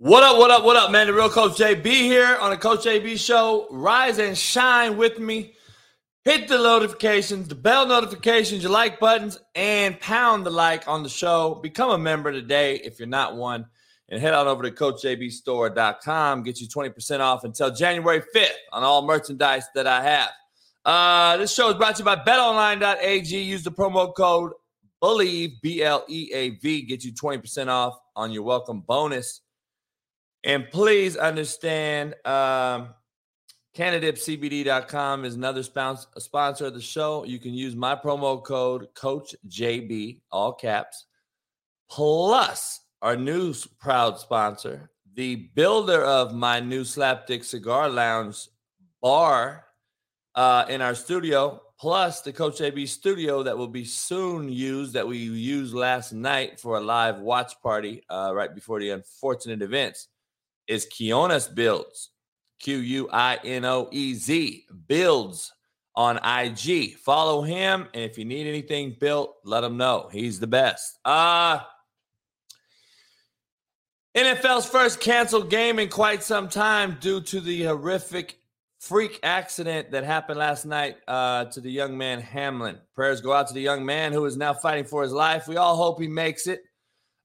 What up, what up, what up, man? The real Coach JB here on the Coach JB show. Rise and shine with me. Hit the notifications, the bell notifications, your like buttons, and pound the like on the show. Become a member today if you're not one. And head on over to CoachJBStore.com. Get you 20% off until January 5th on all merchandise that I have. Uh, this show is brought to you by betonline.ag. Use the promo code BELIEVE, B L E A V. Get you 20% off on your welcome bonus. And please understand, um, CannadipCBD.com is another sponsor, sponsor of the show. You can use my promo code CoachJB, all caps, plus our new proud sponsor, the builder of my new Slapdick Cigar Lounge bar uh, in our studio, plus the Coach JB studio that will be soon used that we used last night for a live watch party uh, right before the unfortunate events is Quinoez Builds, Q U I N O E Z, Builds on IG. Follow him, and if you need anything built, let him know. He's the best. Uh NFL's first canceled game in quite some time due to the horrific freak accident that happened last night uh, to the young man Hamlin. Prayers go out to the young man who is now fighting for his life. We all hope he makes it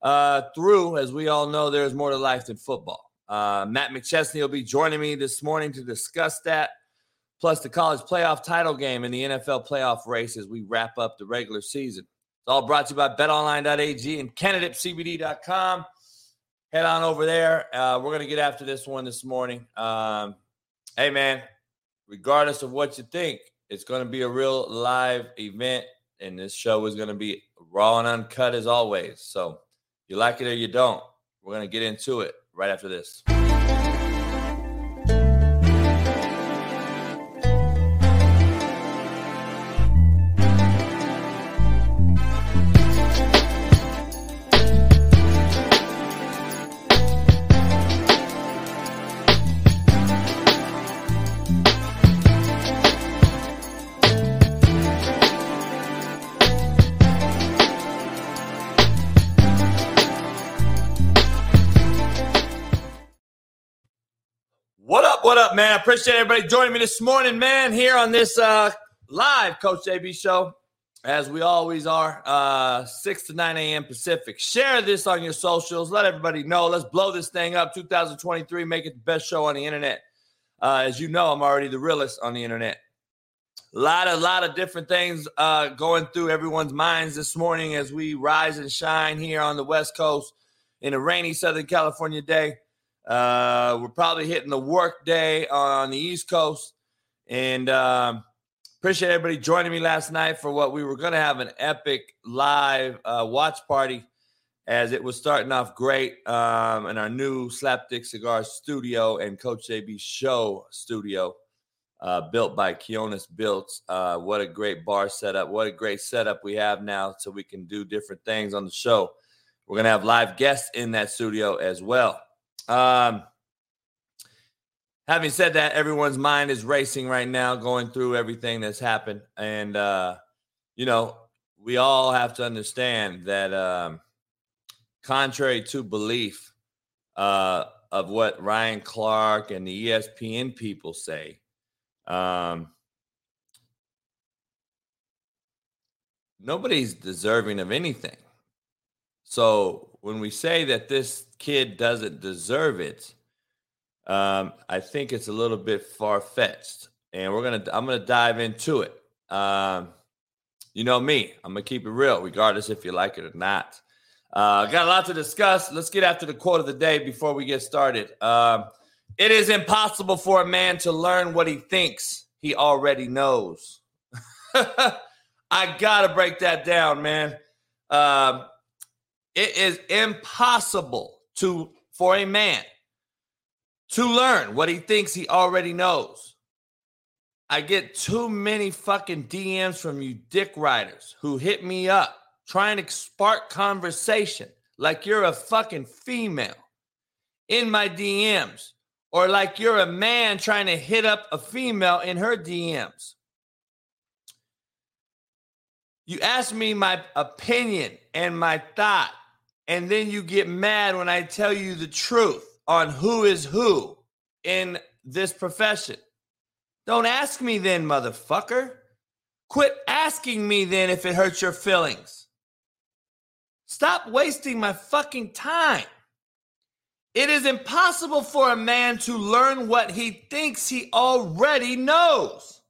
uh, through. As we all know, there's more to life than football. Uh, Matt McChesney will be joining me this morning to discuss that, plus the college playoff title game and the NFL playoff race as we wrap up the regular season. It's all brought to you by betonline.ag and CannadipCBD.com. Head on over there. Uh, we're going to get after this one this morning. Um, hey, man, regardless of what you think, it's going to be a real live event, and this show is going to be raw and uncut as always. So you like it or you don't. We're going to get into it right after this. Man? I appreciate everybody joining me this morning, man, here on this uh, live Coach JB show, as we always are, uh, 6 to 9 a.m. Pacific. Share this on your socials. Let everybody know. Let's blow this thing up. 2023, make it the best show on the internet. Uh, as you know, I'm already the realest on the internet. A lot, a lot of different things uh, going through everyone's minds this morning as we rise and shine here on the West Coast in a rainy Southern California day. Uh, we're probably hitting the work day on the East Coast. And um, appreciate everybody joining me last night for what we were going to have an epic live uh, watch party as it was starting off great um, in our new Slapdick Cigar studio and Coach JB Show studio. Uh, built by Quinoez Built. Uh, what a great bar setup. What a great setup we have now so we can do different things on the show. We're going to have live guests in that studio as well. Um, having said that, everyone's mind is racing right now, going through everything that's happened. And, uh, you know, we all have to understand that, um, contrary to belief uh, of what Ryan Clark and the ESPN people say, um, nobody's deserving of anything. So when we say that this kid doesn't deserve it, um, I think it's a little bit far fetched, and we're gonna I'm gonna dive into it. Um, you know me, I'm gonna keep it real, regardless if you like it or not. Uh, got a lot to discuss. Let's get after the quote of the day before we get started. Um, it is impossible for a man to learn what he thinks he already knows. I gotta break that down, man. Um, it is impossible to for a man to learn what he thinks he already knows. I get too many fucking DMs from you dick riders who hit me up trying to spark conversation like you're a fucking female in my DMs or like you're a man trying to hit up a female in her DMs. You ask me my opinion and my thought, and then you get mad when I tell you the truth. on who is who in this profession. Don't ask me then, motherfucker. Quit asking me then if it hurts your feelings. Stop wasting my fucking time. It is impossible for a man to learn what he thinks he already knows.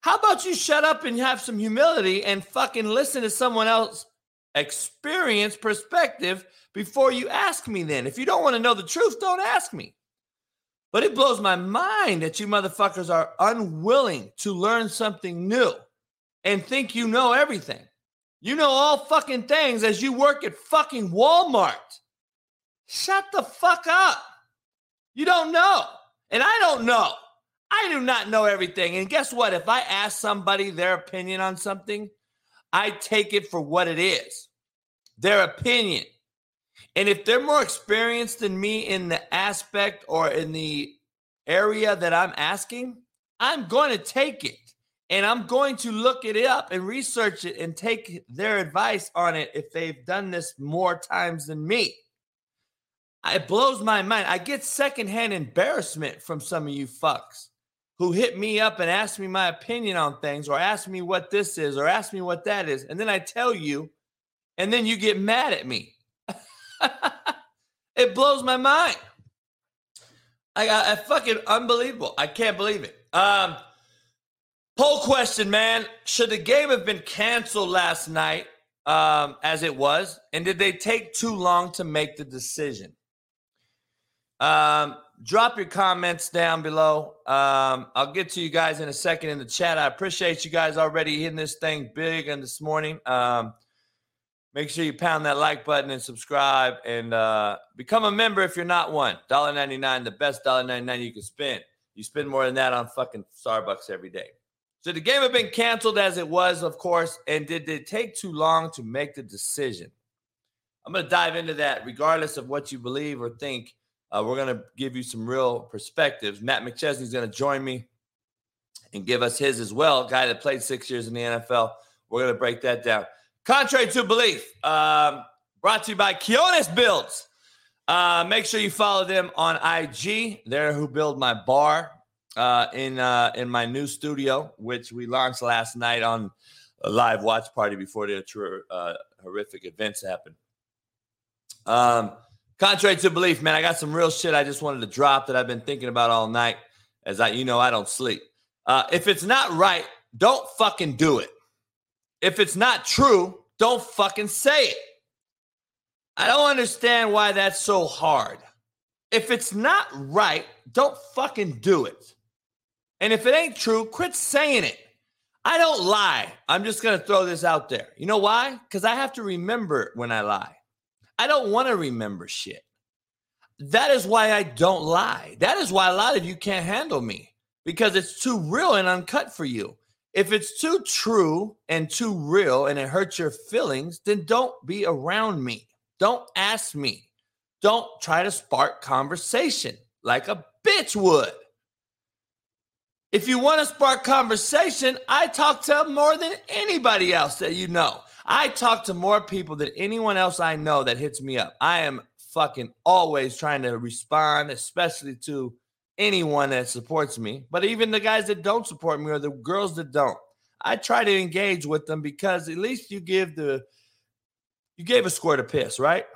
How about you shut up and have some humility and fucking listen to someone else experience perspective before you ask me then. If you don't want to know the truth, don't ask me. But it blows my mind that you motherfuckers are unwilling to learn something new and think you know everything. You know all fucking things as you work at fucking Walmart. Shut the fuck up. You don't know. And I don't know. I do not know everything. And guess what? If I ask somebody their opinion on something, I take it for what it is their opinion. And if they're more experienced than me in the aspect or in the area that I'm asking, I'm going to take it and I'm going to look it up and research it and take their advice on it if they've done this more times than me. It blows my mind. I get secondhand embarrassment from some of you fucks who hit me up and ask me my opinion on things or ask me what this is or ask me what that is. And then I tell you, and then you get mad at me. it blows my mind. I got fucking unbelievable. I can't believe it. Um, poll question, man. Should the game have been canceled last night um, as it was? And did they take too long to make the decision? Um, drop your comments down below. Um, I'll get to you guys in a second in the chat. I appreciate you guys already hitting this thing big and this morning. Um, make sure you pound that like button and subscribe and uh, become a member if you're not one. $1.99, the best $1.99 you can spend. You spend more than that on fucking Starbucks every day. So the game had been canceled as it was, of course. And did it take too long to make the decision? I'm going to dive into that regardless of what you believe or think. Uh, we're going to give you some real perspectives. Matt McChesney is going to join me and give us his as well. Guy that played six years in the NFL. We're going to break that down. Contrary to belief, um, brought to you by Quinoez Builds. Uh, make sure you follow them on IG. They're who build my bar uh, in uh, in my new studio, which we launched last night on a live watch party before the uh, horrific events happened. Um, Contrary to belief, man, I got some real shit I just wanted to drop that I've been thinking about all night. As I, you know, I don't sleep. Uh, if it's not right, don't fucking do it. If it's not true, don't fucking say it. I don't understand why that's so hard. If it's not right, don't fucking do it. And if it ain't true, quit saying it. I don't lie. I'm just going to throw this out there. You know why? Because I have to remember when I lie. I don't want to remember shit. That is why I don't lie. That is why a lot of you can't handle me because it's too real and uncut for you. If it's too true and too real and it hurts your feelings, then don't be around me. Don't ask me. Don't try to spark conversation like a bitch would. If you want to spark conversation, I talk to more than anybody else that you know. I talk to more people than anyone else I know that hits me up. I am fucking always trying to respond, especially to anyone that supports me, but even the guys that don't support me or the girls that don't. I try to engage with them because at least you give the you gave a squirt of piss, right?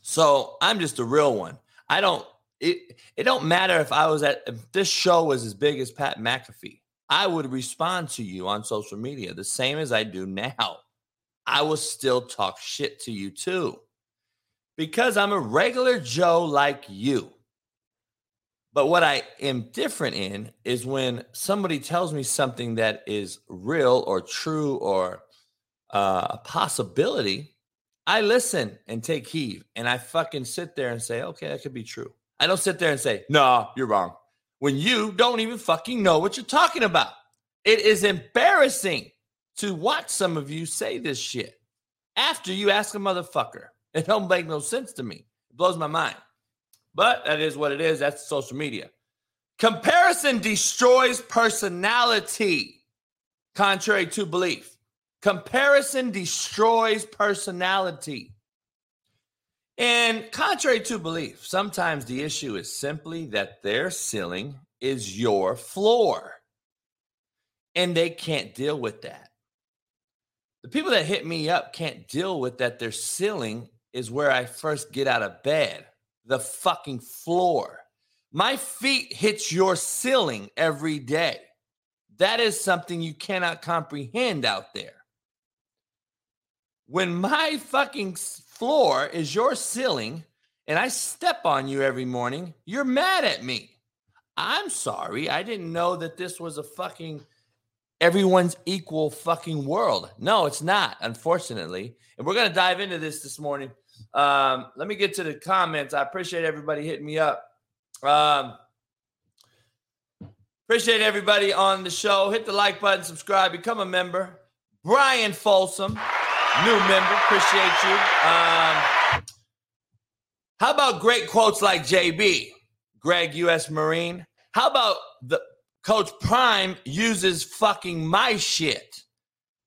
So I'm just a real one. I don't it it don't matter if I was at if this show was as big as Pat McAfee. I would respond to you on social media the same as I do now. I will still talk shit to you too. Because I'm a regular Joe like you. But what I am different in is when somebody tells me something that is real or true or uh, a possibility, I listen and take heed. And I fucking sit there and say, okay, that could be true. I don't sit there and say, nah, you're wrong. When you don't even fucking know what you're talking about. It is embarrassing to watch some of you say this shit after you ask a motherfucker. It don't make no sense to me. It blows my mind. But that is what it is. That's social media. Comparison destroys personality, contrary to belief. Comparison destroys personality. And contrary to belief, sometimes the issue is simply that their ceiling is your floor. And they can't deal with that. The people that hit me up can't deal with that their ceiling is where I first get out of bed, the fucking floor. My feet hit your ceiling every day. That is something you cannot comprehend out there. When my fucking floor is your ceiling and I step on you every morning, you're mad at me. I'm sorry. I didn't know that this was a fucking everyone's equal fucking world. No, it's not, unfortunately. And we're going to dive into this this morning. Um, let me get to the comments. I appreciate everybody hitting me up. Um, appreciate everybody on the show. Hit the like button, subscribe, become a member. Brian Folsom new member. Appreciate you. Um, how about great quotes like JB, Greg, U.S. Marine? How about the Coach Prime uses fucking my shit?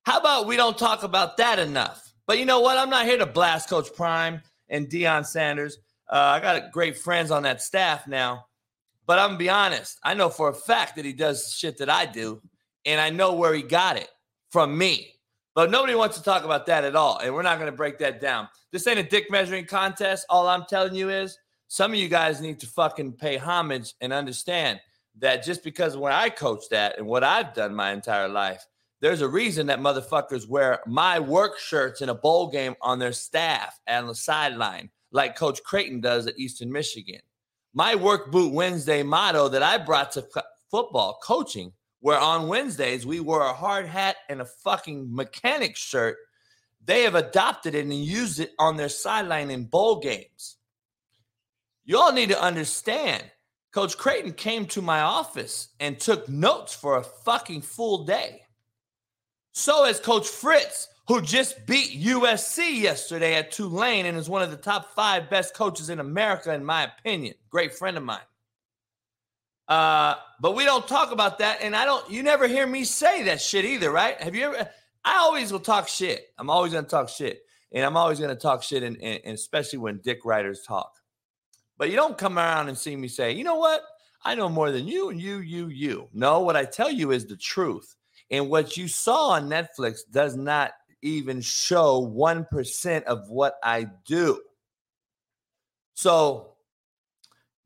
How about we don't talk about that enough? But you know what? I'm not here to blast Coach Prime and Deion Sanders. Uh, I got great friends on that staff now. But I'm gonna be honest. I know for a fact that he does shit that I do, and I know where he got it from me. But nobody wants to talk about that at all. And we're not to break that down. This ain't a dick measuring contest. All I'm telling you is some of you guys need to fucking pay homage and understand that just because when I coach that and what I've done my entire life, there's a reason that motherfuckers wear my work shirts in a bowl game on their staff and the sideline, like Coach Creighton does at Eastern Michigan. My work boot Wednesday motto that I brought to football coaching where on Wednesdays we wore a hard hat and a fucking mechanic shirt. They have adopted it and used it on their sideline in bowl games. You all need to understand. Coach Creighton came to my office and took notes for a fucking full day. So has Coach Fritz, who just beat USC yesterday at Tulane and is one of the top five best coaches in America, in my opinion. Great friend of mine. Uh, but we don't talk about that. And I don't, you never hear me say that shit either, right? Have you ever? I always will talk shit. I'm always to talk shit. And I'm always to talk shit, and, and, and especially when dick writers talk. But you don't come around and see me say, you know what? I know more than you and you, you, you. No, what I tell you is the truth. And what you saw on Netflix does not even show 1% of what I do. So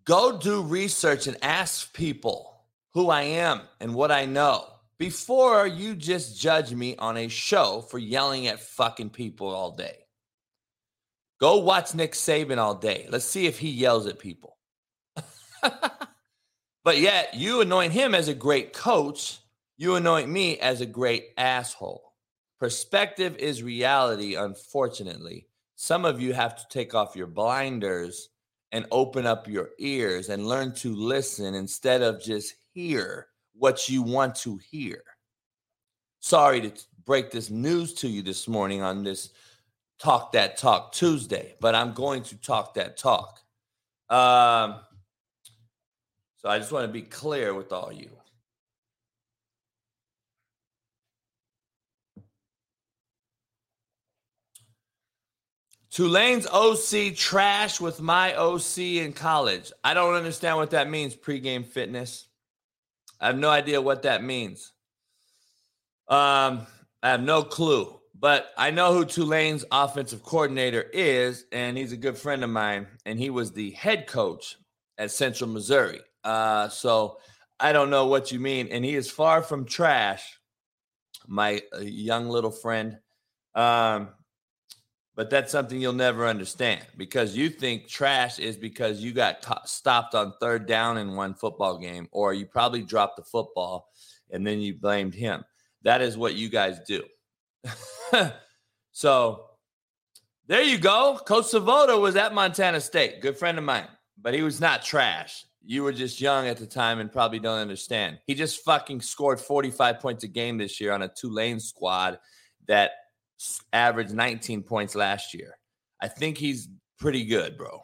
Go do research and ask people who I am and what I know before you just judge me on a show for yelling at fucking people all day. Go watch Nick Saban all day. Let's see if he yells at people. but yet, you anoint him as a great coach. You anoint me as a great asshole. Perspective is reality, unfortunately. Some of you have to take off your blinders and open up your ears and learn to listen instead of just hear what you want to hear. Sorry to break this news to you this morning on this Talk That Talk Tuesday, but I'm going to talk that talk. Um, so I just want to be clear with all you. Tulane's OC trash with my OC in college. I don't understand what that means, pregame fitness. I have no idea what that means. Um, I have no clue, but I know who Tulane's offensive coordinator is, and he's a good friend of mine, and he was the head coach at Central Missouri. Uh, so I don't know what you mean, and he is far from trash, my uh, young little friend. Um, but that's something you'll never understand because you think trash is because you got t- stopped on third down in one football game, or you probably dropped the football and then you blamed him. That is what you guys do. so there you go. Coach Svoboda was at Montana State, good friend of mine, but he was not trash. You were just young at the time and probably don't understand. He just fucking scored 45 points a game this year on a Tulane squad that averaged 19 points last year. I think he's pretty good, bro.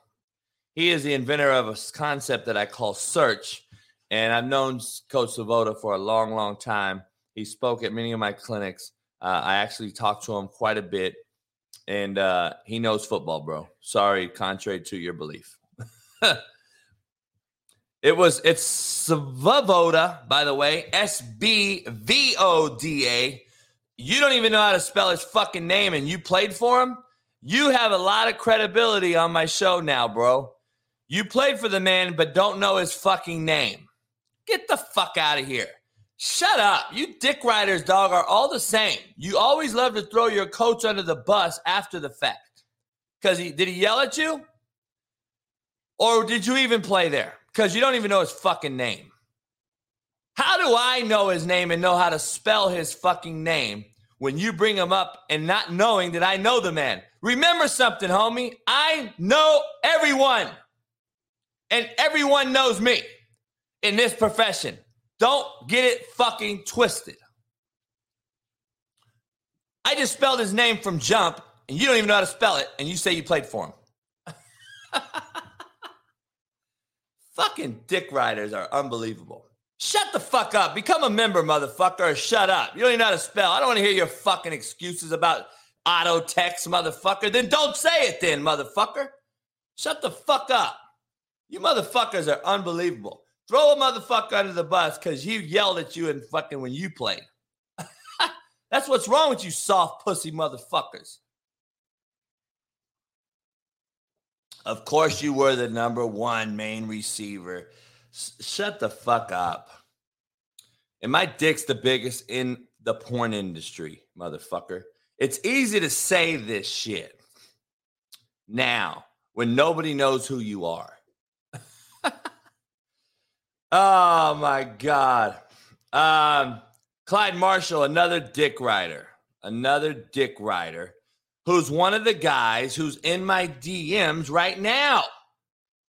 He is the inventor of a concept that I call search. And I've known Coach Svoboda for a long, long time. He spoke at many of my clinics. Uh, I actually talked to him quite a bit. and uh, he knows football, bro. Sorry, contrary to your belief. it was it's Svoboda, by the way, S B V O D A. You don't even know how to spell his fucking name, and you played for him. You have a lot of credibility on my show now, bro. You played for the man, but don't know his fucking name. Get the fuck out of here. Shut up. You dick riders, dog, are all the same. You always love to throw your coach under the bus after the fact. Because he did he yell at you? Or did you even play there? Because you don't even know his fucking name. How do I know his name and know how to spell his fucking name when you bring him up and not knowing that I know the man? Remember something, homie. I know everyone, and everyone knows me in this profession. Don't get it fucking twisted. I just spelled his name from jump, and you don't even know how to spell it, and you say you played for him. fucking dick riders are unbelievable. Shut the fuck up. Become a member, motherfucker, or shut up. You don't even know how to spell. I don't want to hear your fucking excuses about auto text, motherfucker. Then don't say it, then, motherfucker. Shut the fuck up. You motherfuckers are unbelievable. Throw a motherfucker under the bus because you yelled at you and fucking when you played. That's what's wrong with you soft pussy motherfuckers. Of course, you were the number one main receiver. S- shut the fuck up. And my dick's the biggest in the porn industry, motherfucker. It's easy to say this shit now when nobody knows who you are. Oh my God. Um, Clyde Marshall, another dick rider, another dick rider, who's one of the guys who's in my DMs right now.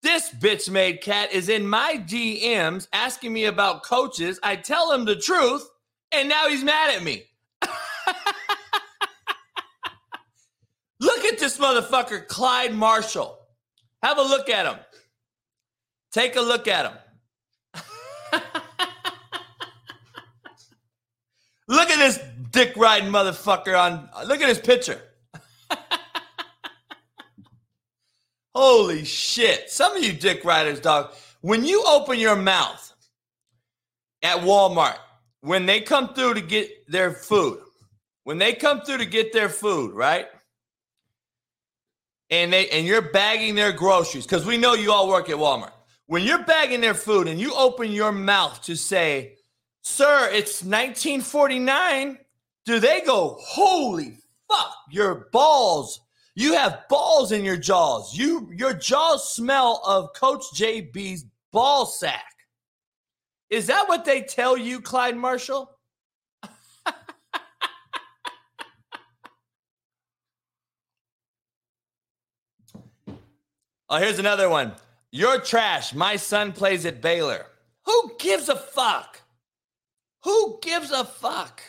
This bitch made cat is in my DMs asking me about coaches. I tell him the truth, and now he's mad at me. look at this motherfucker, Clyde Marshall. Have a look at him. Take a look at him. Look at this dick riding motherfucker on. Look at his picture. Holy shit. Some of you dick riders, dog, when you open your mouth at Walmart, when they come through to get their food, when they come through to get their food, right? And they and you're bagging their groceries, because we know you all work at Walmart. When you're bagging their food and you open your mouth to say, Sir, it's 1949, do they go, Holy fuck, your balls. You have balls in your jaws. You your jaws smell of Coach JB's ball sack. Is that what they tell you, Clyde Marshall? oh, here's another one. You're trash. My son plays at Baylor. Who gives a fuck? Who gives a fuck?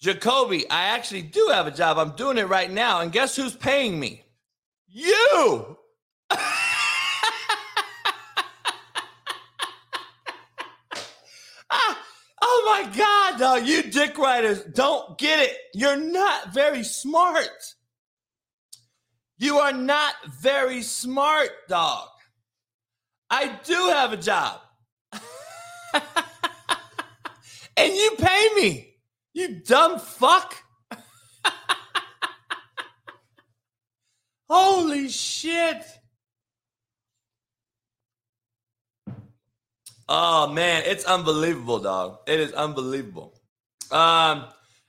Jacoby, I actually do have a job. I'm doing it right now. And guess who's paying me? You. ah, oh my God, dog. You dick riders don't get it. You're not very smart. You are not very smart, dog. I do have a job. and you pay me. You dumb fuck. Holy shit. Oh man, it's unbelievable, dog. It is unbelievable. Um,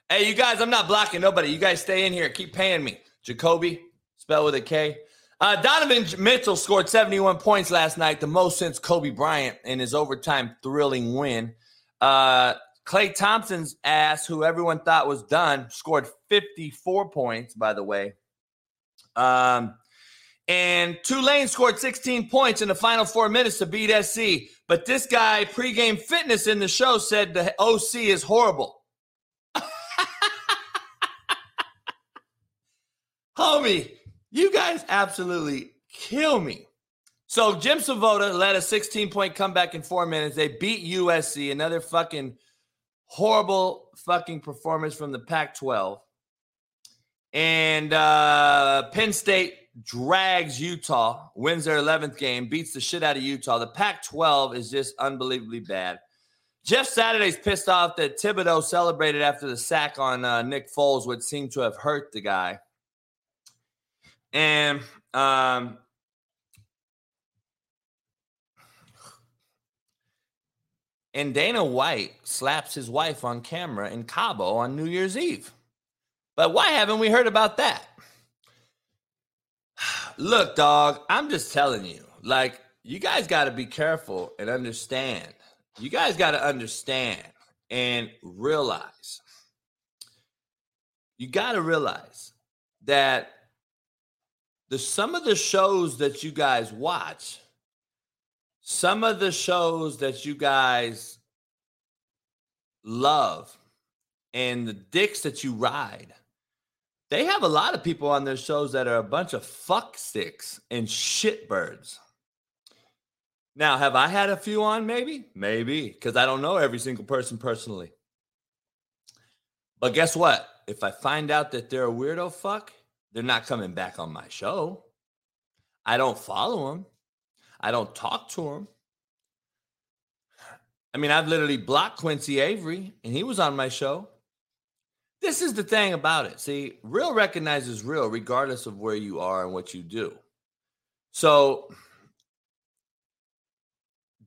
hey, you guys, I'm not blocking nobody. You guys stay in here. Keep paying me. Jacoby, spell with a K. Uh, Donovan Mitchell scored 71 points last night, the most since Kobe Bryant in his overtime thrilling win. Uh, Klay Thompson's ass, who everyone thought was done, scored 54 points, by the way. Um, and Tulane scored 16 points in the final four minutes to beat SC. But this guy, pregame fitness in the show, said the OC is horrible. Homie, you guys absolutely kill me. So Jim Svoboda led a 16 point comeback in four minutes. They beat USC, another fucking horrible fucking performance from the Pac 12. And uh, Penn State drags Utah, wins their 11th game, beats the shit out of Utah. The Pac 12 is just unbelievably bad. Jeff Saturday's pissed off that Thibodeaux celebrated after the sack on uh, Nick Foles, which seemed to have hurt the guy. And um, and Dana White slaps his wife on camera in Cabo on New Year's Eve. But why haven't we heard about that? Look, dog, I'm just telling you, like, you guys got to be careful and understand. You guys got to understand and realize. You got to realize that the some of the shows that you guys watch, some of the shows that you guys love and the dicks that you ride they have a lot of people on their shows that are a bunch of fuck sticks and shitbirds. Now, have I had a few on? Maybe, maybe, because I don't know every single person personally. But guess what? If I find out that they're a weirdo fuck, they're not coming back on my show. I don't follow them. I don't talk to him. I mean, I've literally blocked Quincy Avery, and he was on my show. This is the thing about it. See, real recognizes real regardless of where you are and what you do. So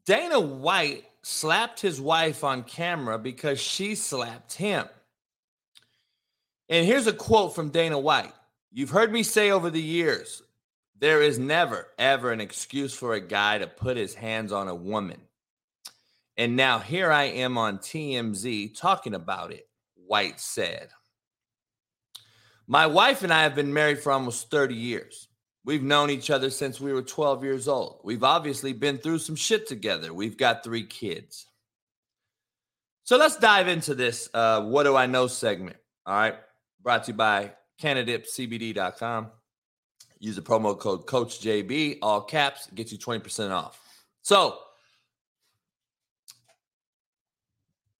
Dana White slapped his wife on camera because she slapped him. And here's a quote from Dana White You've heard me say over the years, there is never, ever an excuse for a guy to put his hands on a woman. And now here I am on TMZ talking about it. White said. My wife and I have been married for almost 30 years. We've known each other since we were 12 years old. We've obviously been through some shit together. We've got three kids. So let's dive into this uh, What Do I Know segment. All right. Brought to you by CannadipCBD.com. Use the promo code CoachJB, all caps, get you 20% off. So,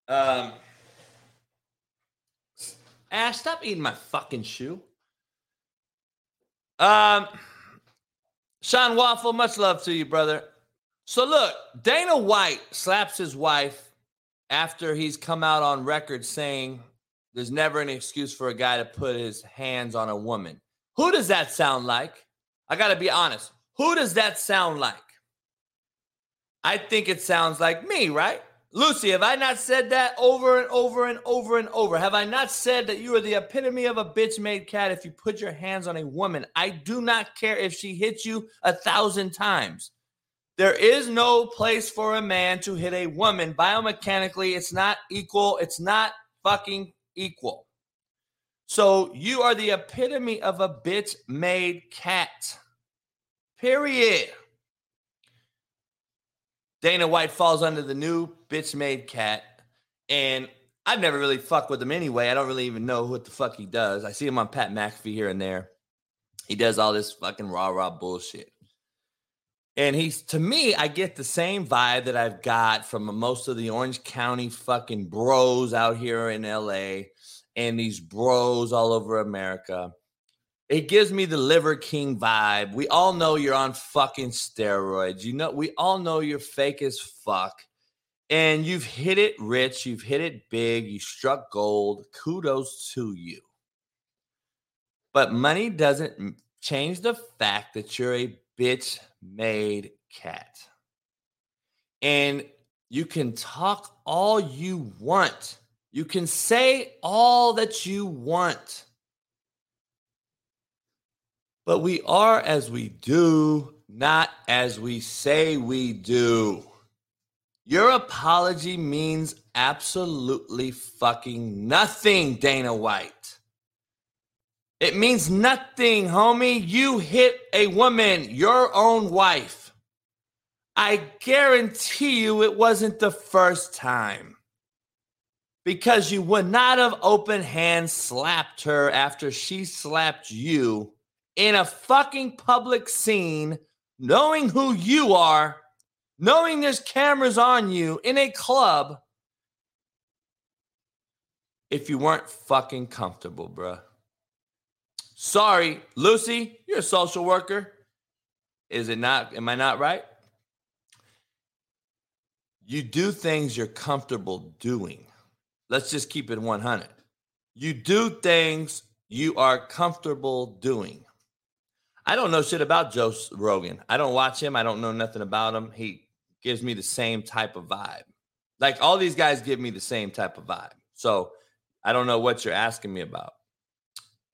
um, Ash, stop eating my fucking shoe. Um, Sean Waffle, much love to you, brother. So look, Dana White slaps his wife after he's come out on record saying there's never an excuse for a guy to put his hands on a woman. Who does that sound like? I got to be honest. Who does that sound like? I think it sounds like me, right? Lucy, have I not said that over and over and over and over? Have I not said that you are the epitome of a bitch made cat if you put your hands on a woman? I do not care if she hits you a thousand times. There is no place for a man to hit a woman. Biomechanically, it's not equal. It's not fucking equal. So you are the epitome of a bitch made cat. Period. Dana White falls under the new bitch made cat. And I've never really fucked with him anyway. I don't really even know what the fuck he does. I see him on Pat McAfee here and there. He does all this fucking rah rah bullshit. And he's to me, I get the same vibe that I've got from most of the Orange County fucking bros out here in LA and these bros all over America. It gives me the Liver King vibe. We all know you're on fucking steroids. You know, we all know you're fake as fuck. And you've hit it rich, you've hit it big, you struck gold. Kudos to you. But money doesn't change the fact that you're a bitch made cat. And you can talk all you want. You can say all that you want. But we are as we do, not as we say we do. Your apology means absolutely fucking nothing, Dana White. It means nothing, homie. You hit a woman, your own wife. I guarantee you it wasn't the first time. Because you would not have open hand slapped her after she slapped you in a fucking public scene, knowing who you are, knowing there's cameras on you in a club, if you weren't fucking comfortable, bruh. Sorry, Lucy, you're a social worker. Is it not? Am I not right? You do things you're comfortable doing. Let's just keep it 100. You do things you are comfortable doing. I don't know shit about Joe Rogan. I don't watch him. I don't know nothing about him. He gives me the same type of vibe. Like all these guys give me the same type of vibe. So I don't know what you're asking me about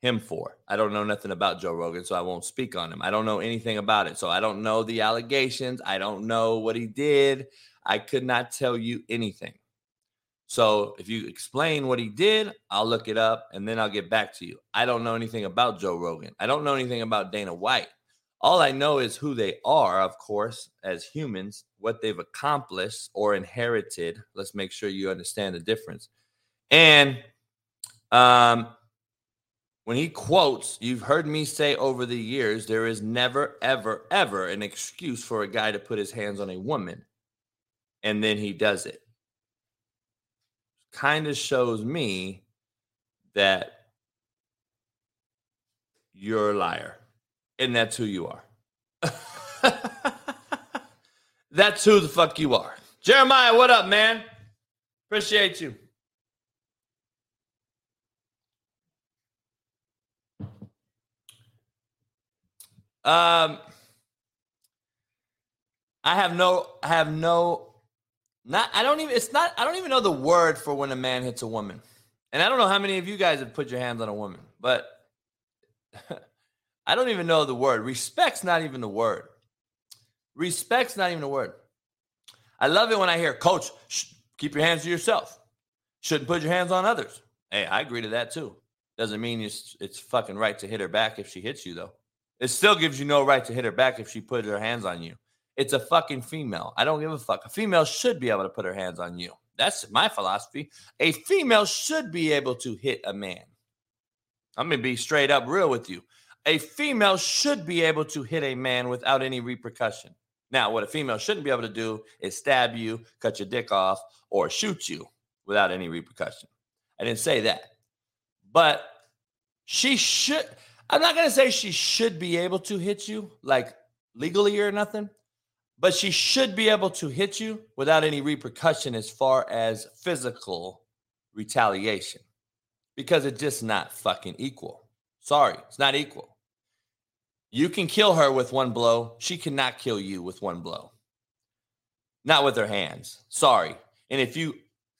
him for. I don't know nothing about Joe Rogan, so I won't speak on him. I don't know anything about it. So I don't know the allegations. I don't know what he did. I could not tell you anything. So if you explain what he did, I'll look it up and then I'll get back to you. I don't know anything about Joe Rogan. I don't know anything about Dana White. All I know is who they are, of course, as humans, what they've accomplished or inherited. Let's make sure you understand the difference. And um, when he quotes, you've heard me say over the years, there is never, ever, ever an excuse for a guy to put his hands on a woman. And then he does it kind of shows me that you're a liar. And that's who you are. that's who the fuck you are. Jeremiah, what up, man? Appreciate you. Um, I have no, I have no not I don't even it's not I don't even know the word for when a man hits a woman. And I don't know how many of you guys have put your hands on a woman, but I don't even know the word. Respect's not even the word. Respect's not even the word. I love it when I hear, Coach, keep your hands to yourself. Shouldn't put your hands on others. Hey, I agree to that too. Doesn't mean it's, it's fucking right to hit her back if she hits you, though. It still gives you no right to hit her back if she put her hands on you. It's a fucking female. I don't give a fuck. A female should be able to put her hands on you. That's my philosophy. A female should be able to hit a man. I'm going to be straight up real with you. A female should be able to hit a man without any repercussion. Now, what a female shouldn't be able to do is stab you, cut your dick off, or shoot you without any repercussion. I didn't say that. But she should, I'm not going to say she should be able to hit you like legally or nothing, but she should be able to hit you without any repercussion as far as physical retaliation because it's just not fucking equal. Sorry, it's not equal. You can kill her with one blow. She cannot kill you with one blow. Not with her hands. Sorry. And if you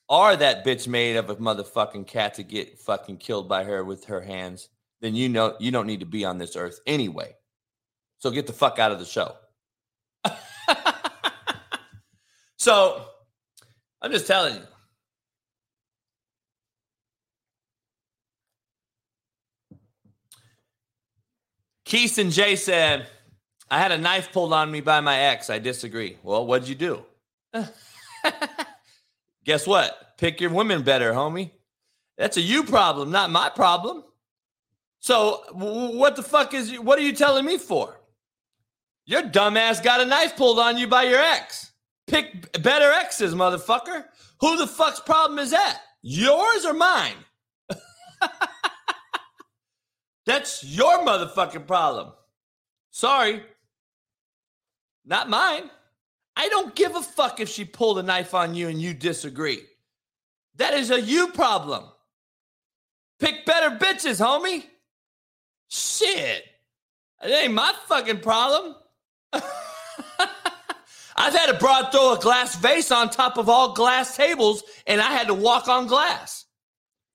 are that bitch made of a motherfucking cat to get fucking killed by her with her hands, then you know you don't need to be on this earth anyway. So get the fuck out of the show. So I'm just telling you. Keith and Jay said, I had a knife pulled on me by my ex. I disagree. Well, what'd you do? Guess what? Pick your women better, homie. That's a you problem, not my problem. So, what the fuck is what are you telling me for? Your dumbass got a knife pulled on you by your ex. Pick better exes, motherfucker. Who the fuck's problem is that? Yours or mine? That's your motherfucking problem. Sorry. Not mine. I don't give a fuck if she pulled a knife on you and you disagree. That is a you problem. Pick better bitches, homie. Shit. It ain't my fucking problem. I've had a broad throw a glass vase on top of all glass tables, and I had to walk on glass.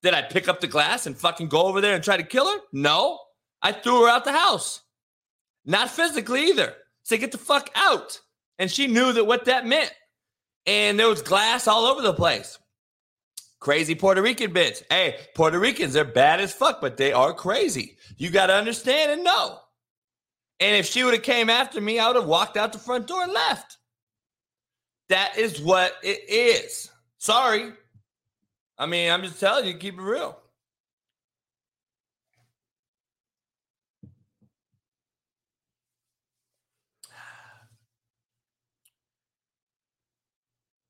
Did I pick up the glass and fucking go over there and try to kill her? No. I threw her out the house. Not physically either. Say, get the fuck out. And she knew that what that meant. And there was glass all over the place. Crazy Puerto Rican bitch. Hey, Puerto Ricans, they're bad as fuck, but they are crazy. You got to understand and know. And if she would have came after me, I would have walked out the front door and left. That is what it is. Sorry. I mean, I'm just telling you, keep it real.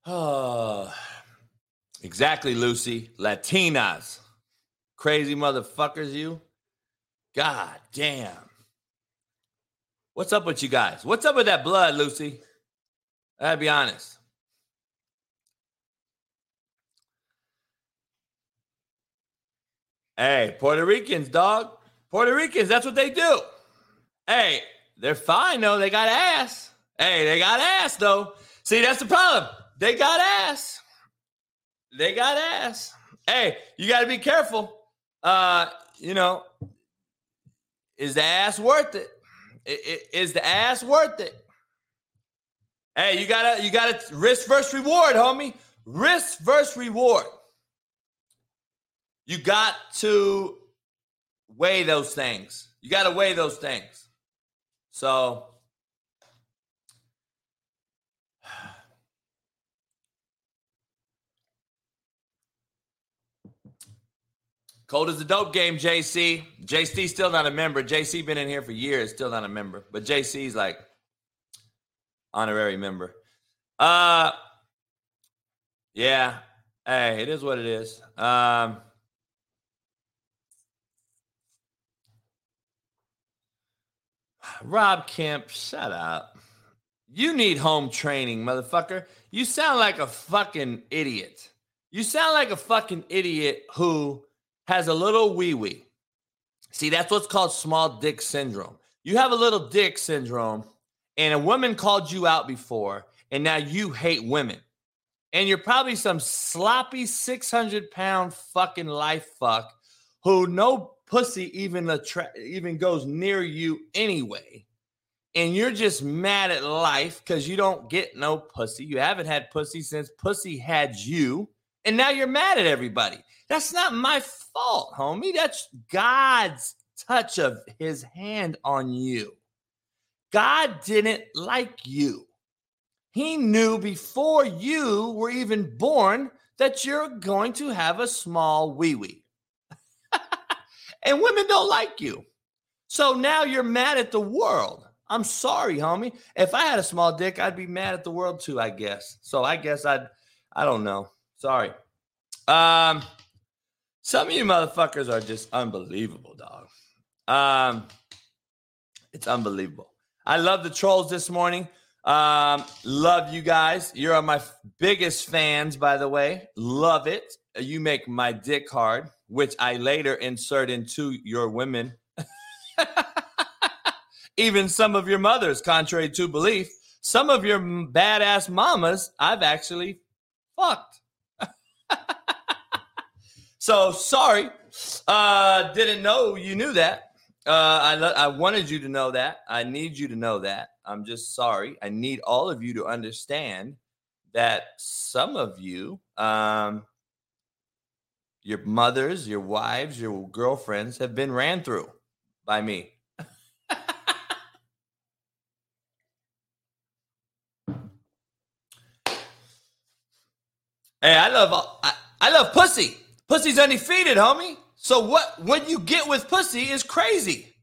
Oh, exactly, Lucy. Latinas. Crazy motherfuckers, you. God damn. What's up with you guys? What's up with that blood, Lucy? I gotta be honest. Hey, Puerto Ricans, dog. Puerto Ricans, that's what they do. Hey, they're fine though. They got ass. Hey, they got ass though. See, that's the problem. They got ass. They got ass. Hey, you got to be careful. Uh, you know, is the ass worth it? Is the ass worth it? Hey, you gotta you gotta risk versus reward, homie. Risk versus reward. You got to weigh those things. You got to weigh those things. So Cold as the dope game, JC. JC still not a member. JC been in here for years, still not a member. But JC's like honorary member. Uh yeah. Hey, it is what it is. Um Rob Kemp, shut up. You need home training, motherfucker. You sound like a fucking idiot. You sound like a fucking idiot who has a little wee wee. See, that's what's called small dick syndrome. You have a little dick syndrome, and a woman called you out before, and now you hate women. And you're probably some sloppy 600 pound fucking life fuck who no pussy even attra- even goes near you anyway. And you're just mad at life because you don't get no pussy. You haven't had pussy since pussy had you. And now you're mad at everybody. That's not my fault, homie. That's God's touch of his hand on you. God didn't like you. He knew before you were even born that you're going to have a small wee wee. and women don't like you. So now you're mad at the world. I'm sorry, homie. If I had a small dick, I'd be mad at the world too, I guess. So I guess I'd, I don't know. Sorry. Um, some of you motherfuckers are just unbelievable, dog. Um, it's unbelievable. I love the trolls this morning. Um, love you guys. You're my biggest fans, by the way. Love it. You make my dick hard, which I later insert into your women. Even some of your mothers, contrary to belief, some of your badass mamas, I've actually fucked. So sorry, uh, didn't know you knew that. Uh, I I wanted you to know that. I need you to know that. I'm just sorry. I need all of you to understand that some of you, um, your mothers, your wives, your girlfriends have been ran through by me. Hey, I love I, I love pussy. Pussy's undefeated, homie. So what what you get with pussy is crazy.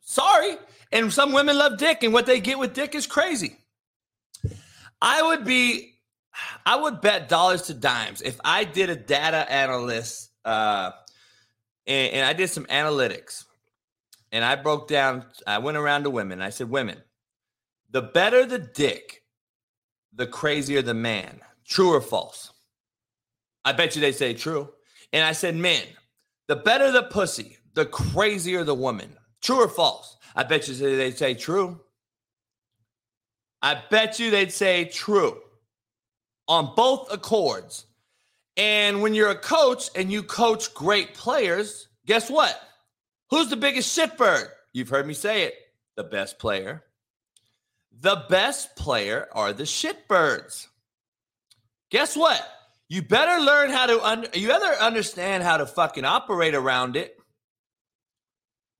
Sorry. And some women love dick, and what they get with dick is crazy. I would be, I would bet dollars to dimes if I did a data analyst uh, and, and I did some analytics and I broke down, I went around to women. I said, Women, the better the dick, the crazier the man. True or false? I bet you they say true. And I said, men, the better the pussy, the crazier the woman. True or false? I bet you they'd say true. I bet you they'd say true on both accords. And when you're a coach and you coach great players, guess what? Who's the biggest shitbird? You've heard me say it the best player. The best player are the shitbirds. Guess what? You better learn how to un- you better understand how to fucking operate around it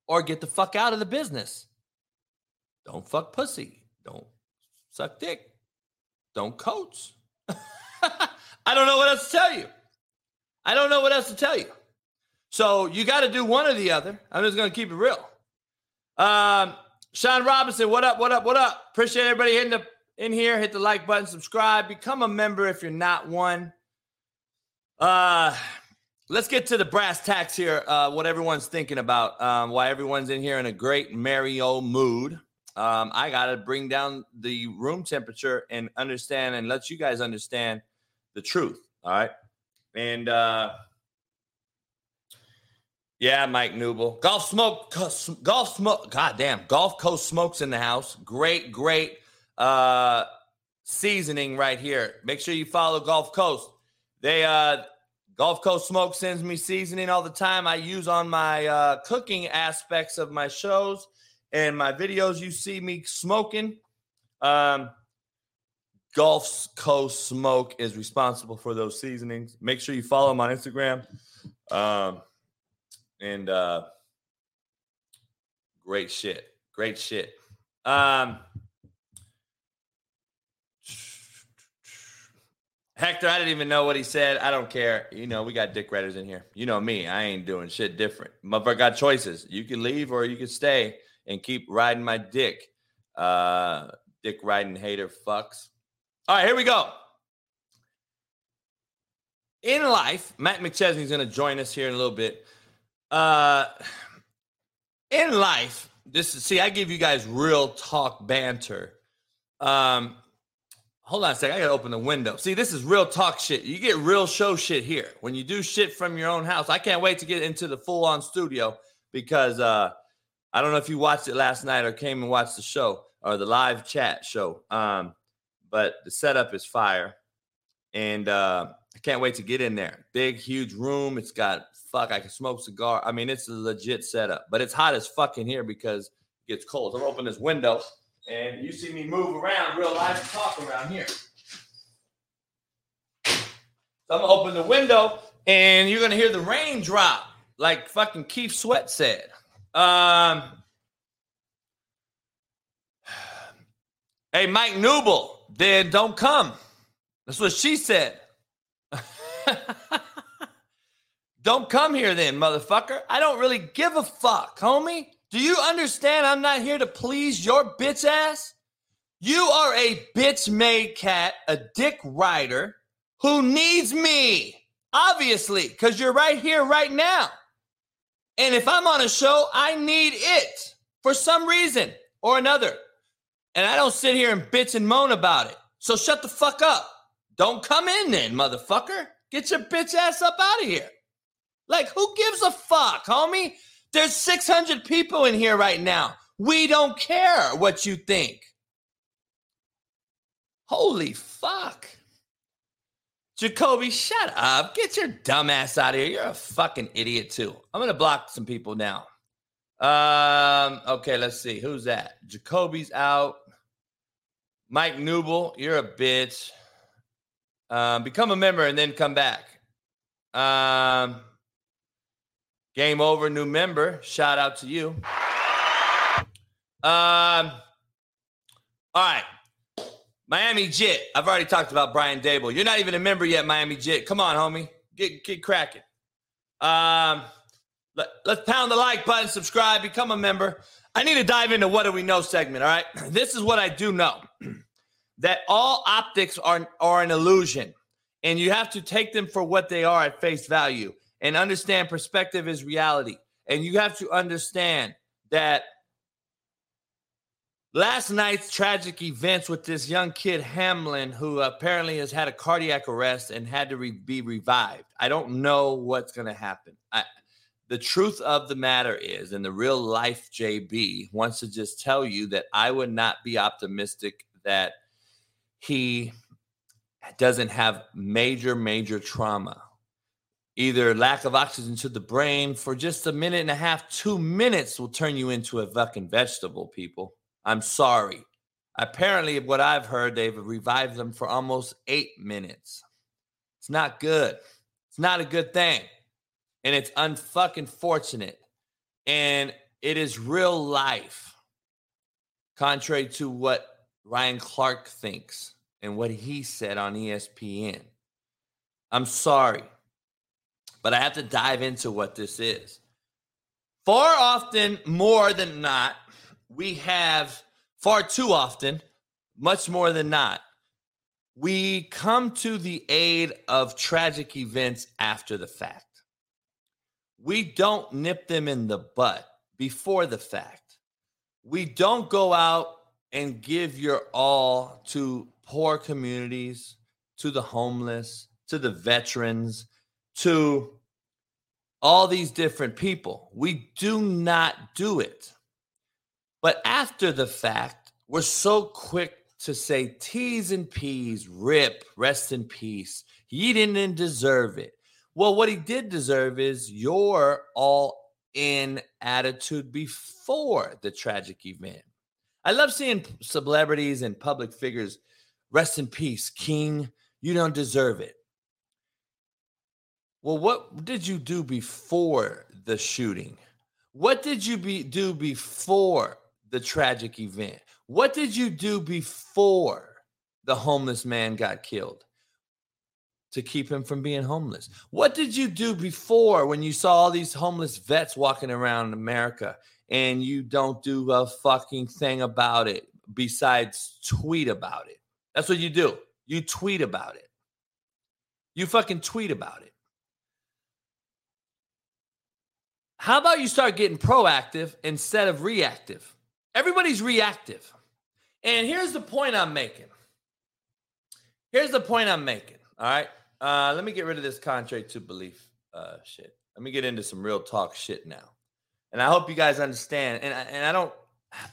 or get the fuck out of the business. Don't fuck pussy. Don't suck dick. Don't coach. I don't know what else to tell you. I don't know what else to tell you. So you got to do one or the other. I'm just going to keep it real. Um, Sean Robinson, what up? What up? What up? Appreciate everybody hitting the in here. Hit the like button, subscribe, become a member if you're not one. Uh, let's get to the brass tacks here. Uh, what everyone's thinking about, um, why everyone's in here in a great old mood. Um, I got to bring down the room temperature and understand and let you guys understand the truth. All right. And uh, yeah, Mike Newble. Golf smoke, golf smoke. God damn. Gulf Coast smokes in the house. Great, great uh, seasoning right here. Make sure you follow Gulf Coast. They uh Gulf Coast Smoke sends me seasoning all the time. I use on my uh, cooking aspects of my shows and my videos. You see me smoking. Um, Gulf Coast Smoke is responsible for those seasonings. Make sure you follow them on Instagram. Um, and uh, great shit. Great shit. Um, Hector, I didn't even know what he said. I don't care. You know, we got dick riders in here. You know me. I ain't doing shit different. Motherfucker got choices. You can leave or you can stay and keep riding my dick. Uh dick riding hater fucks. All right, here we go. In life, Matt McChesney's gonna join us here in a little bit. Uh in life, this is see, I give you guys real talk banter. Um, Hold on a second. I gotta open the window. See, this is real talk shit. You get real show shit here. When you do shit from your own house. I can't wait to get into the full on studio because uh I don't know if you watched it last night or came and watched the show or the live chat show. Um, but the setup is fire. And uh I can't wait to get in there. Big, huge room. It's got fuck, I can smoke cigar. I mean, it's a legit setup, but it's hot as fucking here because it gets cold. So I'm gonna open this window and you see me move around real live talk around here. So I'm gonna open the window and you're gonna hear the rain drop, like fucking Keith Sweat said. Um, hey, Mike Newble, then don't come. That's what she said. don't come here then, motherfucker. I don't really give a fuck, homie. Do you understand I'm not here to please your bitch ass? You are a bitch made cat, a dick rider who needs me, obviously, because you're right here right now. And if I'm on a show, I need it for some reason or another. And I don't sit here and bitch and moan about it. So shut the fuck up. Don't come in then, motherfucker. Get your bitch ass up out of here. Like, who gives a fuck, homie? There's 600 people in here right now. We don't care what you think. Holy fuck. Jacoby, shut up. Get your dumb ass out of here. You're a fucking idiot, too. I'm going to block some people now. Um, okay, let's see. Who's that? Jacoby's out. Mike Newble, you're a bitch. Um, become a member and then come back. Um, Game over, new member. Shout out to you. Um, all right. Miami Jit. I've already talked about Brian Dable. You're not even a member yet, Miami Jit. Come on, homie. Get get cracking. Um, let, let's pound the like button, subscribe, become a member. I need to dive into what do we know segment. All right. This is what I do know that all optics are, are an illusion, and you have to take them for what they are at face value and understand perspective is reality. And you have to understand that last night's tragic events with this young kid, Hamlin, who apparently has had a cardiac arrest and had to re- be revived. I don't know what's going to happen. I, the truth of the matter is, in the real life, JB wants to just tell you that I would not be optimistic that he doesn't have major, major trauma either lack of oxygen to the brain for just a minute and a half, two minutes will turn you into a fucking vegetable, people. I'm sorry. Apparently, what I've heard, they've revived them for almost eight minutes. It's not good. It's not a good thing. And it's unfucking fortunate. And it is real life, contrary to what Ryan Clark thinks and what he said on ESPN. I'm sorry but I have to dive into what this is. Far often, more than not, we have far too often, much more than not, we come to the aid of tragic events after the fact. we don't nip them in the butt before the fact. We don't go out and give your all to poor communities, to the homeless, to the veterans, to all these different people. We do not do it. But after the fact, we're so quick to say T's and P's, rip, rest in peace. He didn't deserve it. Well, what he did deserve is your all in attitude before the tragic event. I love seeing celebrities and public figures rest in peace, King. You don't deserve it. Well, what did you do before the shooting? What did you be, do before the tragic event? What did you do before the homeless man got killed? to keep him from being homeless? What did you do before when you saw all these homeless vets walking around America and you don't do a fucking thing about it besides tweet about it? That's what you do. You tweet about it. You fucking tweet about it. How about you start getting proactive instead of reactive? Everybody's reactive. And here's the point I'm making. Here's the point I'm making. All right. Uh, let me get rid of this contrary to belief uh, shit. Let me get into some real talk shit now. And I hope you guys understand. And I, and I don't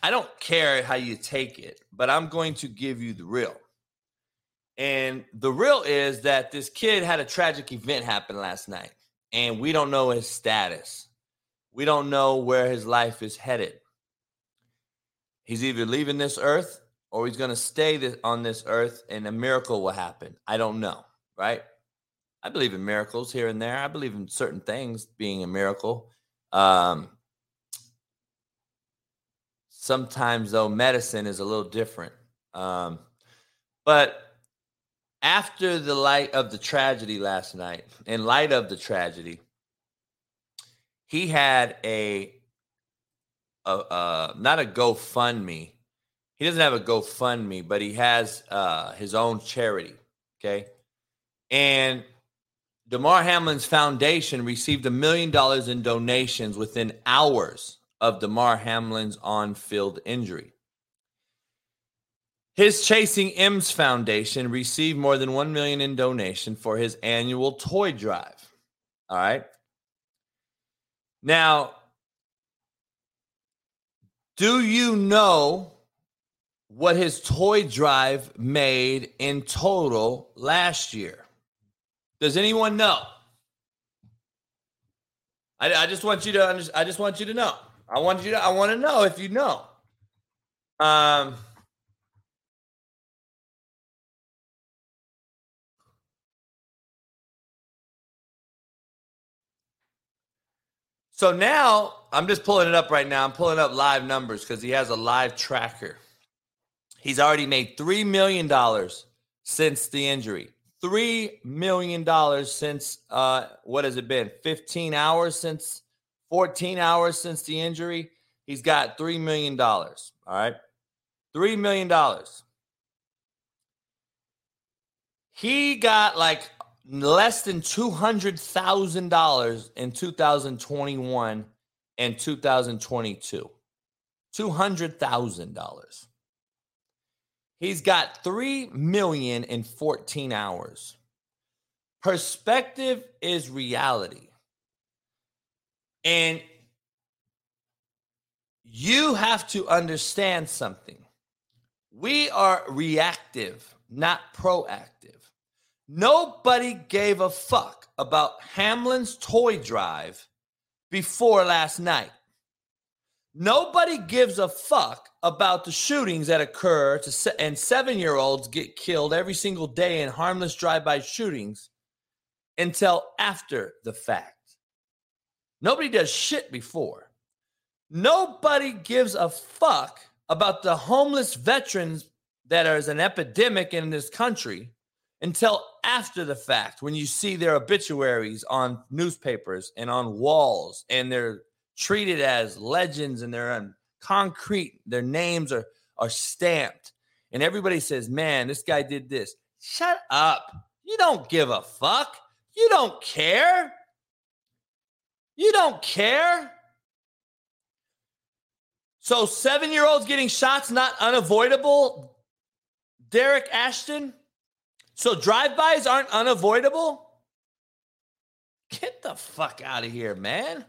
I don't care how you take it, but I'm going to give you the real. And the real is that this kid had a tragic event happen last night, and we don't know his status. We don't know where his life is headed. He's either leaving this earth or he's going to stay on this earth and a miracle will happen. I don't know, right? I believe in miracles here and there. I believe in certain things being a miracle. Um, sometimes, though, medicine is a little different. Um, but after the light of the tragedy last night, in light of the tragedy, he had a, a, a not a GoFundMe. He doesn't have a GoFundMe, but he has uh, his own charity. Okay. And Damar Hamlin's foundation received a million dollars in donations within hours of Damar Hamlin's on field injury. His Chasing M's Foundation received more than 1 million in donation for his annual toy drive. All right. Now, do you know what his toy drive made in total last year? Does anyone know? I, I just want you to under, I just want you to know. I want you to I want to know if you know. Um So now I'm just pulling it up right now. I'm pulling up live numbers because he has a live tracker. He's already made $3 million since the injury three million dollars since uh, what has it been? Fifteen hours since, fourteen hours since the injury. He's got three million dollars. All right, three million dollars. He got like less than two hundred thousand dollars in two thousand twenty-one and two thousand twenty-two. Two hundred thousand dollars. He's got 3 million in 14 hours. Perspective is reality. And you have to understand something. We are reactive, not proactive. Nobody gave a fuck about Hamlin's toy drive before last night. Nobody gives a fuck about the shootings that occur se- and seven year olds get killed every single day in harmless drive by shootings until after the fact. Nobody does shit before. Nobody gives a fuck about the homeless veterans that are an epidemic in this country until after the fact when you see their obituaries on newspapers and on walls and they're treated as legends and they're on concrete. Their names are are stamped. And everybody says, "Man, this guy did this." Shut up. You don't give a fuck. You don't care. You don't care. So, seven year olds getting shots not unavoidable, Derek Ashton. So, drive bys aren't unavoidable. Get the fuck out of here, man.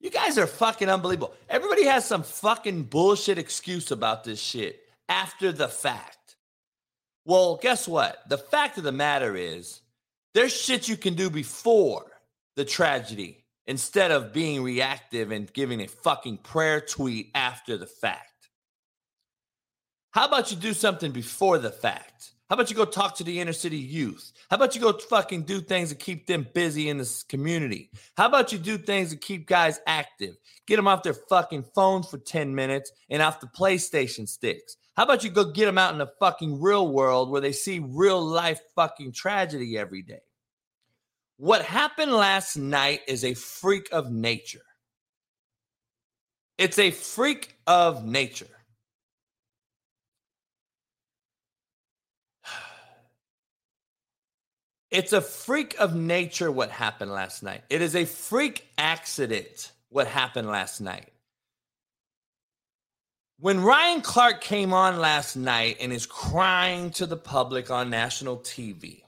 You guys are fucking unbelievable. Everybody has some fucking bullshit excuse about this shit after the fact. Well, guess what? The fact of the matter is, there's shit you can do before the tragedy instead of being reactive and giving a fucking prayer tweet after the fact. How about you do something before the fact? How about you go talk to the inner city youth? How about you go fucking do things to keep them busy in this community? How about you do things to keep guys active? Get them off their fucking phones for 10 minutes and off the PlayStation sticks. How about you go get them out in the fucking real world where they see real life fucking tragedy every day? What happened last night is a freak of nature. It's a freak of nature. It's a freak of nature what happened last night. It is a freak accident what happened last night. When Ryan Clark came on last night and is crying to the public on national TV,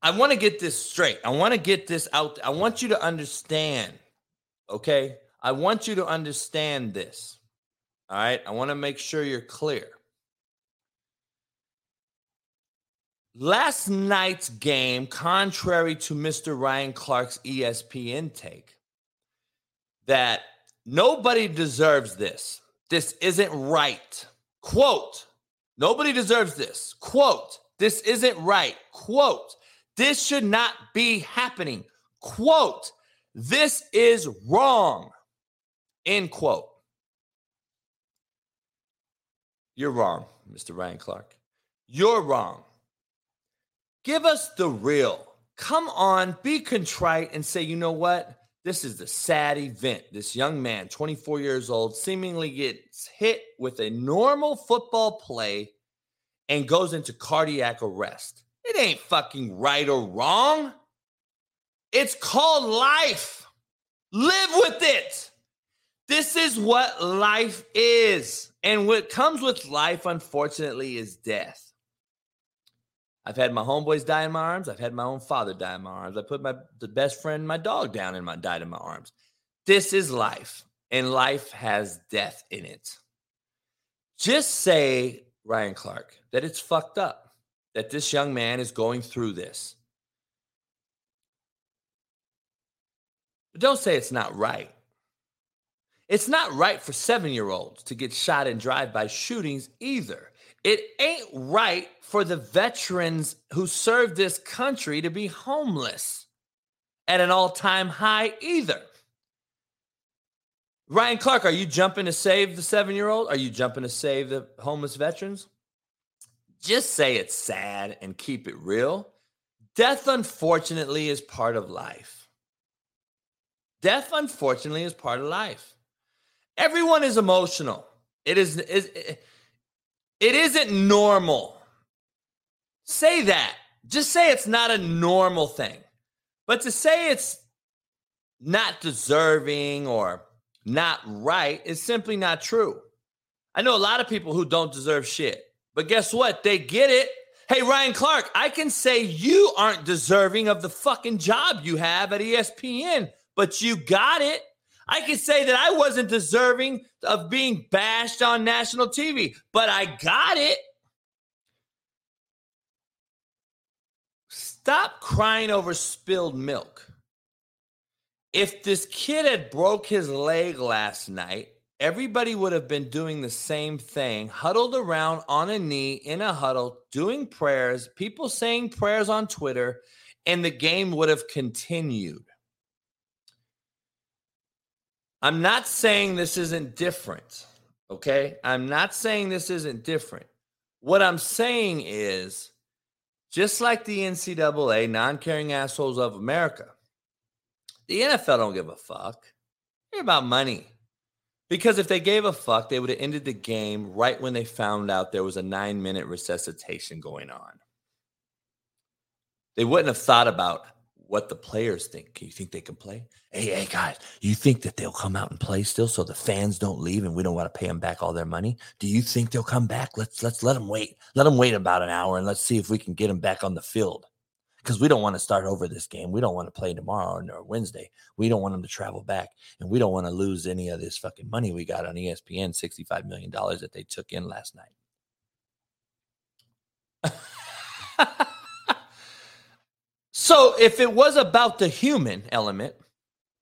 I want to get this straight. I want to get this out. I want you to understand, okay? I want you to understand this. All right? I want to make sure you're clear. Last night's game, contrary to Mr. Ryan Clark's ESPN take, that nobody deserves this. This isn't right. Quote, nobody deserves this. Quote, this isn't right. Quote, this should not be happening. Quote, this is wrong. End quote. You're wrong, Mr. Ryan Clark. You're wrong. Give us the real. Come on, be contrite and say, you know what? This is the sad event. This young man, 24 years old, seemingly gets hit with a normal football play and goes into cardiac arrest. It ain't fucking right or wrong. It's called life. Live with it. This is what life is. And what comes with life, unfortunately, is death. I've had my homeboys die in my arms. I've had my own father die in my arms. I put my the best friend, my dog, down in my died in my arms. This is life, and life has death in it. Just say, Ryan Clark, that it's fucked up that this young man is going through this. But don't say it's not right. It's not right for seven year olds to get shot in drive by shootings either. It ain't right for the veterans who served this country to be homeless at an all time high either. Ryan Clark, are you jumping to save the seven year old? Are you jumping to save the homeless veterans? Just say it's sad and keep it real. Death, unfortunately, is part of life. Death, unfortunately, is part of life. Everyone is emotional. It is, is it isn't normal. Say that. Just say it's not a normal thing. But to say it's not deserving or not right is simply not true. I know a lot of people who don't deserve shit, but guess what? They get it. Hey, Ryan Clark, I can say you aren't deserving of the fucking job you have at ESPN, but you got it. I could say that I wasn't deserving of being bashed on national TV, but I got it. Stop crying over spilled milk. If this kid had broke his leg last night, everybody would have been doing the same thing, huddled around on a knee in a huddle, doing prayers, people saying prayers on Twitter, and the game would have continued. I'm not saying this isn't different. Okay. I'm not saying this isn't different. What I'm saying is just like the NCAA, non caring assholes of America, the NFL don't give a fuck. They're about money. Because if they gave a fuck, they would have ended the game right when they found out there was a nine minute resuscitation going on. They wouldn't have thought about what the players think. You think they can play? Hey, hey, guys, you think that they'll come out and play still, so the fans don't leave, and we don't want to pay them back all their money? Do you think they'll come back? Let's let's let them wait. Let them wait about an hour, and let's see if we can get them back on the field. Because we don't want to start over this game. We don't want to play tomorrow or Wednesday. We don't want them to travel back, and we don't want to lose any of this fucking money we got on ESPN, sixty-five million dollars that they took in last night. So if it was about the human element,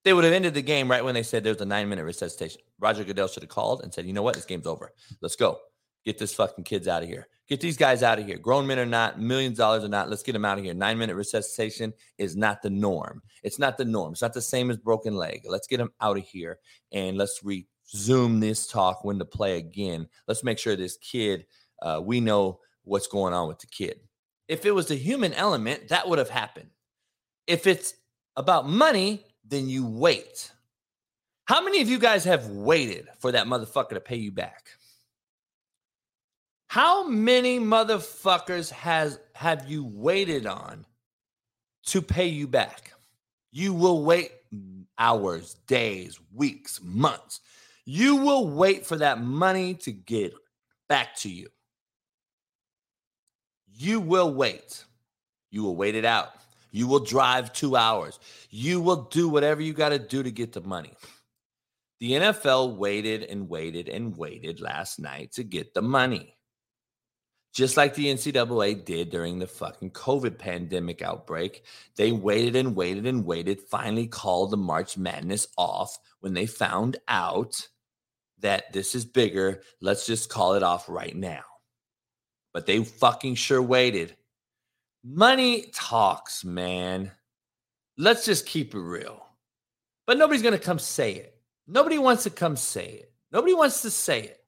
they would have ended the game right when they said there's a nine minute resuscitation. Roger Goodell should have called and said, you know what? This game's over. Let's go. Get this fucking kids out of here. Get these guys out of here. Grown men or not, millions of dollars or not, let's get them out of here. Nine minute resuscitation is not the norm. It's not the norm. It's not the same as broken leg. Let's get them out of here and let's resume this talk when to play again. Let's make sure this kid, uh, we know what's going on with the kid. If it was the human element, that would have happened. If it's about money, then you wait. How many of you guys have waited for that motherfucker to pay you back? How many motherfuckers has have you waited on to pay you back? You will wait hours, days, weeks, months. You will wait for that money to get back to you. You will wait. You will wait it out. You will drive two hours. You will do whatever you got to do to get the money. The NFL waited and waited and waited last night to get the money. Just like the NCAA did during the fucking COVID pandemic outbreak. They waited and waited and waited, finally called the March Madness off when they found out that this is bigger. Let's just call it off right now but they fucking sure waited. Money talks, man. Let's just keep it real. But nobody's going to come say it. Nobody wants to come say it. Nobody wants to say it.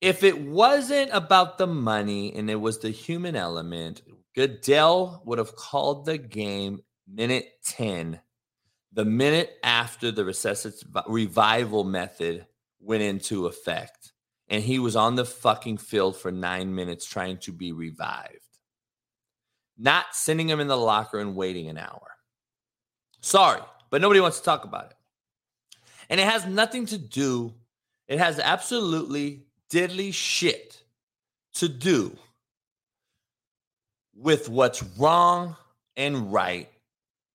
If it wasn't about the money and it was the human element, Goodell would have called the game minute 10, the minute after the recessive revival method went into effect and he was on the fucking field for nine minutes trying to be revived. Not sending him in the locker and waiting an hour. Sorry, but nobody wants to talk about it. And it has nothing to do, it has absolutely diddly shit to do with what's wrong and right.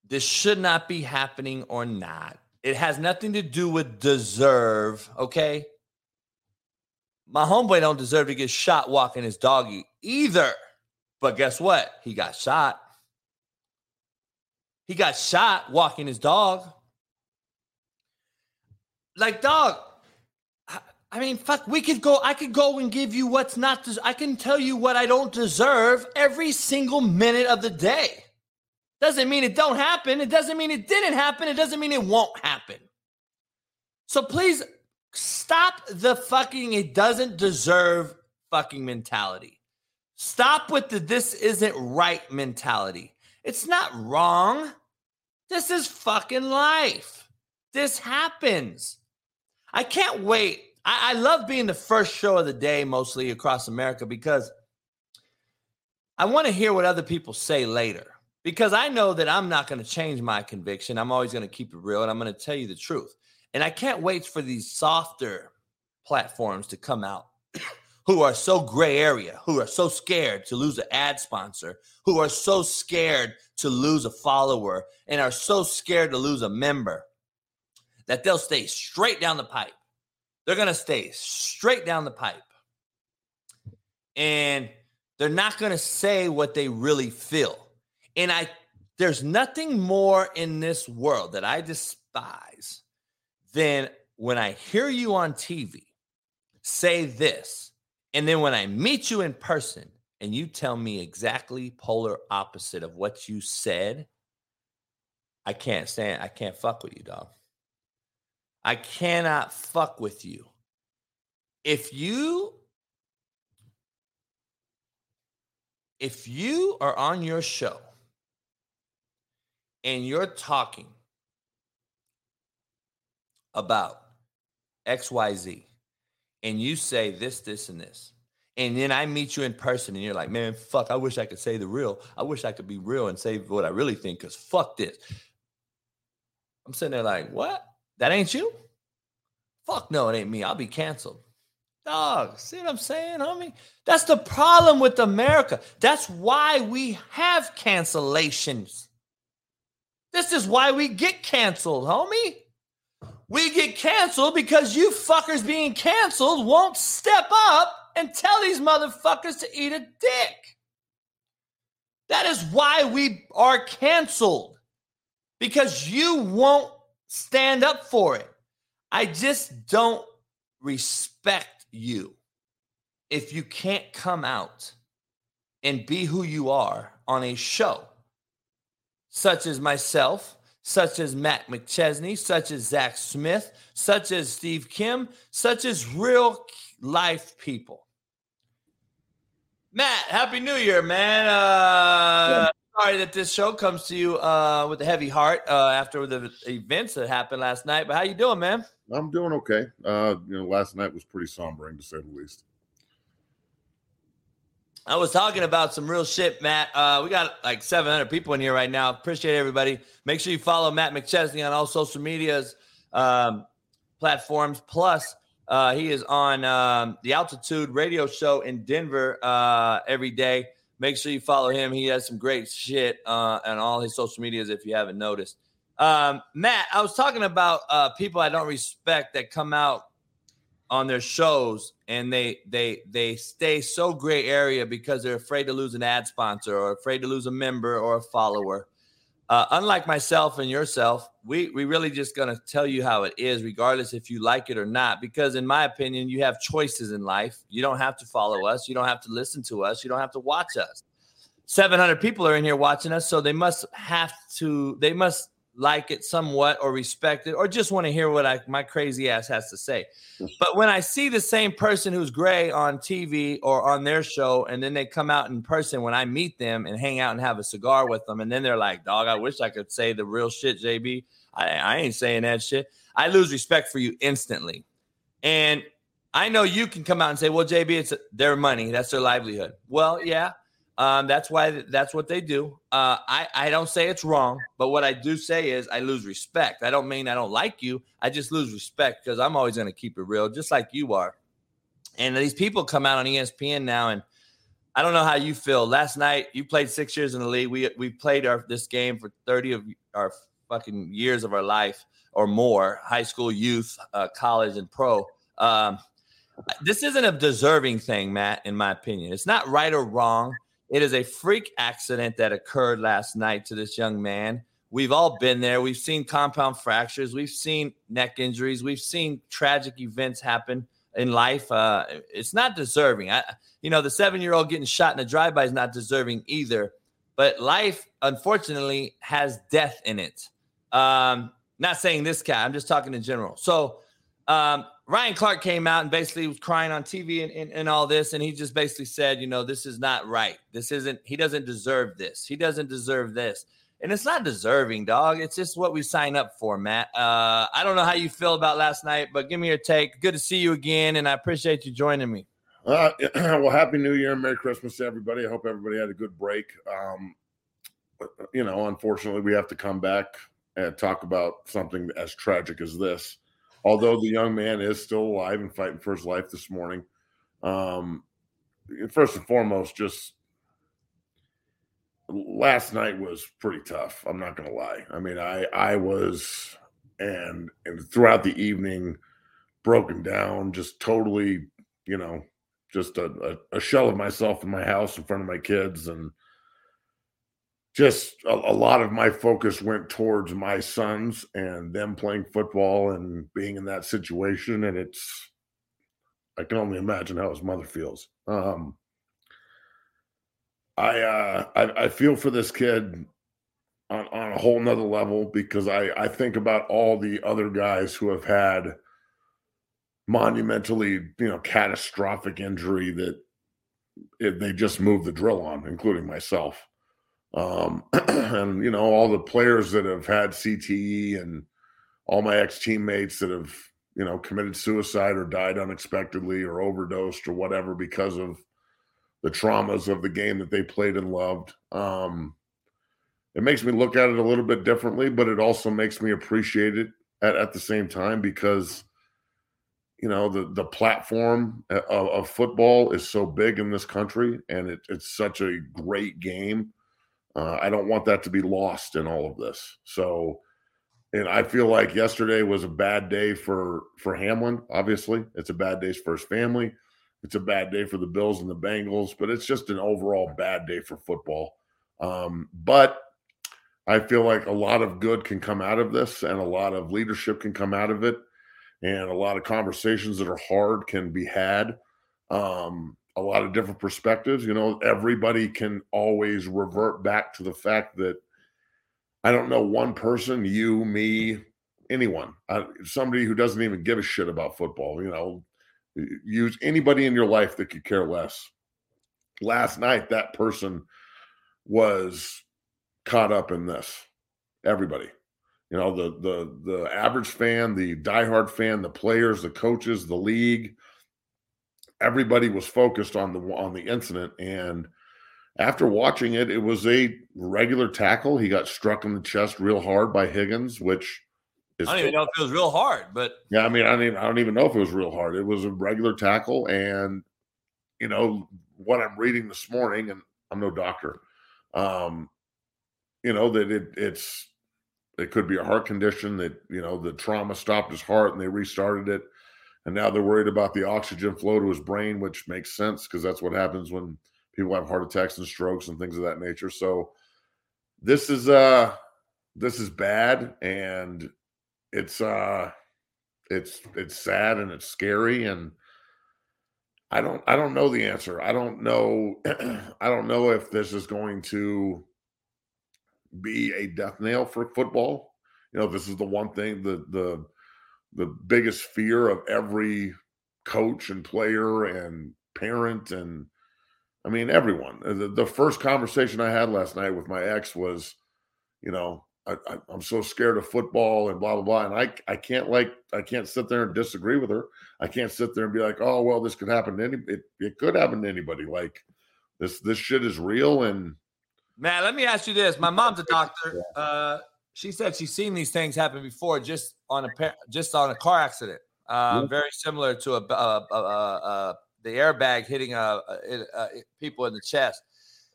This should not be happening or not. It has nothing to do with deserve, okay? My homeboy don't deserve to get shot walking his doggy either. But guess what? He got shot. He got shot walking his dog. Like, dog, I mean, fuck, we could go, I could go and give you what's not, des- I can tell you what I don't deserve every single minute of the day. Doesn't mean it don't happen. It doesn't mean it didn't happen. It doesn't mean it won't happen. So please Stop the fucking it doesn't deserve fucking mentality. Stop with the this isn't right mentality. It's not wrong. This is fucking life. This happens. I can't wait. I, I love being the first show of the day, mostly across America, because I want to hear what other people say later. Because I know that I'm not going to change my conviction. I'm always going to keep it real and I'm going to tell you the truth. And I can't wait for these softer platforms to come out who are so gray area, who are so scared to lose an ad sponsor, who are so scared to lose a follower, and are so scared to lose a member that they'll stay straight down the pipe. They're going to stay straight down the pipe. And they're not going to say what they really feel. And I there's nothing more in this world that I despise then when I hear you on TV say this, and then when I meet you in person and you tell me exactly polar opposite of what you said, I can't stand, I can't fuck with you, dog. I cannot fuck with you. If you if you are on your show and you're talking about XYZ and you say this, this, and this, and then I meet you in person and you're like, man, fuck, I wish I could say the real. I wish I could be real and say what I really think because fuck this. I'm sitting there like, what? That ain't you? Fuck no, it ain't me. I'll be canceled. Dog, see what I'm saying, homie? That's the problem with America. That's why we have cancellations. This is why we get canceled, homie. We get canceled because you fuckers being canceled won't step up and tell these motherfuckers to eat a dick. That is why we are canceled because you won't stand up for it. I just don't respect you if you can't come out and be who you are on a show such as myself, such as Matt McChesney, such as Zach Smith, such as Steve Kim, such as real life people. Matt, happy New Year, man. Uh, yeah. Sorry that this show comes to you uh, with a heavy heart uh, after the events that happened last night. But how you doing, man? I'm doing okay. Uh, you know, last night was pretty sombering to say the least. I was talking about some real shit, Matt. Uh, we got like 700 people in here right now. Appreciate everybody. Make sure you follow Matt McChesney on all social medias um, platforms. Plus, uh, he is on um, the Altitude Radio Show in Denver uh, every day. Make sure you follow him. He has some great shit uh, on all his social medias if you haven't noticed. Um, Matt, I was talking about uh, people I don't respect that come out on their shows and they they they stay so gray area because they're afraid to lose an ad sponsor or afraid to lose a member or a follower. Uh, unlike myself and yourself, we we really just gonna tell you how it is, regardless if you like it or not. Because in my opinion, you have choices in life. You don't have to follow us. You don't have to listen to us. You don't have to watch us. Seven hundred people are in here watching us, so they must have to. They must like it somewhat or respect it or just want to hear what I, my crazy ass has to say. But when I see the same person who's gray on TV or on their show, and then they come out in person when I meet them and hang out and have a cigar with them, and then they're like, dog, I wish I could say the real shit, JB. I, I ain't saying that shit. I lose respect for you instantly. And I know you can come out and say, well, JB, it's their money. That's their livelihood. Well, yeah, um, that's why that's what they do. Uh, I I don't say it's wrong, but what I do say is I lose respect. I don't mean I don't like you. I just lose respect because I'm always going to keep it real, just like you are. And these people come out on ESPN now, and I don't know how you feel. Last night you played six years in the league. We we played our this game for thirty of our fucking years of our life or more, high school, youth, uh, college, and pro. Um, this isn't a deserving thing, Matt. In my opinion, it's not right or wrong it is a freak accident that occurred last night to this young man. We've all been there. We've seen compound fractures. We've seen neck injuries. We've seen tragic events happen in life. Uh, it's not deserving. I, you know, the seven-year-old getting shot in a drive-by is not deserving either. But life, unfortunately, has death in it. Um, not saying this guy. I'm just talking in general. So um, Ryan Clark came out and basically was crying on TV and, and, and, all this. And he just basically said, you know, this is not right. This isn't, he doesn't deserve this. He doesn't deserve this. And it's not deserving, dog. It's just what we sign up for, Matt. Uh, I don't know how you feel about last night, but give me your take. Good to see you again. And I appreciate you joining me. Uh, well, Happy New Year and Merry Christmas to everybody. I hope everybody had a good break. Um, you know, unfortunately, we have to come back and talk about something as tragic as this although the young man is still alive and fighting for his life this morning. Um, first and foremost, just last night was pretty tough. I'm not going to lie. I mean, I I was and and throughout the evening broken down, just totally, you know, just a, a, a shell of myself in my house in front of my kids and just a, a, lot of my focus went towards my sons and them playing football and being in that situation. And it's, I can only imagine how his mother feels. Um, I, uh, I, I feel for this kid on, on a whole nother level because I, I think about all the other guys who have had monumentally, you know, catastrophic injury that it, they just moved the drill on, including myself um, and you know all the players that have had CTE and all my ex teammates that have you know committed suicide or died unexpectedly or overdosed or whatever because of the traumas of the game that they played and loved. Um, it makes me look at it a little bit differently, but it also makes me appreciate it at, at the same time because you know the the platform of, of, football is so big in this country and it, it's such a great game uh, i don't want that to be lost in all of this. So and i feel like yesterday was a bad day for for hamlin obviously. It's a bad day for his family. It's a bad day for the bills and the bengals but it's just an overall bad day for football. Um, but i feel like a lot of good can come out of this and a lot of leadership can come out of it. And a lot of conversations that are hard can be had. Um, a lot of different perspectives. You know, everybody can always revert back to the fact that I don't know one person, you, me, anyone, uh, somebody who doesn't even give a shit about football. You know, use anybody in your life that could care less. Last night, that person was caught up in this. Everybody you know the the the average fan the diehard fan the players the coaches the league everybody was focused on the on the incident and after watching it it was a regular tackle he got struck in the chest real hard by higgins which is I don't even know if it was real hard, but yeah, I mean, I don't even, I don't even know if it was real hard. It was a regular tackle, and you know what I'm reading this morning, and I'm no doctor. Um, you know that it, it's it could be a heart condition that, you know, the trauma stopped his heart and they restarted it. And now they're worried about the oxygen flow to his brain, which makes sense because that's what happens when people have heart attacks and strokes and things of that nature. So this is uh this is bad and it's uh it's it's sad and it's scary and I don't I don't know the answer. I don't know I don't know if this is going to be a death nail for football. You know, this is the one thing the the the biggest fear of every coach and player and parent and I mean everyone. The, the first conversation I had last night with my ex was, you know, I, am so scared of football and blah blah blah, and I I can't like I can't sit there and disagree with her. I can't sit there and be like, oh well, this could happen to any. It, it could happen to anybody. Like this this shit is real, and Man, let me ask you this. My mom's a doctor. Uh, she said she's seen these things happen before, just on a just on a car accident. Uh, very similar to a, a, a, a, the airbag hitting a, people in the chest.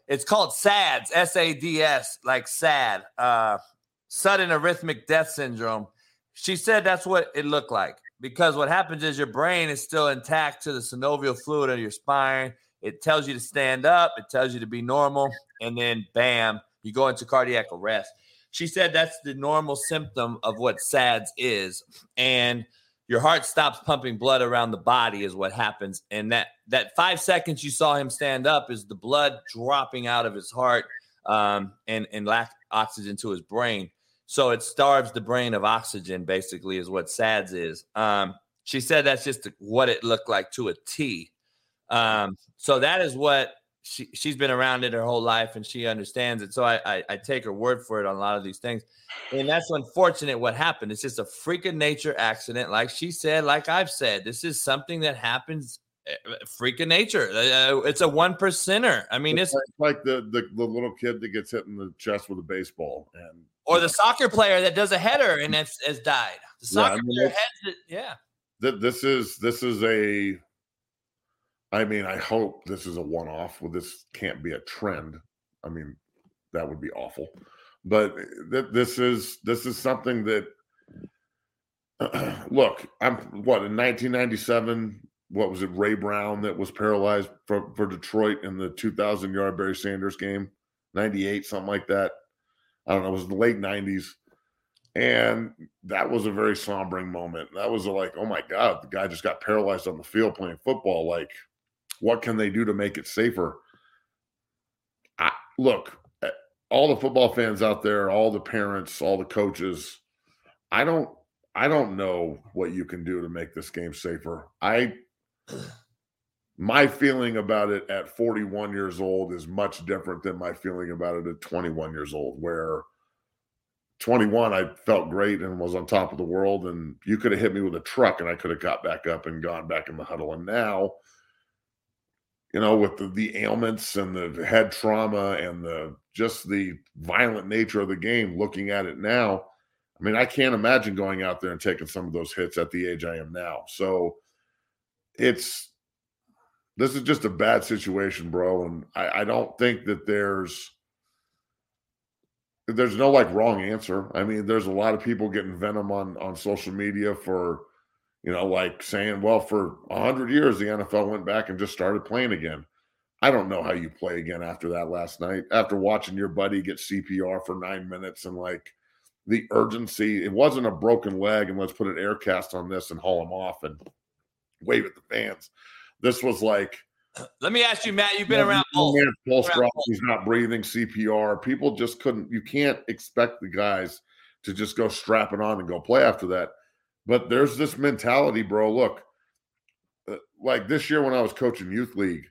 It's called SADS, S A D S, like SAD, uh, sudden arrhythmic death syndrome. She said that's what it looked like because what happens is your brain is still intact to the synovial fluid of your spine. It tells you to stand up, it tells you to be normal, and then bam, you go into cardiac arrest. She said that's the normal symptom of what SADS is. And your heart stops pumping blood around the body is what happens. And that that five seconds you saw him stand up is the blood dropping out of his heart um, and, and lack oxygen to his brain. So it starves the brain of oxygen, basically, is what SADS is. Um, she said that's just what it looked like to a T. Um, so that is what she she's been around it her whole life and she understands it. So I, I, I take her word for it on a lot of these things. And that's unfortunate what happened. It's just a freak of nature accident, like she said, like I've said. This is something that happens eh, eh, freak of nature. Uh, it's a one percenter. I mean, it's, it's like the, the, the little kid that gets hit in the chest with a baseball, and or the soccer player that does a header and has, has died. The soccer yeah, I mean, player has it. Yeah. Th- this is this is a I mean, I hope this is a one off. Well, this can't be a trend. I mean, that would be awful. But eh, th- this is this is something that look, I'm what in 1997. What was it? Ray Brown that was paralyzed for, for Detroit in the 2,000 yard Barry Sanders game, 98, something like that. I don't know. It was the late 90s. And that was a very sombering moment. That was like, oh my God, the guy just got paralyzed on the field playing football. Like, what can they do to make it safer? I, look, eh, all the football fans out there, all the parents, all the coaches, I don't I don't know what you can do to make this game safer. I my feeling about it at 41 years old is much different than my feeling about it at 21 years old where 21 I felt great and was on top of the world and you could have hit me with a truck and I could have got back up and gone back in the huddle and now you know, with the, the ailments and the head trauma and the just the violent nature of the game, looking at it now, I mean, I can't imagine going out there and taking some of those hits at the age I am now. So it's this is just a bad situation, bro. And I, I don't think that there's there's no like wrong answer. I mean, there's a lot of people getting venom on on social media for you know, like saying, well, for a hundred years the NFL went back and just started playing again. I don't know how you play again after that last night. After watching your buddy get CPR for nine minutes and like the urgency, it wasn't a broken leg, and let's put an air cast on this and haul him off and wave at the fans. This was like let me ask you, Matt. You've been around both. Pulse drop. He's not breathing. CPR. People just couldn't. You can't expect the guys to just go strap it on and go play after that. But there's this mentality, bro. Look, uh, like this year when I was coaching youth league,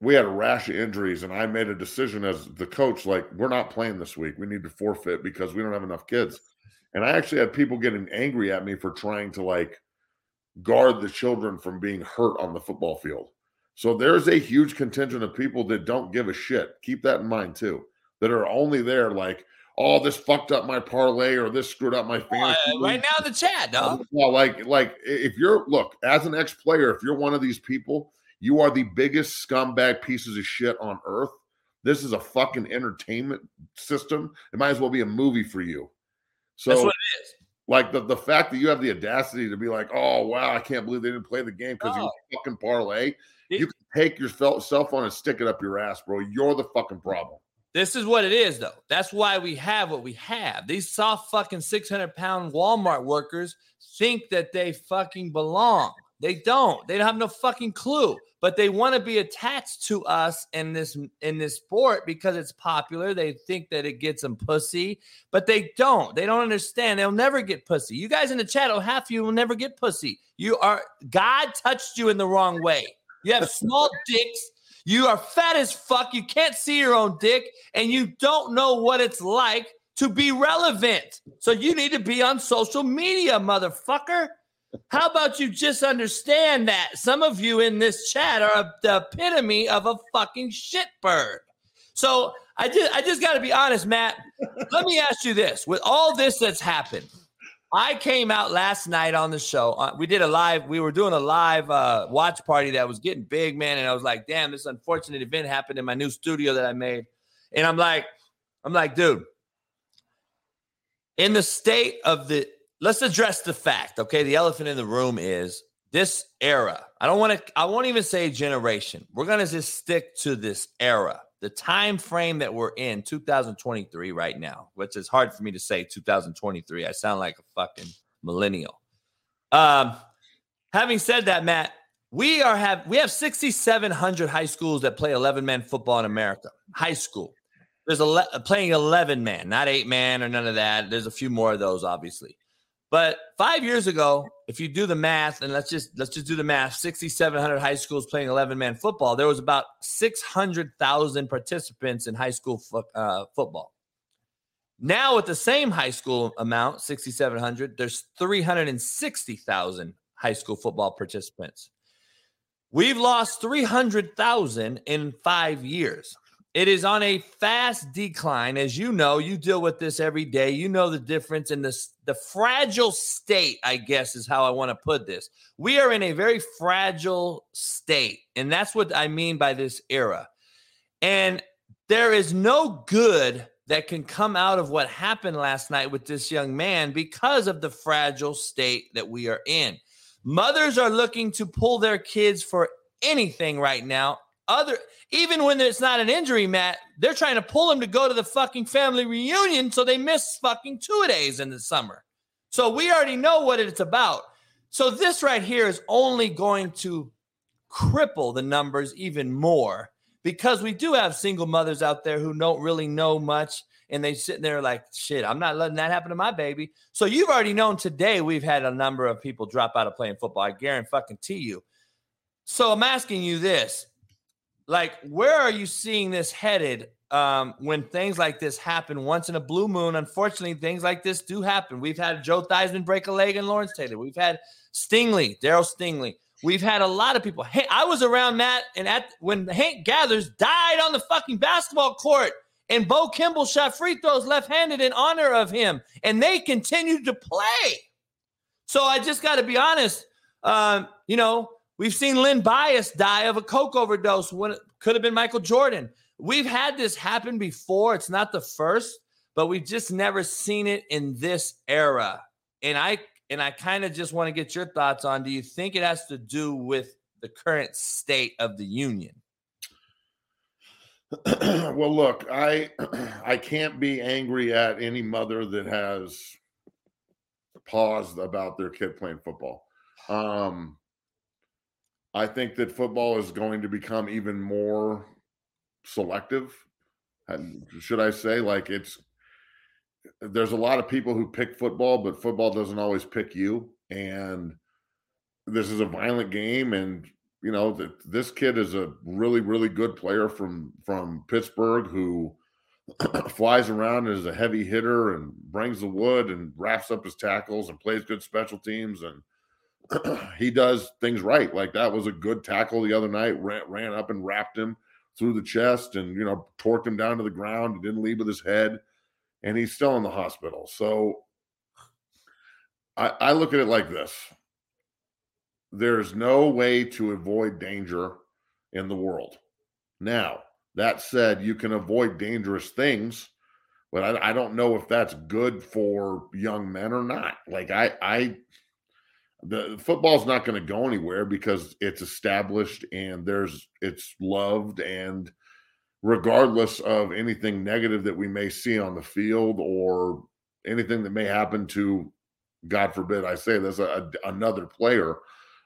we had a rash of injuries, and I made a decision as the coach, like we're not playing this week. We need to forfeit because we don't have enough kids. And I actually had people getting angry at me for trying to like guard the children from being hurt on the football field. So there's a huge contingent of people that don't give a shit. Keep that in mind too. That are only there like, oh, this fucked up my parlay or this screwed up my fantasy. Uh, right now in the chat, dog. Well, like, like if you're look as an ex-player, if you're one of these people, you are the biggest scumbag pieces of shit on earth. This is a fucking entertainment system. It might as well be a movie for you. So That's what it is. Like the, the fact that you have the audacity to be like, oh wow, I can't believe they didn't play the game because oh. you fucking parlay. You can take your cell phone and stick it up your ass, bro. You're the fucking problem. This is what it is, though. That's why we have what we have. These soft fucking 600 pound Walmart workers think that they fucking belong. They don't. They don't have no fucking clue. But they want to be attached to us in this in this sport because it's popular. They think that it gets them pussy, but they don't. They don't understand. They'll never get pussy. You guys in the chat, oh, half of you will never get pussy. You are God touched you in the wrong way. You have small dicks. You are fat as fuck. You can't see your own dick, and you don't know what it's like to be relevant. So you need to be on social media, motherfucker. How about you just understand that some of you in this chat are the epitome of a fucking shitbird. So I just I just got to be honest, Matt. Let me ask you this: with all this that's happened, I came out last night on the show. Uh, we did a live. We were doing a live uh, watch party that was getting big, man. And I was like, "Damn, this unfortunate event happened in my new studio that I made." And I'm like, I'm like, dude, in the state of the let's address the fact. Okay, the elephant in the room is this era. I don't want to. I won't even say generation. We're gonna just stick to this era, the time frame that we're in, 2023 right now, which is hard for me to say 2023. I sound like a fucking millennial. Um, having said that, Matt, we are have we have 6,700 high schools that play 11 man football in America. High school. There's a playing 11 man, not eight man or none of that. There's a few more of those, obviously. But five years ago, if you do the math, and let's just let's just do the math, 6,700 high schools playing 11 man football. There was about 600,000 participants in high school fo- uh, football. Now, with the same high school amount, 6,700, there's 360,000 high school football participants. We've lost 300,000 in five years. It is on a fast decline. As you know, you deal with this every day. You know the difference in this, the fragile state, I guess, is how I want to put this. We are in a very fragile state. And that's what I mean by this era. And there is no good that can come out of what happened last night with this young man because of the fragile state that we are in. Mothers are looking to pull their kids for anything right now other even when it's not an injury, Matt, they're trying to pull him to go to the fucking family reunion so they miss fucking two days in the summer. So we already know what it's about. So this right here is only going to cripple the numbers even more because we do have single mothers out there who don't really know much and they sitting there like shit i'm not letting that happen to my baby so you've already known today we've had a number of people drop out of playing football i guarantee you so i'm asking you this like where are you seeing this headed um, when things like this happen once in a blue moon unfortunately things like this do happen we've had joe theismann break a leg in lawrence taylor we've had stingley Darryl stingley We've had a lot of people. Hey, I was around that, and at when Hank Gathers died on the fucking basketball court, and Bo Kimble shot free throws left-handed in honor of him, and they continued to play. So I just got to be honest. Um, you know, we've seen Len Bias die of a coke overdose when it could have been Michael Jordan. We've had this happen before. It's not the first, but we've just never seen it in this era. And I and I kind of just want to get your thoughts on do you think it has to do with the current state of the union? well, look, I I can't be angry at any mother that has paused about their kid playing football. Um, I think that football is going to become even more selective. Should I say, like it's there's a lot of people who pick football, but football doesn't always pick you. And this is a violent game, and you know that this kid is a really, really good player from from Pittsburgh who flies around and is a heavy hitter and brings the wood and wraps up his tackles and plays good special teams and he does things right. Like that was a good tackle the other night. Ran, ran up and wrapped him through the chest and you know torqued him down to the ground. Didn't leave with his head, and he's still in the hospital. So I, I look at it like this: there's no way to avoid danger in the world. Now that said, you can avoid dangerous things, but I, I don't know if that's good for young men or not. Like I, I the football's not going to go anywhere because it's established and there's it's loved and regardless of anything negative that we may see on the field or anything that may happen to god forbid i say this a, another player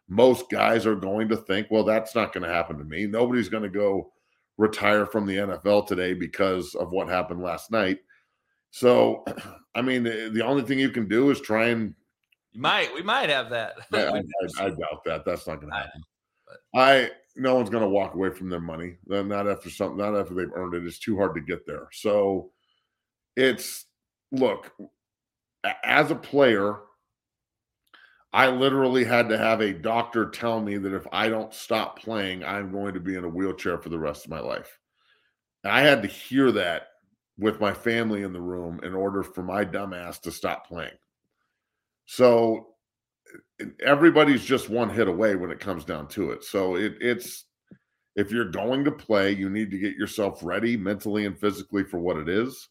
most guys are going to think well that's not going to happen to me. Nobody's going to go retire from the nfl today because of what happened last night. So i mean the only thing you can do is try and you might. We might have that. Yeah, I, I, I, doubt that. That's not going to happen. I no one's going to walk away from their money. Not after something. Not after they've earned it. It's too hard to get there. So it's look. As a player, I literally had to have a doctor tell me that if I don't stop playing, I'm going to be in a wheelchair for the rest of my life. And I had to hear that with my family in the room in order for my dumbass to stop playing. So everybody's just one hit away when it comes down to it. So it, it's if you're going to play, you need to get yourself ready mentally and physically for what it is.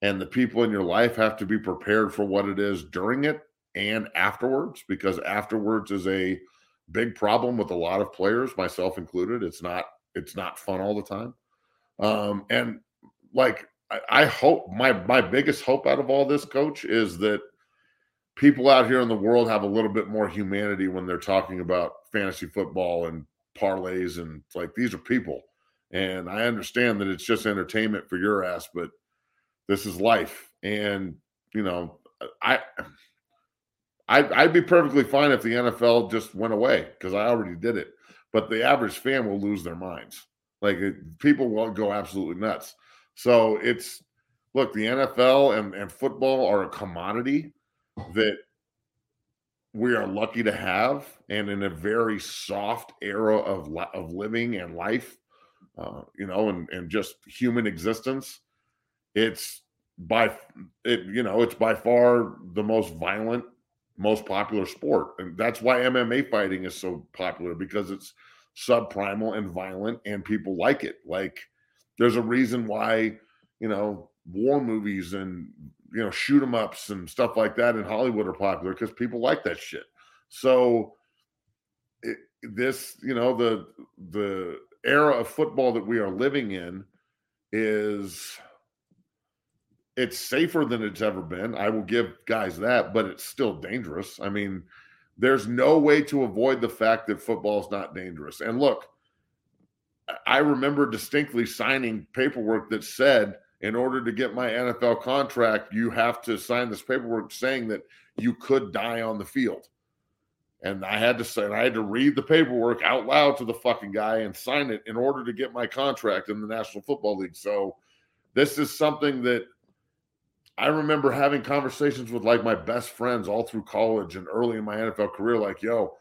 And the people in your life have to be prepared for what it is during it and afterwards, because afterwards is a big problem with a lot of players, myself included. It's not it's not fun all the time. Um, and like I, I hope my my biggest hope out of all this, coach, is that people out here in the world have a little bit more humanity when they're talking about fantasy football and parlays and like these are people. And i understand that it's just entertainment for your ass but this is life. And you know i I'd, I'd be perfectly fine if the nfl just went away because i already did it. But the average fan will lose their minds. Like it, people will go absolutely nuts. So it's look the nfl and, and football are a commodity that we are lucky to have, and in a very soft era of of living and life, uh, you know, and and just human existence, it's by it you know it's by far the most violent, most popular sport, and that's why MMA fighting is so popular because it's subprimal and violent, and people like it. Like, there's a reason why you know war movies and you know shoot 'em ups and stuff like that in Hollywood are popular because people like that shit. So it, this, you know, the the era of football that we are living in is it's safer than it's ever been. I will give guys that, but it's still dangerous. I mean, there's no way to avoid the fact that football is not dangerous. And look, I remember distinctly signing paperwork that said in order to get my NFL contract, you have to sign this paperwork saying that you could die on the field. And I had to say, I had to read the paperwork out loud to the fucking guy and sign it in order to get my contract in the National Football League. So this is something that I remember having conversations with like my best friends all through college and early in my NFL career, like, yo,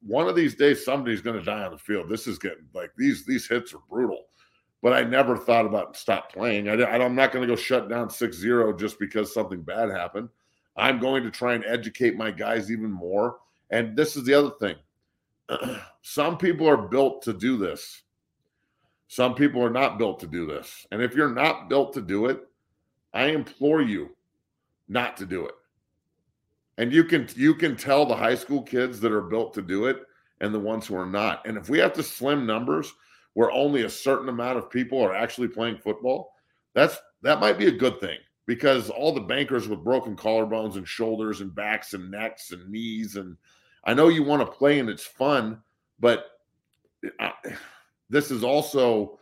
one of these days somebody's to die on the field. This is getting like these these hits are brutal. But I never thought about stop playing. I, I'm not going to go shut down 6-0 just because something bad happened. I'm going to try and educate my guys even more. And this is the other thing. Some people are built to do this. Some people are not built to do this. And if you're not built to do it, I implore you not to do it. And you can you can tell the high school kids that are built to do it and the ones who are not. And if we have to slim numbers where only a certain amount of people are actually playing football, that's that might be a good thing because all the bankers with broken collarbones and shoulders and backs and necks and knees and I know you want to play and it's fun, but I, this is also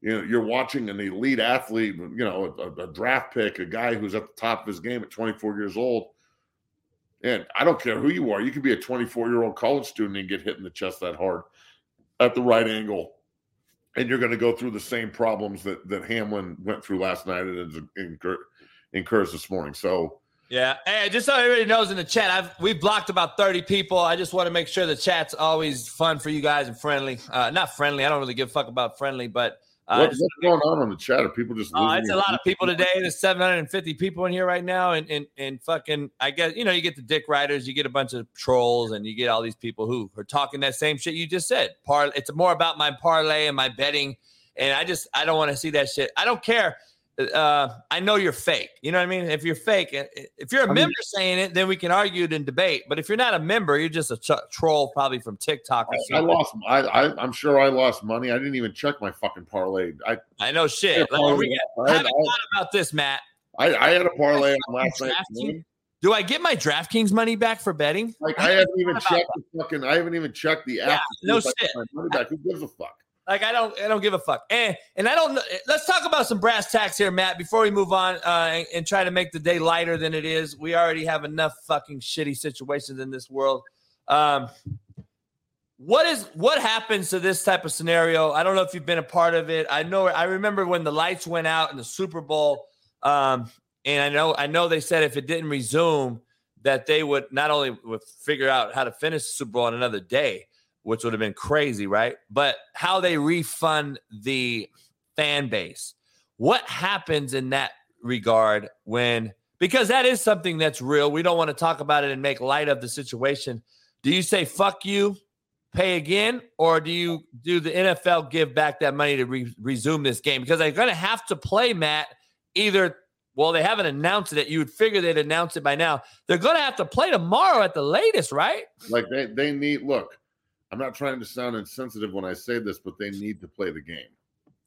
you know you're watching an elite athlete, you know, a, a draft pick, a guy who's at the top of his game at 24 years old and I don't care who you are. You could be a 24 year old college student and get hit in the chest that hard at the right angle. And you're going to go through the same problems that, that Hamlin went through last night and incur, incurs this morning. So, yeah. Hey, just so everybody knows in the chat, I've we've blocked about 30 people. I just want to make sure the chat's always fun for you guys and friendly. Uh, not friendly. I don't really give a fuck about friendly, but uh, what, what's going on on the chat? Are people just? Uh, it's a lot of people today. There's 750 people in here right now, and and and fucking. I guess you know you get the dick riders, you get a bunch of trolls, and you get all these people who are talking that same shit you just said. Par. It's more about my parlay and my betting, and I just I don't want to see that shit. I don't care uh, I know you're fake. You know what I mean? If you're fake, if you're a I member mean, saying it, then we can argue it and debate. But if you're not a member, you're just a ch- troll, probably from TikTok. I, I, lost. I, I, am sure I lost money. I didn't even check my fucking parlay. I I know shit. Like, we, I, haven't thought about this, Matt. I, I had a parlay on last night. Do I get my DraftKings money back for betting? Like I haven't even checked the fucking. I haven't even checked the app. Yeah, no shit. Who gives a fuck? Like I don't, I don't give a fuck. And and I don't. Let's talk about some brass tacks here, Matt. Before we move on uh, and, and, try to make the day lighter than it is, we already have enough fucking shitty situations in this world. Um, what is what happens to this type of scenario? I don't know if you've been a part of it. I know. I remember when the lights went out in the Super Bowl, um, and I know. I know they said if it didn't resume, that they would not only would figure out how to finish the Super Bowl in another day which would have been crazy, right? But how they refund the fan base. What happens in that regard when, because that is something that's real. We don't want to talk about it and make light of the situation. Do you say, fuck you, pay again? Or do you do the NFL give back that money to re- resume this game? Because they're going to have to play, Matt, either well, they haven't announced it. You would figure they'd announce it by now. They're going to have to play tomorrow at the latest, right? Like they, they need, look, I'm not trying to sound insensitive when I say this, but they need to play the game.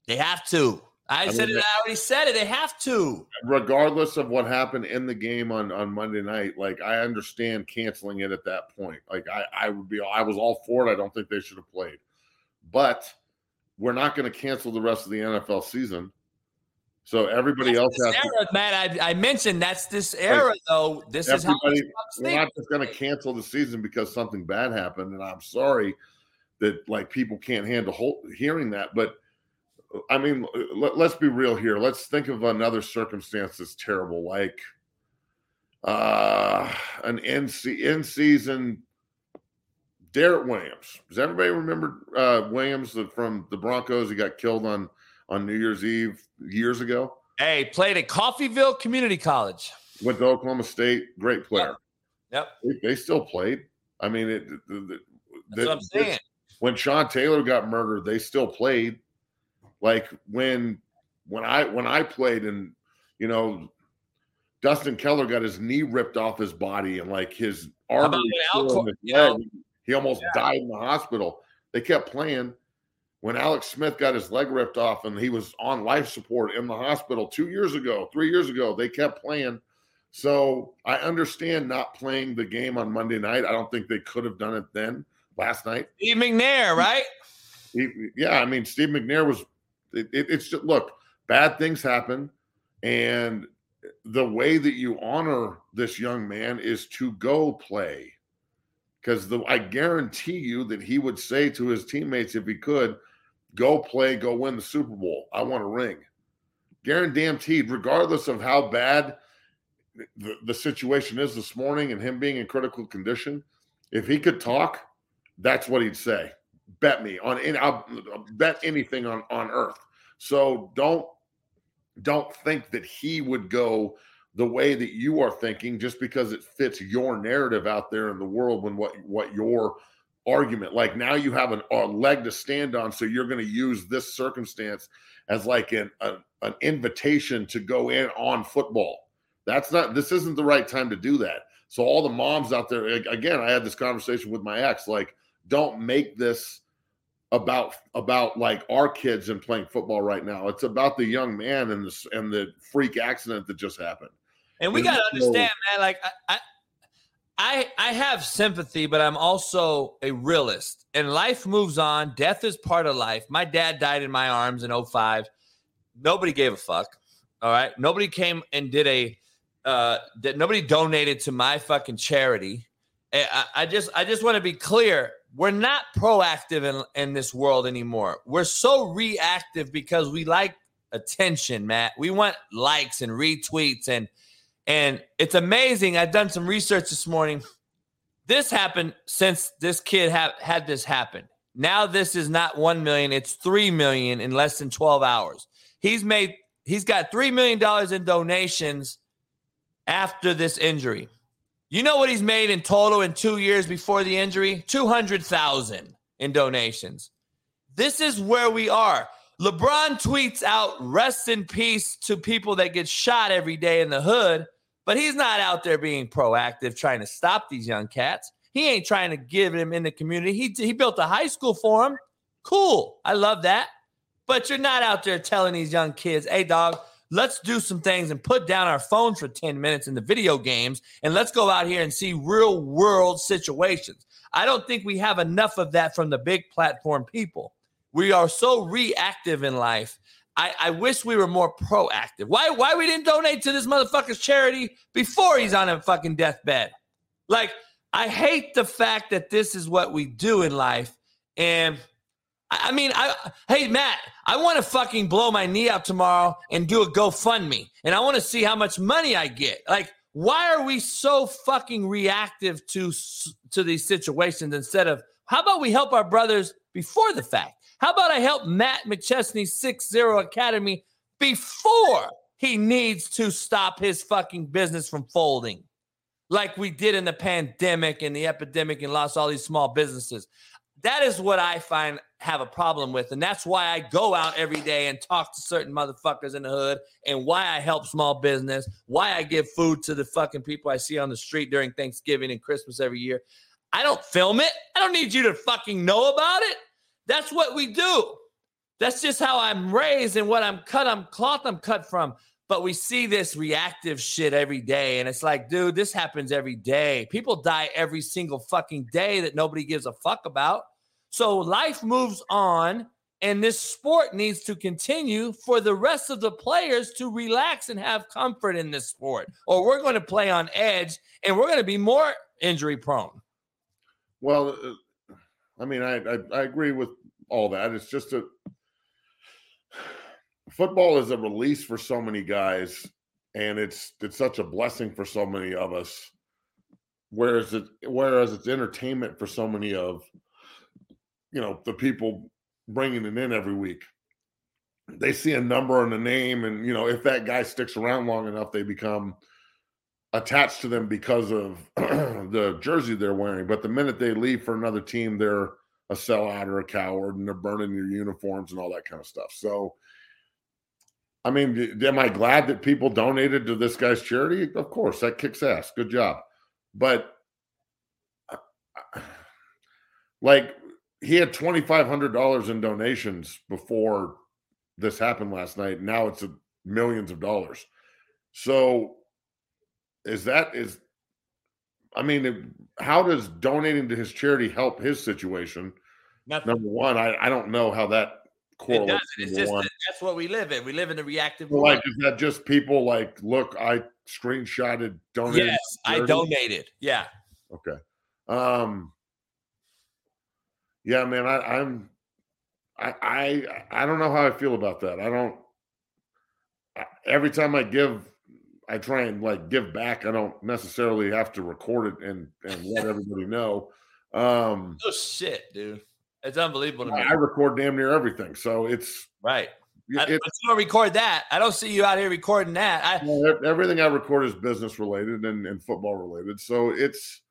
They have to. I, I said mean, it. I already said it. They have to. Regardless of what happened in the game on on Monday night, like I understand canceling it at that point. Like I, I would be. I was all for it. I don't think they should have played, but we're not going to cancel the rest of the NFL season. So everybody that's else has era, to, Matt. I, I, mentioned that's this era, like, though. This is how we're not just going to cancel the season because something bad happened, and I'm sorry that like people can't handle whole, hearing that. But I mean, let, us be real here. Let's think of another circumstance that's terrible, like uh, an in, in season. Darrent Williams. Does everybody remember uh, Williams from the Broncos? He got killed on on New Year's Eve years ago. Hey, played at Coffeyville Community College. Went to Oklahoma State. Great player. Yep. They, they still played. I mean, it, the, That's what I'm saying. when Sean Taylor got murdered, they still played. Like when when I when I played and you know Dustin Keller got his knee ripped off his body and like his arm he almost yeah. died in the hospital. They kept playing when Alex Smith got his leg ripped off and he was on life support in the hospital two years ago, three years ago, they kept playing. So I understand not playing the game on Monday night. I don't think they could have done it then last night. Steve McNair, right? He, yeah, I mean, Steve McNair was. It, it, it's just look, bad things happen, and the way that you honor this young man is to go play. Because I guarantee you that he would say to his teammates if he could, Go play, go win the Super Bowl. I want a ring. Guaranteed, regardless of how bad the, the situation is this morning and him being in critical condition, if he could talk, that's what he'd say. Bet me on any, I'll bet anything on on earth. So don't don't think that he would go the way that you are thinking just because it fits your narrative out there in the world when what what your argument like now you have an, a leg to stand on so you're going to use this circumstance as like an, a, an invitation to go in on football. That's not this isn't the right time to do that. So all the moms out there again i had this conversation with my ex like don't make this about about like our kids and playing football right now. It's about the young man and the and the freak accident that just happened. And we got to understand man like I, I I have sympathy, but I'm also a realist. And life moves on. Death is part of life. My dad died in my arms in 05. Nobody gave a fuck. All right. Nobody came and did a uh that nobody donated to my fucking charity. I, I just I just want to be clear. We're not proactive in, in this world anymore. We're so reactive because we like attention, Matt. We want likes and retweets and and it's amazing. I've done some research this morning. This happened since this kid ha- had this happen. Now this is not 1 million, it's 3 million in less than 12 hours. He's made he's got 3 million dollars in donations after this injury. You know what he's made in total in 2 years before the injury? 200,000 in donations. This is where we are. LeBron tweets out rest in peace to people that get shot every day in the hood, but he's not out there being proactive trying to stop these young cats. He ain't trying to give them in the community. He, he built a high school for them. Cool. I love that. But you're not out there telling these young kids, hey, dog, let's do some things and put down our phones for 10 minutes in the video games and let's go out here and see real world situations. I don't think we have enough of that from the big platform people. We are so reactive in life. I, I wish we were more proactive. Why why we didn't donate to this motherfucker's charity before he's on a fucking deathbed? Like, I hate the fact that this is what we do in life. And I mean, I hey Matt, I want to fucking blow my knee out tomorrow and do a GoFundMe, and I want to see how much money I get. Like, why are we so fucking reactive to to these situations instead of how about we help our brothers before the fact? How about I help Matt McChesney 6-0 Academy before he needs to stop his fucking business from folding? Like we did in the pandemic and the epidemic and lost all these small businesses. That is what I find have a problem with. And that's why I go out every day and talk to certain motherfuckers in the hood and why I help small business, why I give food to the fucking people I see on the street during Thanksgiving and Christmas every year. I don't film it. I don't need you to fucking know about it. That's what we do. That's just how I'm raised and what I'm cut, I'm cloth I'm cut from. But we see this reactive shit every day. And it's like, dude, this happens every day. People die every single fucking day that nobody gives a fuck about. So life moves on. And this sport needs to continue for the rest of the players to relax and have comfort in this sport. Or we're going to play on edge and we're going to be more injury prone. Well, uh, I mean, I, I, I agree with all that. It's just a football is a release for so many guys, and it's it's such a blessing for so many of us. Whereas it whereas it's entertainment for so many of you know the people bringing it in every week. They see a number and a name, and you know if that guy sticks around long enough, they become attached to them because of the jersey they're wearing. But the minute they leave for another team, they're a sellout or a coward and they're burning your uniforms and all that kind of stuff. So, I mean, am I glad that people donated to this guy's charity? Of course, that kicks ass. Good job. But uh, like he had $2,500 in donations before this happened last night. Now it's millions of dollars. So is that is I mean, how does donating to his charity help his situation? Nothing. Number one, I, I don't know how that correlates. It it's just that's what we live in. We live in a reactive. So like, is that just people like, look, I screenshotted, donated. Yes, I donated. Yeah. Okay. Um. Yeah, man, I, I'm. I, I I don't know how I feel about that. I don't. Every time I give I try and like give back. I don't necessarily have to record it and and let everybody know. Um, oh shit, dude, it's unbelievable to me. I record damn near everything, so it's right. I, it, but you don't record that. I don't see you out here recording that. I, well, everything I record is business related and, and football related. So it's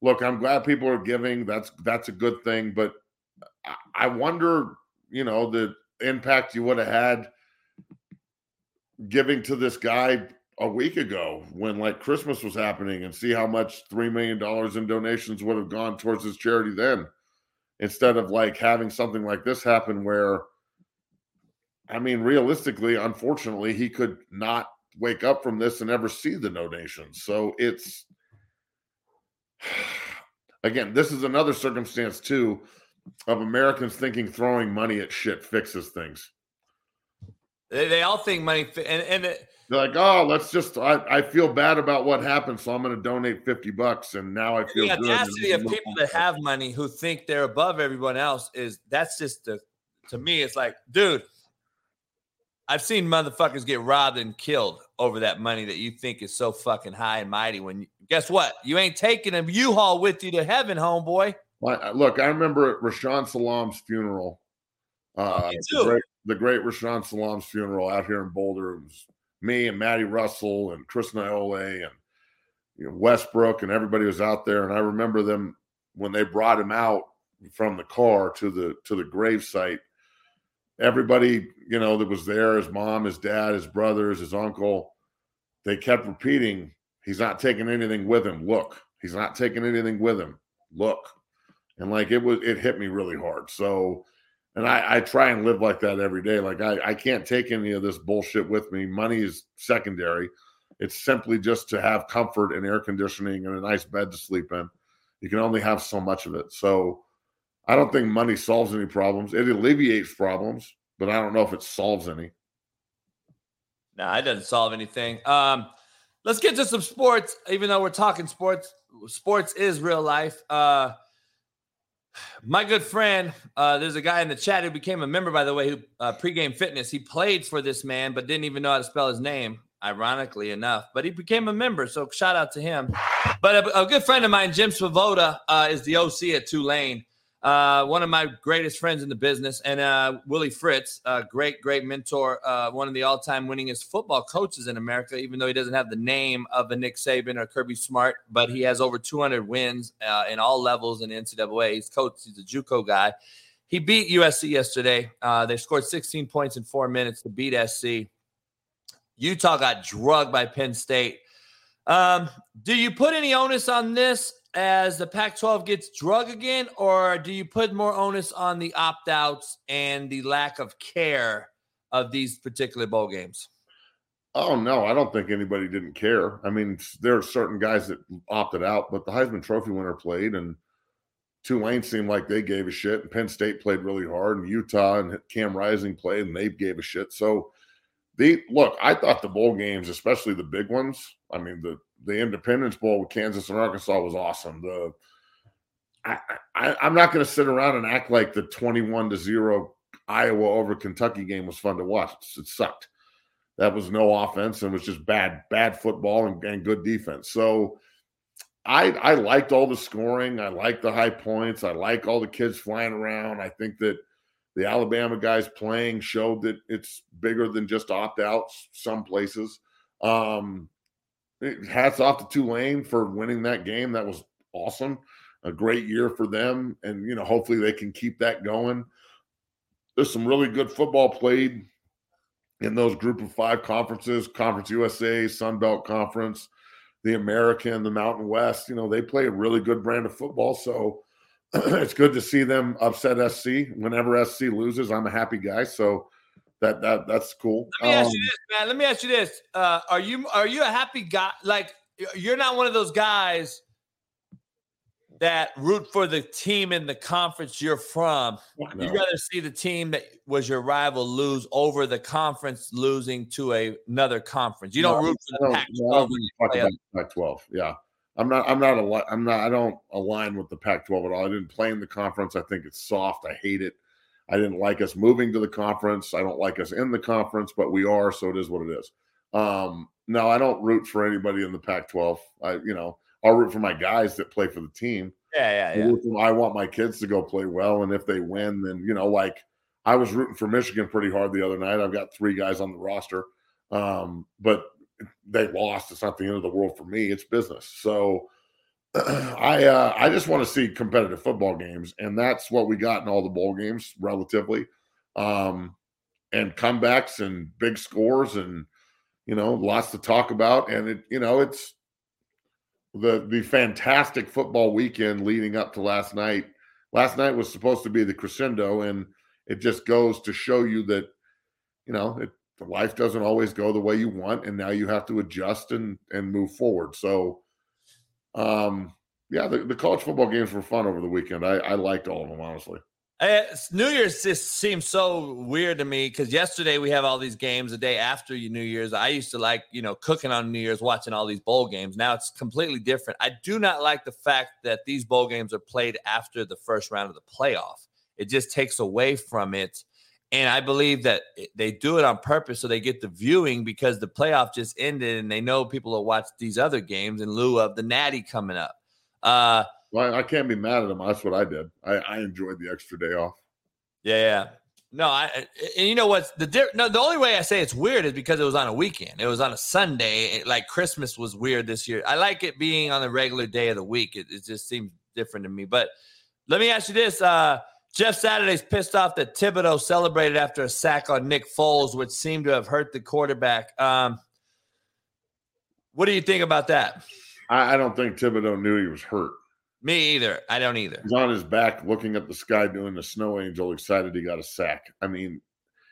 look, I'm glad people are giving. That's that's a good thing. But I, I wonder, you know, the impact you would have had giving to this guy a week ago when like Christmas was happening and see how much three million dollars in donations would have gone towards his charity then instead of like having something like this happen where I mean realistically unfortunately he could not wake up from this and ever see the no donations so it's again this is another circumstance too of Americans thinking throwing money at shit fixes things. They, they all think money and and they're like, oh, let's just. I, I feel bad about what happened, so I'm going to donate fifty bucks, and now I feel the audacity of people that have money who think they're above everyone else is that's just the. To me, it's like, dude, I've seen motherfuckers get robbed and killed over that money that you think is so fucking high and mighty. When you, guess what, you ain't taking a U-Haul with you to heaven, homeboy. Look, I remember at Rashaan Salaam's funeral. Uh, the, great, the great Rashaan Salaam's funeral out here in Boulder. It was me and Matty Russell and Chris Naeole and you know, Westbrook and everybody was out there. And I remember them when they brought him out from the car to the to the grave site. Everybody, you know, that was there, his mom, his dad, his brothers, his uncle, they kept repeating, he's not taking anything with him. Look, he's not taking anything with him. Look. And like it was it hit me really hard. So and I, I, try and live like that every day. Like I, I can't take any of this bullshit with me. Money is secondary. It's simply just to have comfort and air conditioning and a nice bed to sleep in. You can only have so much of it. So I don't think money solves any problems. It alleviates problems, but I don't know if it solves any. No, it doesn't solve anything. Um, let's get to some sports. Even though we're talking sports, sports is real life. Uh, my good friend, uh, there's a guy in the chat who became a member, by the way, who uh, pregame fitness. He played for this man, but didn't even know how to spell his name, ironically enough. But he became a member, so shout out to him. But a, a good friend of mine, Jim Svoboda, uh, is the OC at Tulane uh, one of my greatest friends in the business, and uh, Willie Fritz, a great, great mentor, uh, one of the all-time winningest football coaches in America. Even though he doesn't have the name of a Nick Saban or Kirby Smart, but he has over 200 wins uh, in all levels in NCAA. He's coached. He's a JUCO guy. He beat USC yesterday. Uh, they scored 16 points in four minutes to beat SC. Utah got drugged by Penn State. Um, do you put any onus on this as the Pac 12 gets drug again, or do you put more onus on the opt outs and the lack of care of these particular bowl games? Oh, no, I don't think anybody didn't care. I mean, there are certain guys that opted out, but the Heisman Trophy winner played, and Tulane seemed like they gave a shit, and Penn State played really hard, and Utah and Cam Rising played, and they gave a shit. So, the look, I thought the bowl games, especially the big ones, I mean, the the Independence Bowl with Kansas and Arkansas was awesome. The I, I I'm not going to sit around and act like the 21 to zero Iowa over Kentucky game was fun to watch. It sucked. That was no offense and was just bad, bad football and, and good defense. So I I liked all the scoring. I liked the high points. I like all the kids flying around. I think that the Alabama guys playing showed that it's bigger than just opt outs some places. Um, hats off to Tulane for winning that game. That was awesome. A great year for them. And, you know, hopefully they can keep that going. There's some really good football played in those group of five conferences Conference USA, Sun Belt Conference, the American, the Mountain West. You know, they play a really good brand of football. So it's good to see them upset SC. Whenever SC loses, I'm a happy guy. So, that that that's cool. Let me um, ask you um, this, man. Let me ask you this: uh, Are you are you a happy guy? Like you're not one of those guys that root for the team in the conference you're from. No. You rather see the team that was your rival lose over the conference losing to a, another conference. You don't no, root for the Pac-12. No, Pac-12, yeah. I'm not. I'm not a. I'm not. I don't align with the Pac-12 at all. I didn't play in the conference. I think it's soft. I hate it. I didn't like us moving to the conference. I don't like us in the conference, but we are, so it is what it is. Um, no, I don't root for anybody in the Pac-12. I, you know, I'll root for my guys that play for the team. Yeah, yeah, yeah. I want my kids to go play well, and if they win, then you know, like I was rooting for Michigan pretty hard the other night. I've got three guys on the roster, um, but they lost. It's not the end of the world for me. It's business. So I uh, I just want to see competitive football games, and that's what we got in all the bowl games, relatively, um, and comebacks and big scores, and you know, lots to talk about. And it, you know, it's the the fantastic football weekend leading up to last night. Last night was supposed to be the crescendo, and it just goes to show you that you know it, life doesn't always go the way you want, and now you have to adjust and and move forward. So um, yeah, the, the college football games were fun over the weekend. I, I liked all of them, honestly. Uh, New Year's just seems so weird to me because yesterday we have all these games the day after New Year's. I used to like, you know, cooking on New Year's, watching all these bowl games. Now it's completely different. I do not like the fact that these bowl games are played after the first round of the playoff. It just takes away from it. And I believe that they do it on purpose so they get the viewing because the playoff just ended and they know people will watch these other games in lieu of the Natty coming up. Uh, well, I can't be mad at them. That's what I did. I, I enjoyed the extra day off. Yeah, yeah. No, I and you know what's the di- no the only way I say it's weird is because it was on a weekend. It was on a Sunday. It, like Christmas was weird this year. I like it being on a regular day of the week. It, it just seems different to me. But let me ask you this: uh, Jeff Saturday's pissed off that Thibodeaux celebrated after a sack on Nick Foles, which seemed to have hurt the quarterback. Um, what do you think about that? I, I don't think Thibodeaux knew he was hurt. Me either. I don't either. He's on his back looking at the sky doing the snow angel, excited he got a sack. I mean,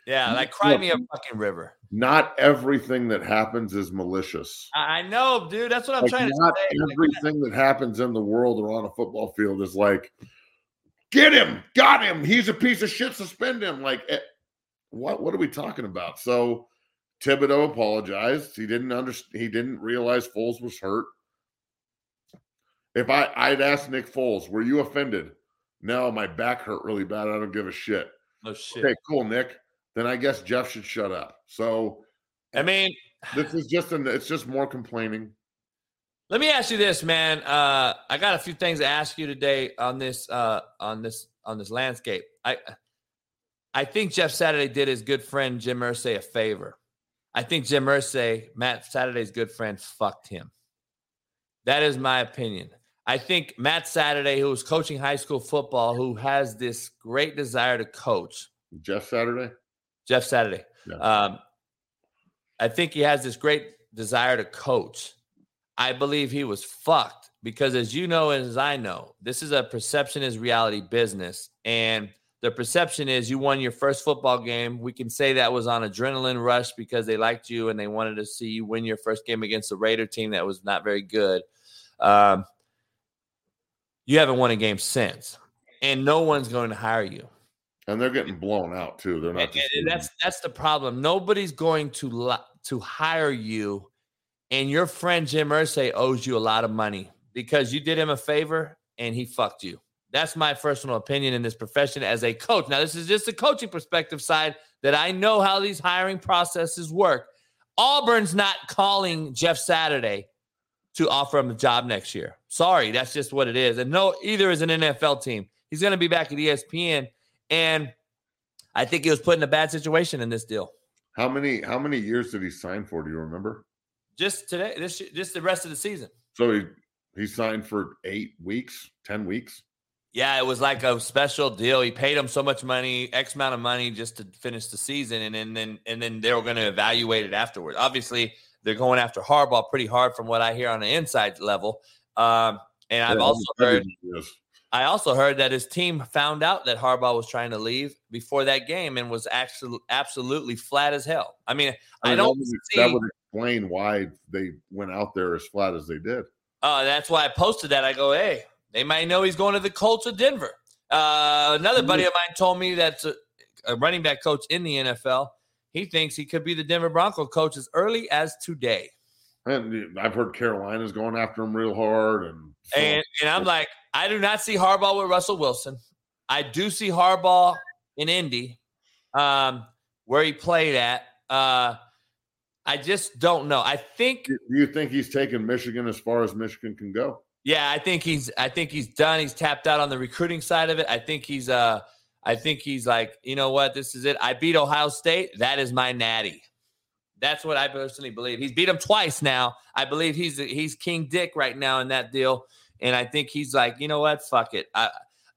yeah, like cry me a fucking river. Not everything that happens is malicious. I know, dude. That's what I'm like trying to say. Not everything that happens in the world or on a football field is like, Get him, got him. He's a piece of shit. Suspend him. Like, eh, what? What are we talking about? So, Thibodeaux apologized. He didn't understand. He didn't realize Foles was hurt. If I I'd asked Nick Foles, were you offended? No, my back hurt really bad. I don't give a shit. No shit. Okay, cool, Nick. Then I guess Jeff should shut up. So, I mean, this is just an. It's just more complaining. Let me ask you this, man. Uh, I got a few things to ask you today on this uh, on this on this landscape. I I think Jeff Saturday did his good friend Jim Irsay a favor. I think Jim Irsay, Matt Saturday's good friend, fucked him. That is my opinion. I think Matt Saturday, who was coaching high school football, who has this great desire to coach. Jeff Saturday. Jeff Saturday. Yeah. Um, I think he has this great desire to coach I believe he was fucked because, as you know, as I know, this is a perception is reality business. And the perception is you won your first football game. We can say that was on adrenaline rush because they liked you and they wanted to see you win your first game against the Raider team that was not very good. Um, you haven't won a game since, and no one's going to hire you. And they're getting blown out too. They're not. And, and that's that's the problem. Nobody's going to to hire you and your friend Jim Irsay owes you a lot of money because you did him a favor and he fucked you. That's my personal opinion in this profession as a coach. Now, this is just a coaching perspective side that I know how these hiring processes work. Auburn's not calling Jeff Saturday to offer him a job next year. Sorry, that's just what it is. And no, either is an NFL team. He's going to be back at ESPN, and I think he was put in a bad situation in this deal. How many how many years did he sign for? Do you remember? Just today, this just the rest of the season. So he he signed for eight weeks, ten weeks. Yeah, it was like a special deal. He paid him so much money, X amount of money, just to finish the season, and then then and then they were going to evaluate it afterwards. Obviously, they're going after Harbaugh pretty hard, from what I hear on the inside level. Um, and I've also heard. I also heard that his team found out that Harbaugh was trying to leave before that game and was actually absolutely flat as hell. I mean, I, I don't see, that would explain why they went out there as flat as they did. Oh, uh, that's why I posted that. I go, hey, they might know he's going to the Colts of Denver. Uh, another buddy of mine told me that's a, a running back coach in the NFL. He thinks he could be the Denver Bronco coach as early as today. And I've heard Carolina's going after him real hard, and and, and I'm like, I do not see Harbaugh with Russell Wilson. I do see Harbaugh in Indy, um, where he played at. Uh, I just don't know. I think. Do you think he's taken Michigan as far as Michigan can go? Yeah, I think he's I think he's done. He's tapped out on the recruiting side of it. I think he's uh I think he's like, you know what, this is it. I beat Ohio State. That is my natty. That's what I personally believe. He's beat him twice now. I believe he's he's King Dick right now in that deal. And I think he's like, you know what, fuck it. I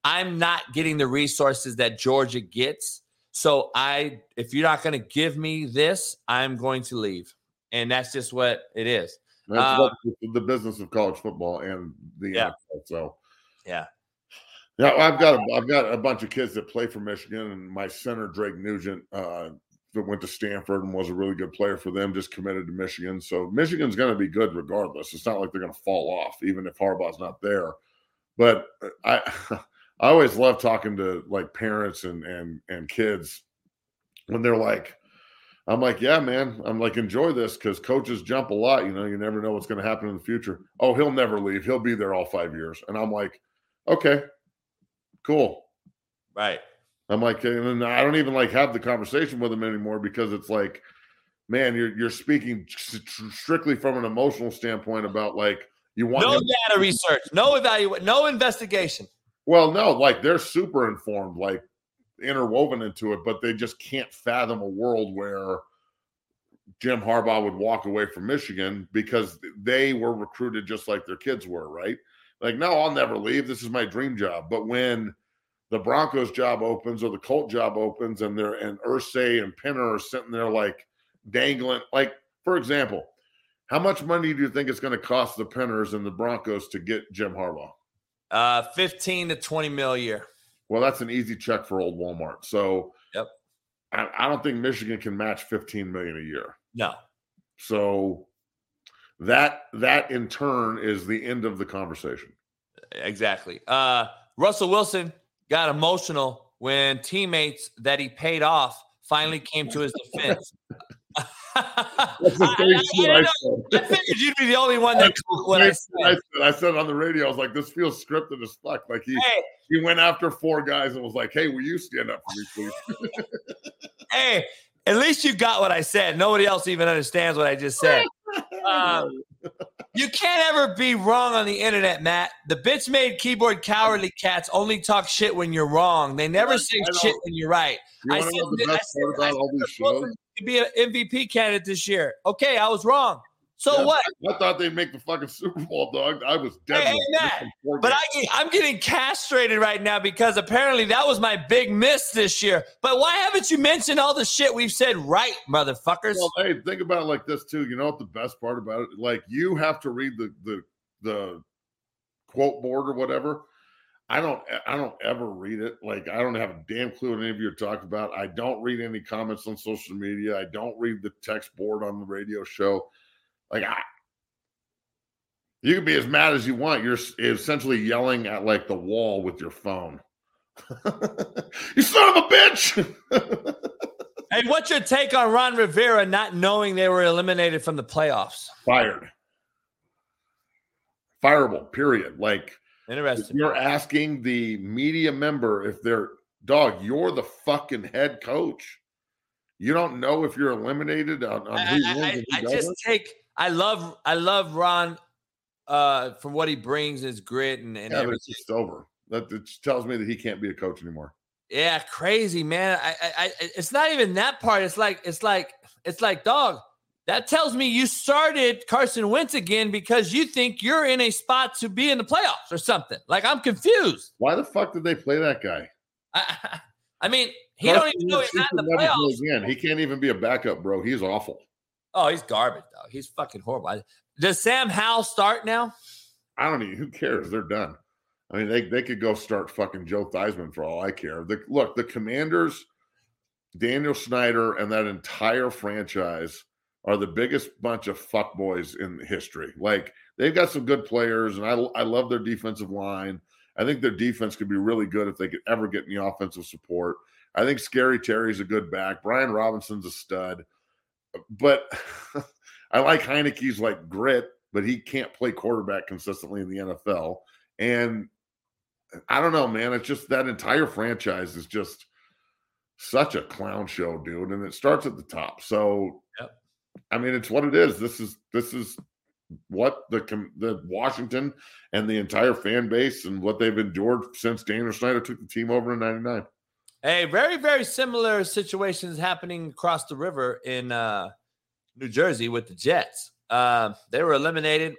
I'm not getting the resources that Georgia gets. So I if you're not going to give me this, I'm going to leave. And that's just what it is. That's uh, the business of college football and the yeah. NFL. So yeah. Yeah, I've got a, I've got a bunch of kids that play for Michigan, and my center Drake Nugent uh, that went to Stanford and was a really good player for them, just committed to Michigan. So Michigan's going to be good regardless. It's not like they're going to fall off, even if Harbaugh's not there. But uh, I I always love talking to like parents and and and kids when they're like, I'm like, yeah, man. I'm like, enjoy this because coaches jump a lot. You know, you never know what's going to happen in the future. Oh, he'll never leave. He'll be there all five years. And I'm like, okay, cool. Right. I'm like, and I don't even like have the conversation with him anymore because it's like, man, you're you're speaking strictly from an emotional standpoint about like you want no data research, no evaluation, no investigation. Well, no, like they're super informed, like interwoven into it, but they just can't fathom a world where Jim Harbaugh would walk away from Michigan because they were recruited just like their kids were, right? Like, no, I'll never leave. This is my dream job. But when the Broncos job opens or the Colt job opens and they're and Irsay and Penner are sitting there like dangling, like, for example, how much money do you think it's going to cost the Penners and the Broncos to get Jim Harbaugh? Uh, 15 to 20 mil a year. Well, that's an easy check for old Walmart. So yep. I, I don't think Michigan can match 15 million a year. No. So that that in turn is the end of the conversation. Exactly. Uh Russell Wilson got emotional when teammates that he paid off finally came to his defense. That's the I, I, I, I, figured you'd be the only one that caught what I said. I said. I said on the radio, I was like, "This feels scripted as fuck." Like he hey. he went after four guys and was like, "Hey, will you stand up for me, please?" hey, at least you got what I said. Nobody else even understands what I just said. Um, you can't ever be wrong on the internet, Matt. The bitch made keyboard cowardly cats only talk shit when you're wrong. They never say shit when you're right. You I said, know the best I said, part about all these shows? To be an MVP candidate this year. Okay, I was wrong. So yeah, what? I, thought they'd make the fucking Super Bowl, dog. I was dead. But I, I'm getting castrated right now because apparently that was my big miss this year. But why haven't you mentioned all the shit we've said right, motherfuckers? Well, hey, think about it like this too. You know what the best part about it? Like you have to read the the the quote board or whatever. I don't I don't ever read it. Like I don't have a damn clue what any of you are talking about. I don't read any comments on social media. I don't read the text board on the radio show. Like I, you can be as mad as you want. You're essentially yelling at like the wall with your phone. you son of a bitch. hey, what's your take on Ron Rivera not knowing they were eliminated from the playoffs? Fired. Fireable, period. Like interesting. You're asking the media member if they're dog, you're the fucking head coach. You don't know if you're eliminated on, on who I, I, I just take I love I love Ron uh from what he brings his grit and, and yeah, everything. it's just over. That tells me that he can't be a coach anymore. Yeah, crazy man. I, I, I, it's not even that part. It's like, it's like, it's like, dog. That tells me you started Carson Wentz again because you think you're in a spot to be in the playoffs or something. Like I'm confused. Why the fuck did they play that guy? I, I mean, he Carson don't even know he's not in the playoffs. Again, he can't even be a backup, bro. He's awful. Oh, he's garbage, dog. He's fucking horrible. Does Sam Howell start now? I don't even. Who cares? They're done. I mean, they they could go start fucking Joe Theismann for all I care. The, look, the Commanders, Daniel Snyder, and that entire franchise are the biggest bunch of fuckboys in history. Like they've got some good players, and I I love their defensive line. I think their defense could be really good if they could ever get any offensive support. I think Scary Terry's a good back. Brian Robinson's a stud but I like Heinicke's like grit, but he can't play quarterback consistently in the NFL. And I don't know, man. It's just that entire franchise is just such a clown show, dude. And it starts at the top. So yep. I mean, it's what it is. This is this is what the the Washington and the entire fan base and what they've endured since Daniel Snyder took the team over in '99. Hey, very very similar situations happening across the river in uh, New Jersey with the Jets. Uh, they were eliminated.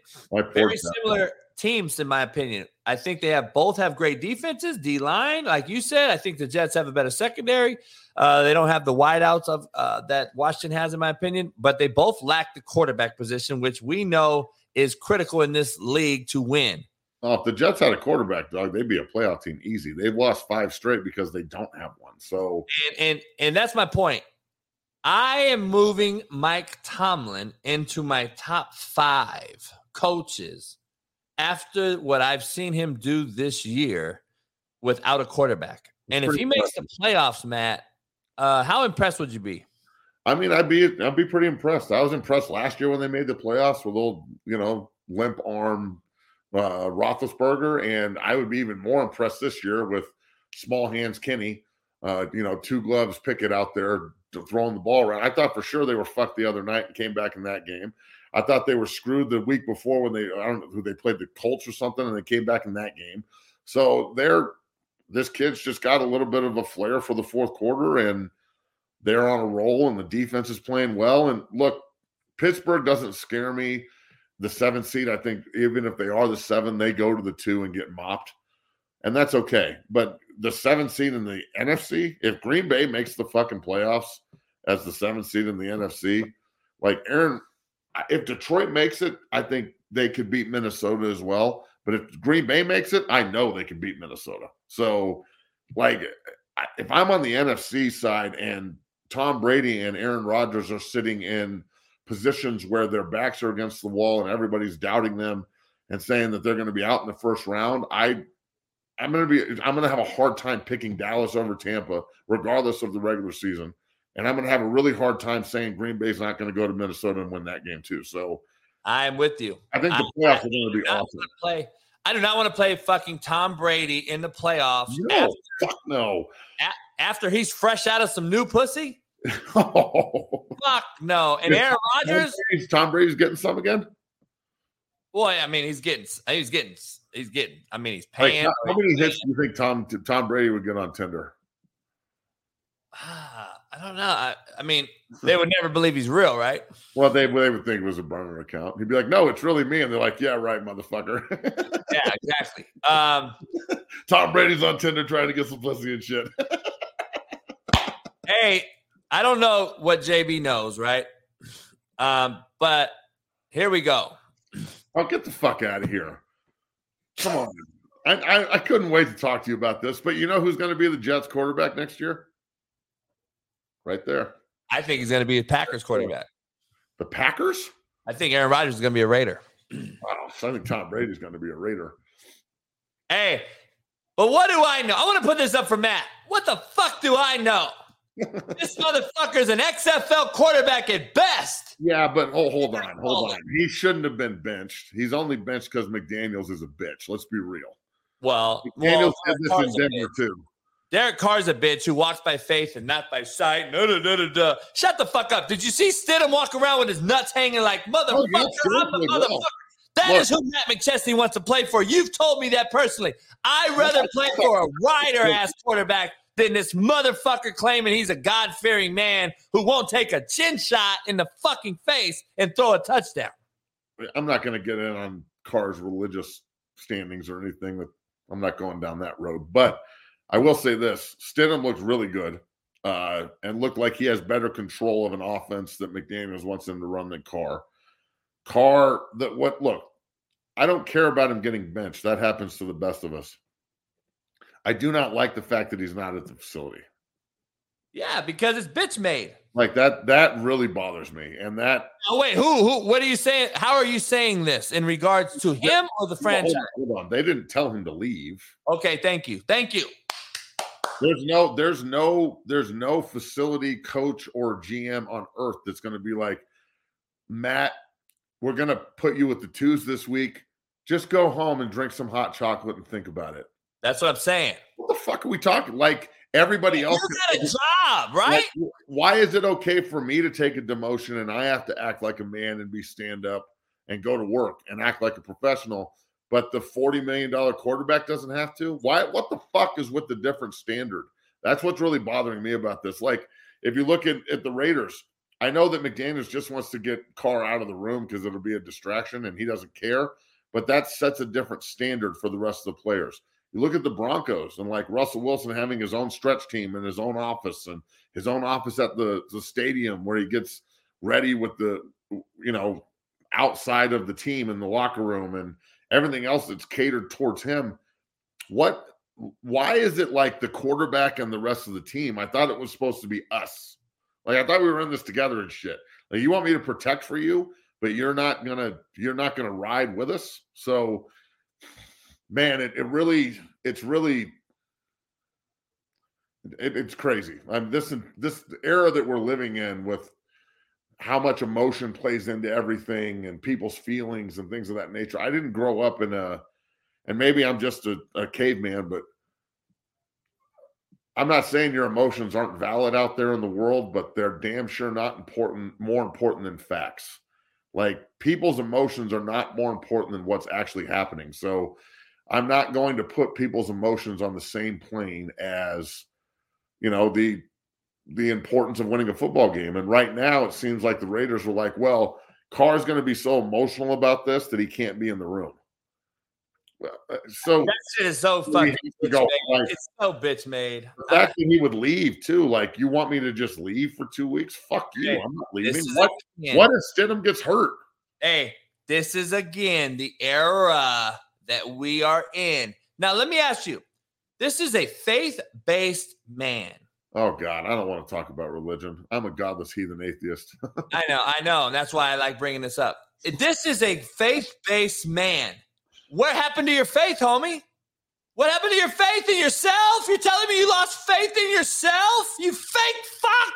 Very similar teams, in my opinion. I think they have both have great defenses, D line, like you said. I think the Jets have a better secondary. Uh, they don't have the wideouts of uh, that Washington has, in my opinion, but they both lack the quarterback position, which we know is critical in this league to win. Oh, if the Jets had a quarterback, dog, they'd be a playoff team easy. They've lost five straight because they don't have one. So, and and, and that's my point. I am moving Mike Tomlin into my top five coaches after what I've seen him do this year without a quarterback. And if he makes the playoffs, Matt, uh, how impressed would you be? I mean, I'd be I'd be pretty impressed. I was impressed last year when they made the playoffs with old, you know, limp arm uh, Roethlisberger, and I would be even more impressed this year with small hands Kenny. Uh, you know, two gloves Pickett out there throwing the ball around. I thought for sure they were fucked the other night and came back in that game. I thought they were screwed the week before when they I don't know who they played the Colts or something, and they came back in that game. So they're this kid's just got a little bit of a flair for the fourth quarter, and they're on a roll, and the defense is playing well. And look, Pittsburgh doesn't scare me. The seventh seed, I think, even if they are the seven, they go to the two and get mopped, and that's okay. But the seventh seed in the NFC, if Green Bay makes the fucking playoffs as the seventh seed in the NFC, like Aaron if Detroit makes it, I think they could beat Minnesota as well. But if Green Bay makes it, I know they can beat Minnesota. So, like, if I'm on the NFC side and Tom Brady and Aaron Rodgers are sitting in positions where their backs are against the wall and everybody's doubting them and saying that they're going to be out in the first round, I I'm going to be I'm going to have a hard time picking Dallas over Tampa regardless of the regular season. And I'm going to have a really hard time saying Green Bay's not going to go to Minnesota and win that game too. So I'm with you. I think the playoffs I, are going to be awesome. Play. I do not want to play fucking Tom Brady in the playoffs. No, after, fuck no. A, after he's fresh out of some new pussy. Oh. Fuck no. And Aaron Rodgers. Tom Brady's getting some again. Boy, I mean, he's getting, he's getting, he's getting. I mean, he's paying. Like, how many hits do you think Tom Tom Brady would get on Tinder? Ah, I don't know. I, I, mean, they would never believe he's real, right? Well, they, they would think it was a burner account. He'd be like, "No, it's really me," and they're like, "Yeah, right, motherfucker." yeah, exactly. Um, Tom Brady's on Tinder trying to get some pussy and shit. hey, I don't know what JB knows, right? Um, but here we go. I'll get the fuck out of here. Come on. I, I, I couldn't wait to talk to you about this, but you know who's going to be the Jets quarterback next year? right there. I think he's going to be a Packers quarterback. The Packers? I think Aaron Rodgers is going to be a Raider. Wow, I think Tom Brady's going to be a Raider. Hey, but what do I know? I want to put this up for Matt. What the fuck do I know? This motherfucker's an XFL quarterback at best. Yeah, but hold, hold on, hold on. He shouldn't have been benched. He's only benched because McDaniels is a bitch. Let's be real. Well, McDaniels well, this in Denver too. Derek Carr's a bitch who walks by faith and not by sight. No, no, no, no, no. Shut the fuck up. Did you see Stidham walk around with his nuts hanging like oh, motherfucker? Oh, I'm the motherfucker. That Look. is who Matt McChesney wants to play for. You've told me that personally. I'd rather play for a rider ass quarterback than this motherfucker claiming he's a God fearing man who won't take a chin shot in the fucking face and throw a touchdown. I'm not going to get in on Carr's religious standings or anything. I'm not going down that road, but I will say this: Stidham looked really good uh, and looked like he has better control of an offense that McDaniel's wants him to run than Carr. Carr, that what? Look, I don't care about him getting benched. That happens to the best of us. I do not like the fact that he's not at the facility. Yeah, because it's bitch made. Like that. That really bothers me. And that. Oh wait, who? Who? What are you saying? How are you saying this in regards to him or the franchise? Hold on, hold on. They didn't tell him to leave. Okay, thank you, thank you. There's no, there's no, there's no facility coach or GM on earth that's going to be like, Matt, we're going to put you with the twos this week. Just go home and drink some hot chocolate and think about it. That's what I'm saying. What the fuck are we talking? Like everybody else you got a job, right? Like, why is it okay for me to take a demotion and I have to act like a man and be stand up and go to work and act like a professional. But the $40 million quarterback doesn't have to. Why? What the fuck is with the different standard? That's what's really bothering me about this. Like, if you look at, at the Raiders, I know that McDaniels just wants to get Carr out of the room because it'll be a distraction and he doesn't care, but that sets a different standard for the rest of the players. You look at the Broncos and like Russell Wilson having his own stretch team in his own office and his own office at the, the stadium where he gets ready with the, you know, outside of the team in the locker room and everything else that's catered towards him. What, why is it like the quarterback and the rest of the team? I thought it was supposed to be us. Like I thought we were in this together and shit. Like you want me to protect for you, but you're not gonna you're not gonna ride with us. So man, it, it really it's really it, it's crazy. I'm this this era that we're living in with how much emotion plays into everything and people's feelings and things of that nature. I didn't grow up in a, and maybe I'm just a, a caveman, but I'm not saying your emotions aren't valid out there in the world, but they're damn sure not important, more important than facts. Like people's emotions are not more important than what's actually happening. So I'm not going to put people's emotions on the same plane as, you know, the the importance of winning a football game. And right now it seems like the Raiders were like, well, Carr's going to be so emotional about this that he can't be in the room. Uh, so that shit is so fucking go, like, it's so bitch made. The fact that he would leave too, like you want me to just leave for two weeks? Fuck you, hey, I'm not leaving. What? What if Stidham gets hurt? Hey, this is again the era that we are in. Now, let me ask you: This is a faith-based man. Oh God, I don't want to talk about religion. I'm a godless heathen atheist. I know, I know, and that's why I like bringing this up. This is a faith-based man what happened to your faith, homie? What happened to your faith in yourself? You're telling me you lost faith in yourself? You fake fuck!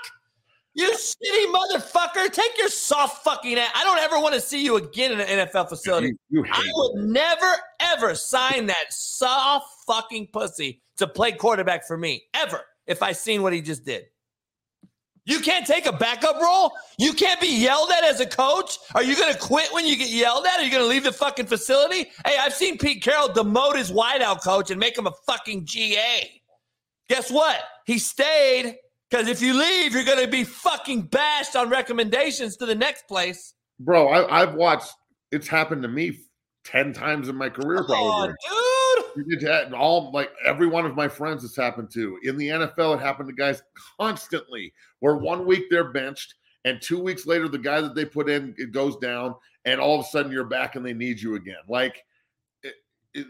You shitty motherfucker! Take your soft fucking ass. I don't ever want to see you again in an NFL facility. You, you I would never ever sign that soft fucking pussy to play quarterback for me ever if I seen what he just did. You can't take a backup role? You can't be yelled at as a coach? Are you going to quit when you get yelled at? Are you going to leave the fucking facility? Hey, I've seen Pete Carroll demote his wideout coach and make him a fucking GA. Guess what? He stayed because if you leave, you're going to be fucking bashed on recommendations to the next place. Bro, I, have watched it's happened to me 10 times in my career, Come probably. On, dude. It all like every one of my friends has happened to. In the NFL, it happened to guys constantly where one week they're benched and two weeks later the guy that they put in it goes down and all of a sudden you're back and they need you again. Like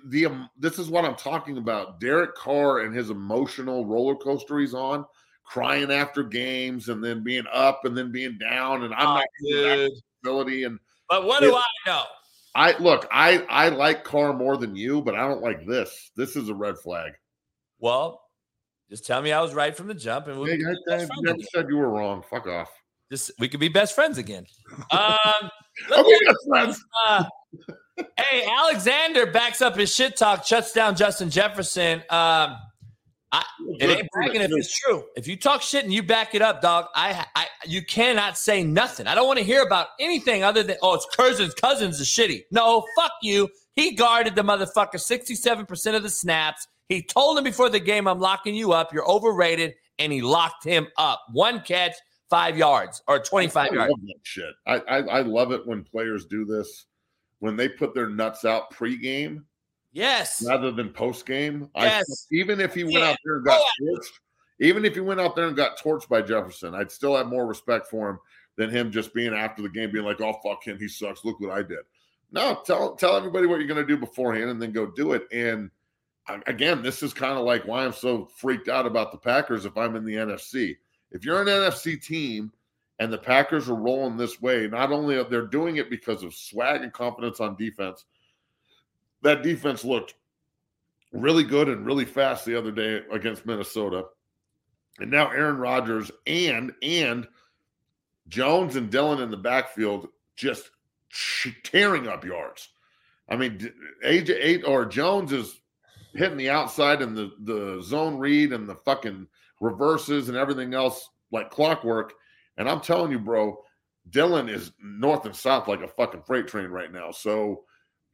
the um, this is what I'm talking about. Derek Carr and his emotional roller coaster he's on, crying after games and then being up and then being down and I'm oh, not good ability and but what do I know? I look, I I like Carr more than you, but I don't like this. This is a red flag. Well, just tell me I was right from the jump, and we'll hey, I, I never said you were wrong. Fuck off. Just we could be best friends again. Um, best friends. Uh, hey, Alexander backs up his shit talk, shuts down Justin Jefferson. Um, I, it ain't bragging if it's true. If you talk shit and you back it up, dog, I, I, you cannot say nothing. I don't want to hear about anything other than oh, it's Cousins. Cousins is shitty. No, fuck you. He guarded the motherfucker sixty-seven percent of the snaps. He told him before the game, "I'm locking you up. You're overrated," and he locked him up. One catch, five yards or twenty-five I yards. shit. I, I I love it when players do this when they put their nuts out pregame Yes. Rather than post game. Yes. I, even if he went yeah. out there and got oh, torched, even if he went out there and got torched by Jefferson, I'd still have more respect for him than him just being after the game, being like, "Oh fuck him, he sucks. Look what I did." No, tell tell everybody what you're going to do beforehand, and then go do it. And again, this is kind of like why I'm so freaked out about the Packers. If I'm in the NFC, if you're an NFC team and the Packers are rolling this way, not only are they doing it because of swag and confidence on defense, that defense looked really good and really fast the other day against Minnesota. And now Aaron Rodgers and and Jones and Dillon in the backfield just tearing up yards. I mean, AJ eight or Jones is hitting the outside and the the zone read and the fucking reverses and everything else like clockwork. And I'm telling you, bro, Dillon is north and south like a fucking freight train right now. So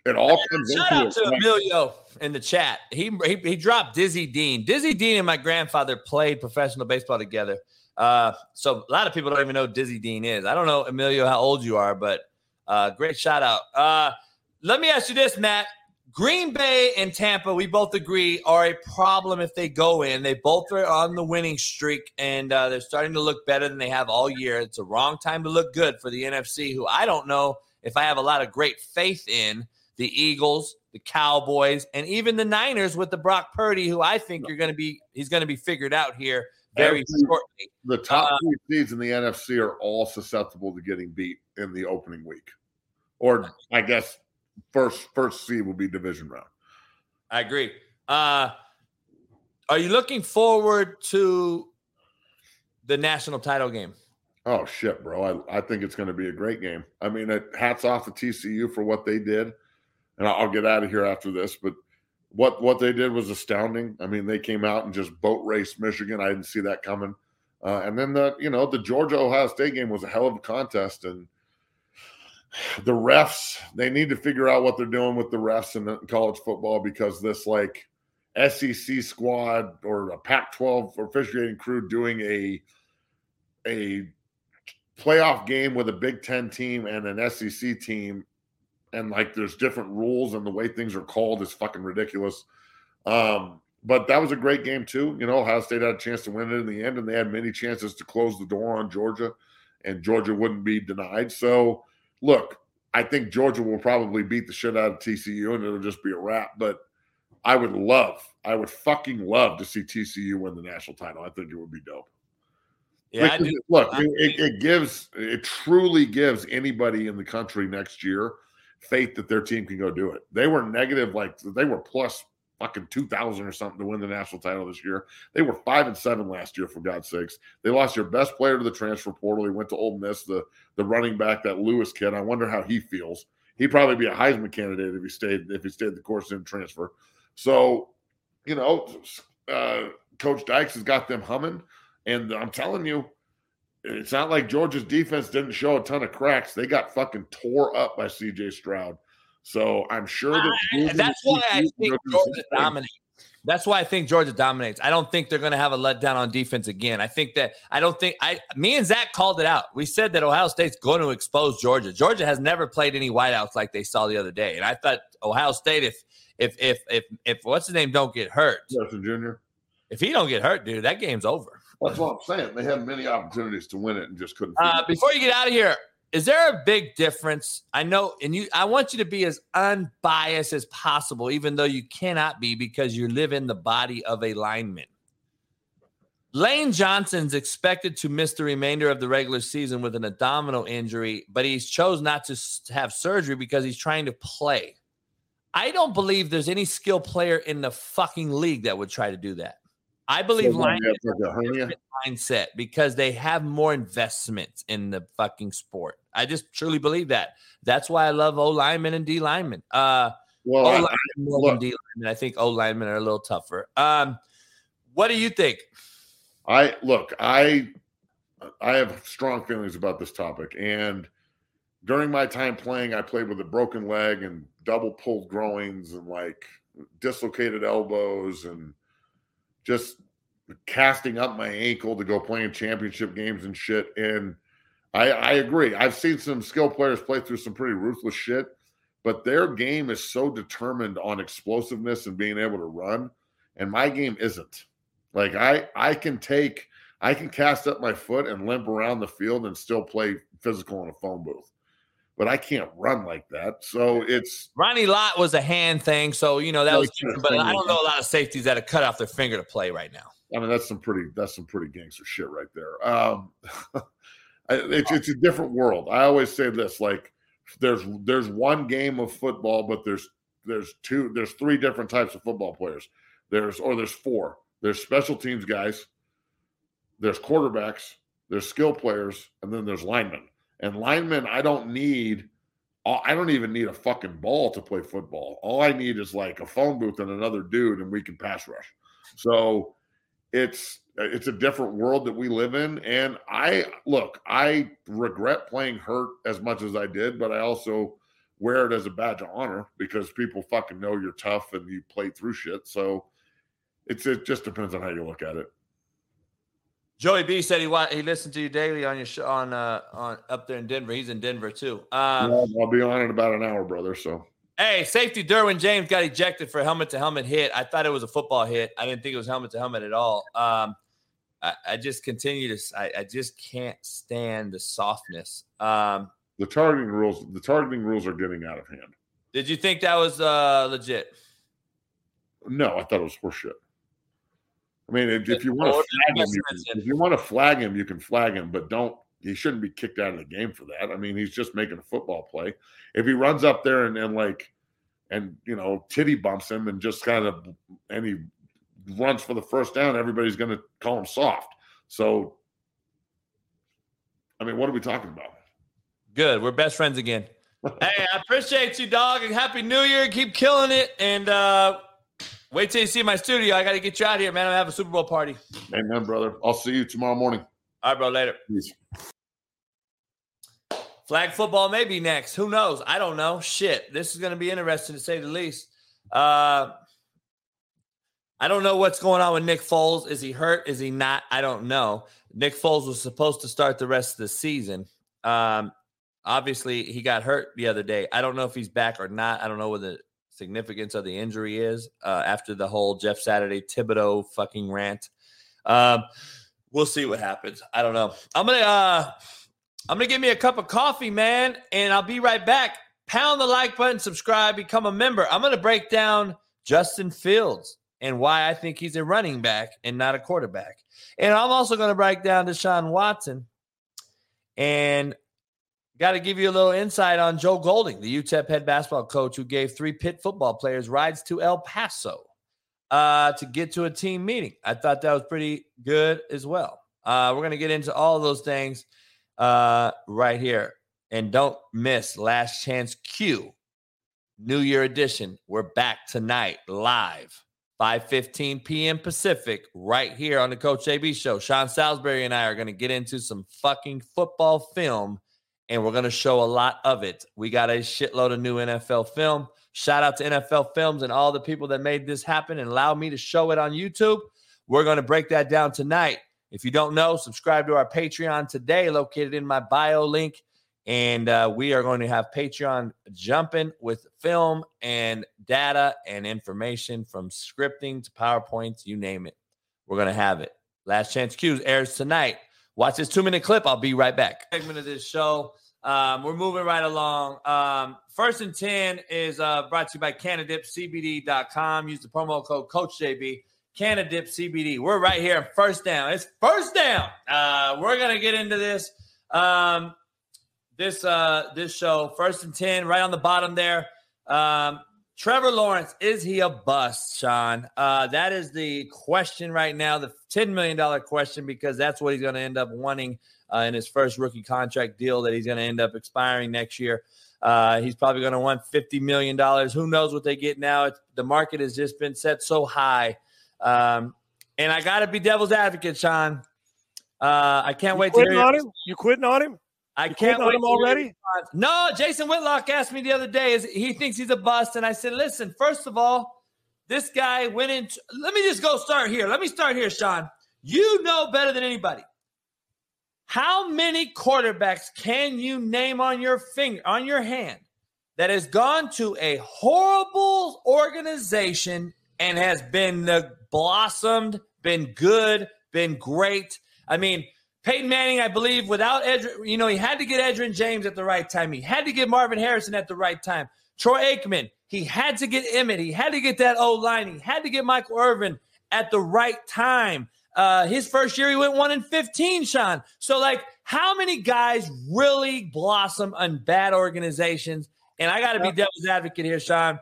it all comes Shout out to Emilio in the chat. He, he he dropped Dizzy Dean. Dizzy Dean and my grandfather played professional baseball together. Uh, so a lot of people don't even know Dizzy Dean is. I don't know Emilio how old you are, but uh, great shout out. Uh, let me ask you this, Matt. Green Bay and Tampa, we both agree, are a problem if they go in. They both are on the winning streak, and uh, they're starting to look better than they have all year. It's a wrong time to look good for the NFC, who I don't know if I have a lot of great faith in. The Eagles, the Cowboys, and even the Niners with the Brock Purdy, who I think you're going to be, he's going to be figured out here very Every, shortly. The top uh, three seeds in the NFC are all susceptible to getting beat in the opening week, or I guess first first seed will be division round. I agree. Uh, are you looking forward to the national title game? Oh shit, bro! I, I think it's going to be a great game. I mean, it, hats off to TCU for what they did, and I'll, get out of here after this. But what what they did was astounding. I mean, they came out and just boat raced Michigan. I didn't see that coming. Uh, and then the you know the Georgia Ohio State game was a hell of a contest, and the refs they need to figure out what they're doing with the refs in college football because this like SEC squad or a Pac-12 officiating crew doing a a playoff game with a Big Ten team and an SEC team, and like there's different rules and the way things are called is fucking ridiculous. Um, but that was a great game too. You know, Ohio State had a chance to win it in the end, and they had many chances to close the door on Georgia, and Georgia wouldn't be denied. So look, I think Georgia will probably beat the shit out of TCU and it'll just be a wrap. But I would love, I would fucking love to see TCU win the national title. I think it would be dope. Yeah, look, it, it, gives, it truly gives anybody in the country next year faith that their team can go do it. They were negative, like they were plus fucking 2000 or something to win the national title this year. They were 5 and 7 last year for God's sakes. They lost their best player to the transfer portal. He went to Ole Miss, the the running back that Lewis kid. I wonder how he feels. He'd probably be a Heisman candidate if he stayed if he stayed the course in transfer. So, you know, uh, Coach Dykes has got them humming, and I'm telling you, it's not like Georgia's defense didn't show a ton of cracks. They got fucking tore up by C.J. Stroud. So I'm sure that uh, that's why I think Georgia dominates. That's why I think Georgia dominates. I don't think they're going to have a letdown on defense again. I think that I don't think I. Me and Zach called it out. We said that Ohio State's going to expose Georgia. Georgia has never played any wideouts like they saw the other day, and I thought Ohio State, if if if if if what's his name don't get hurt, Justin Jr. If he don't get hurt, dude, that game's over. That's what I'm saying. They had many opportunities to win it and just couldn't. Uh, before you get out of here, is there a big difference? I know, and you, I want you to be as unbiased as possible, even though you cannot be because you live in the body of a lineman. Lane Johnson's expected to miss the remainder of the regular season with an abdominal injury, but he's chose not to have surgery because he's trying to play. I don't believe there's any skill player in the fucking league that would try to do that. I believe so mindset because they have more investments in the fucking sport. I just truly believe that. That's why I love O linemen and D linemen. Uh, well, O linemen more than D linemen. I think O linemen are a little tougher. Um, what do you think? I look. I I have strong feelings about this topic, and during my time playing, I played with a broken leg and double pulled groins and like dislocated elbows and just casting up my ankle to go playing championship games and shit. And I, I agree. I've seen some skill players play through some pretty ruthless shit, but their game is so determined on explosiveness and being able to run. And my game isn't. Like I I can take I can cast up my foot and limp around the field and still play physical in a phone booth but I can't run like that. So it's Ronnie Lott was a hand thing. So, you know, that was, but I don't know a lot of safeties that have cut off their finger to play right now. I mean, that's some pretty, that's some pretty gangster shit right there. Um, it's, it's a different world. I always say this, like there's, there's one game of football, but there's, there's two, there's three different types of football players. There's, or there's four, there's special teams guys, there's quarterbacks, there's skill players, and then there's linemen and linemen, I don't need, I don't even need a fucking ball to play football. All I need is like a phone booth and another dude, and we can pass rush. So it's it's a different world that we live in. And I look, I regret playing hurt as much as I did, but I also wear it as a badge of honor because people fucking know you're tough and you play through shit. So it's it just depends on how you look at it. Joey B said he he listened to you daily on your show on uh on up there in Denver. He's in Denver too. Um, I'll be on in about an hour, brother. So hey, safety Derwin James got ejected for helmet to helmet hit. I thought it was a football hit. I didn't think it was helmet to helmet at all. Um, I, I just continue to I, I, just can't stand the softness. Um, the targeting rules the targeting rules are getting out of hand. Did you think that was uh legit? No, I thought it was horseshit. I mean, if, if you want to flag him, you can, if you want to flag him, you can flag him, but don't. He shouldn't be kicked out of the game for that. I mean, he's just making a football play. If he runs up there and, and like, and you know, titty bumps him and just kind of, and he runs for the first down, everybody's going to call him soft. So, I mean, what are we talking about? Good. We're best friends again. hey, I appreciate you, dog, and happy New Year. Keep killing it, and uh Wait till you see my studio. I got to get you out here, man. I'm gonna have a Super Bowl party. Amen, brother. I'll see you tomorrow morning. All right, bro. Later. Peace. Flag football may be next. Who knows? I don't know. Shit. This is going to be interesting to say the least. Uh, I don't know what's going on with Nick Foles. Is he hurt? Is he not? I don't know. Nick Foles was supposed to start the rest of the season. Um, obviously, he got hurt the other day. I don't know if he's back or not. I don't know whether significance of the injury is uh, after the whole Jeff Saturday Thibodeaux fucking rant. Um, we'll see what happens. I don't know. I'm gonna uh, I'm gonna give me a cup of coffee, man, and I'll be right back. Pound the like button, subscribe, become a member. I'm gonna break down Justin Fields and why I think he's a running back and not a quarterback. And I'm also gonna break down Deshaun Watson and Got to give you a little insight on Joe Golding, the UTEP head basketball coach who gave three Pitt football players rides to El Paso uh, to get to a team meeting. I thought that was pretty good as well. Uh, we're going to get into all of those things uh, right here. And don't miss Last Chance Q, New Year edition. We're back tonight live, 5.15 p.m. Pacific, right here on the Coach JB show. Sean Salisbury and I are going to get into some fucking football film and we're going to show a lot of it. We got a shitload of new NFL film. Shout out to NFL Films and all the people that made this happen and allow me to show it on YouTube. We're going to break that down tonight. If you don't know, subscribe to our Patreon today, located in my bio link. And uh, we are going to have Patreon jumping with film and data and information from scripting to PowerPoints, you name it. We're going to have it. Last Chance Q's airs tonight. Watch this two minute clip. I'll be right back. Segment of this show. Um, we're moving right along. Um, first and 10 is uh, brought to you by CannadipCBD.com. Use the promo code CoachJB. Cannadip CBD. We're right here. First down. It's first down. Uh, we're gonna get into this. Um, this uh, this show. First and ten, right on the bottom there. Um, Trevor Lawrence is he a bust, Sean? Uh, that is the question right now. The ten million dollar question because that's what he's going to end up wanting uh, in his first rookie contract deal that he's going to end up expiring next year. Uh, he's probably going to want $50 million. Who knows what they get now? It's, the market has just been set so high. Um, and I got to be devil's advocate, Sean. Uh, I can't you wait to hear on him. You quitting on him? I you can't wait him already. No, Jason Whitlock asked me the other day. Is he thinks he's a bust? And I said, listen, first of all, this guy went into. Let me just go start here. Let me start here, Sean. You know better than anybody. How many quarterbacks can you name on your finger, on your hand, that has gone to a horrible organization and has been the blossomed, been good, been great? I mean, Peyton Manning, I believe, without Edgerrin, you know, he had to get Edgerrin James at the right time. He had to get Marvin Harrison at the right time. Troy Aikman, he had to get Emmitt. He had to get that old line. He had to get Michael Irvin at the right time. Uh, his first year, he went one in 15, Sean. So, like, how many guys really blossom on bad organizations? And I got to be devil's advocate here, Sean.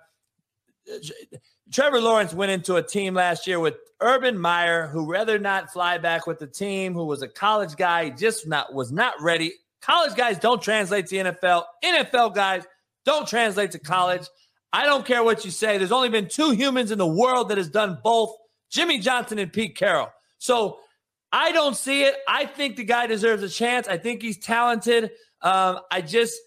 Trevor Lawrence went into a team last year with Urban Meyer, who rather not fly back with the team, who was a college guy, just not was not ready. College guys don't translate to NFL. NFL guys don't translate to college. I don't care what you say. There's only been two humans in the world that has done both: Jimmy Johnson and Pete Carroll. So I don't see it. I think the guy deserves a chance. I think he's talented. Um, I just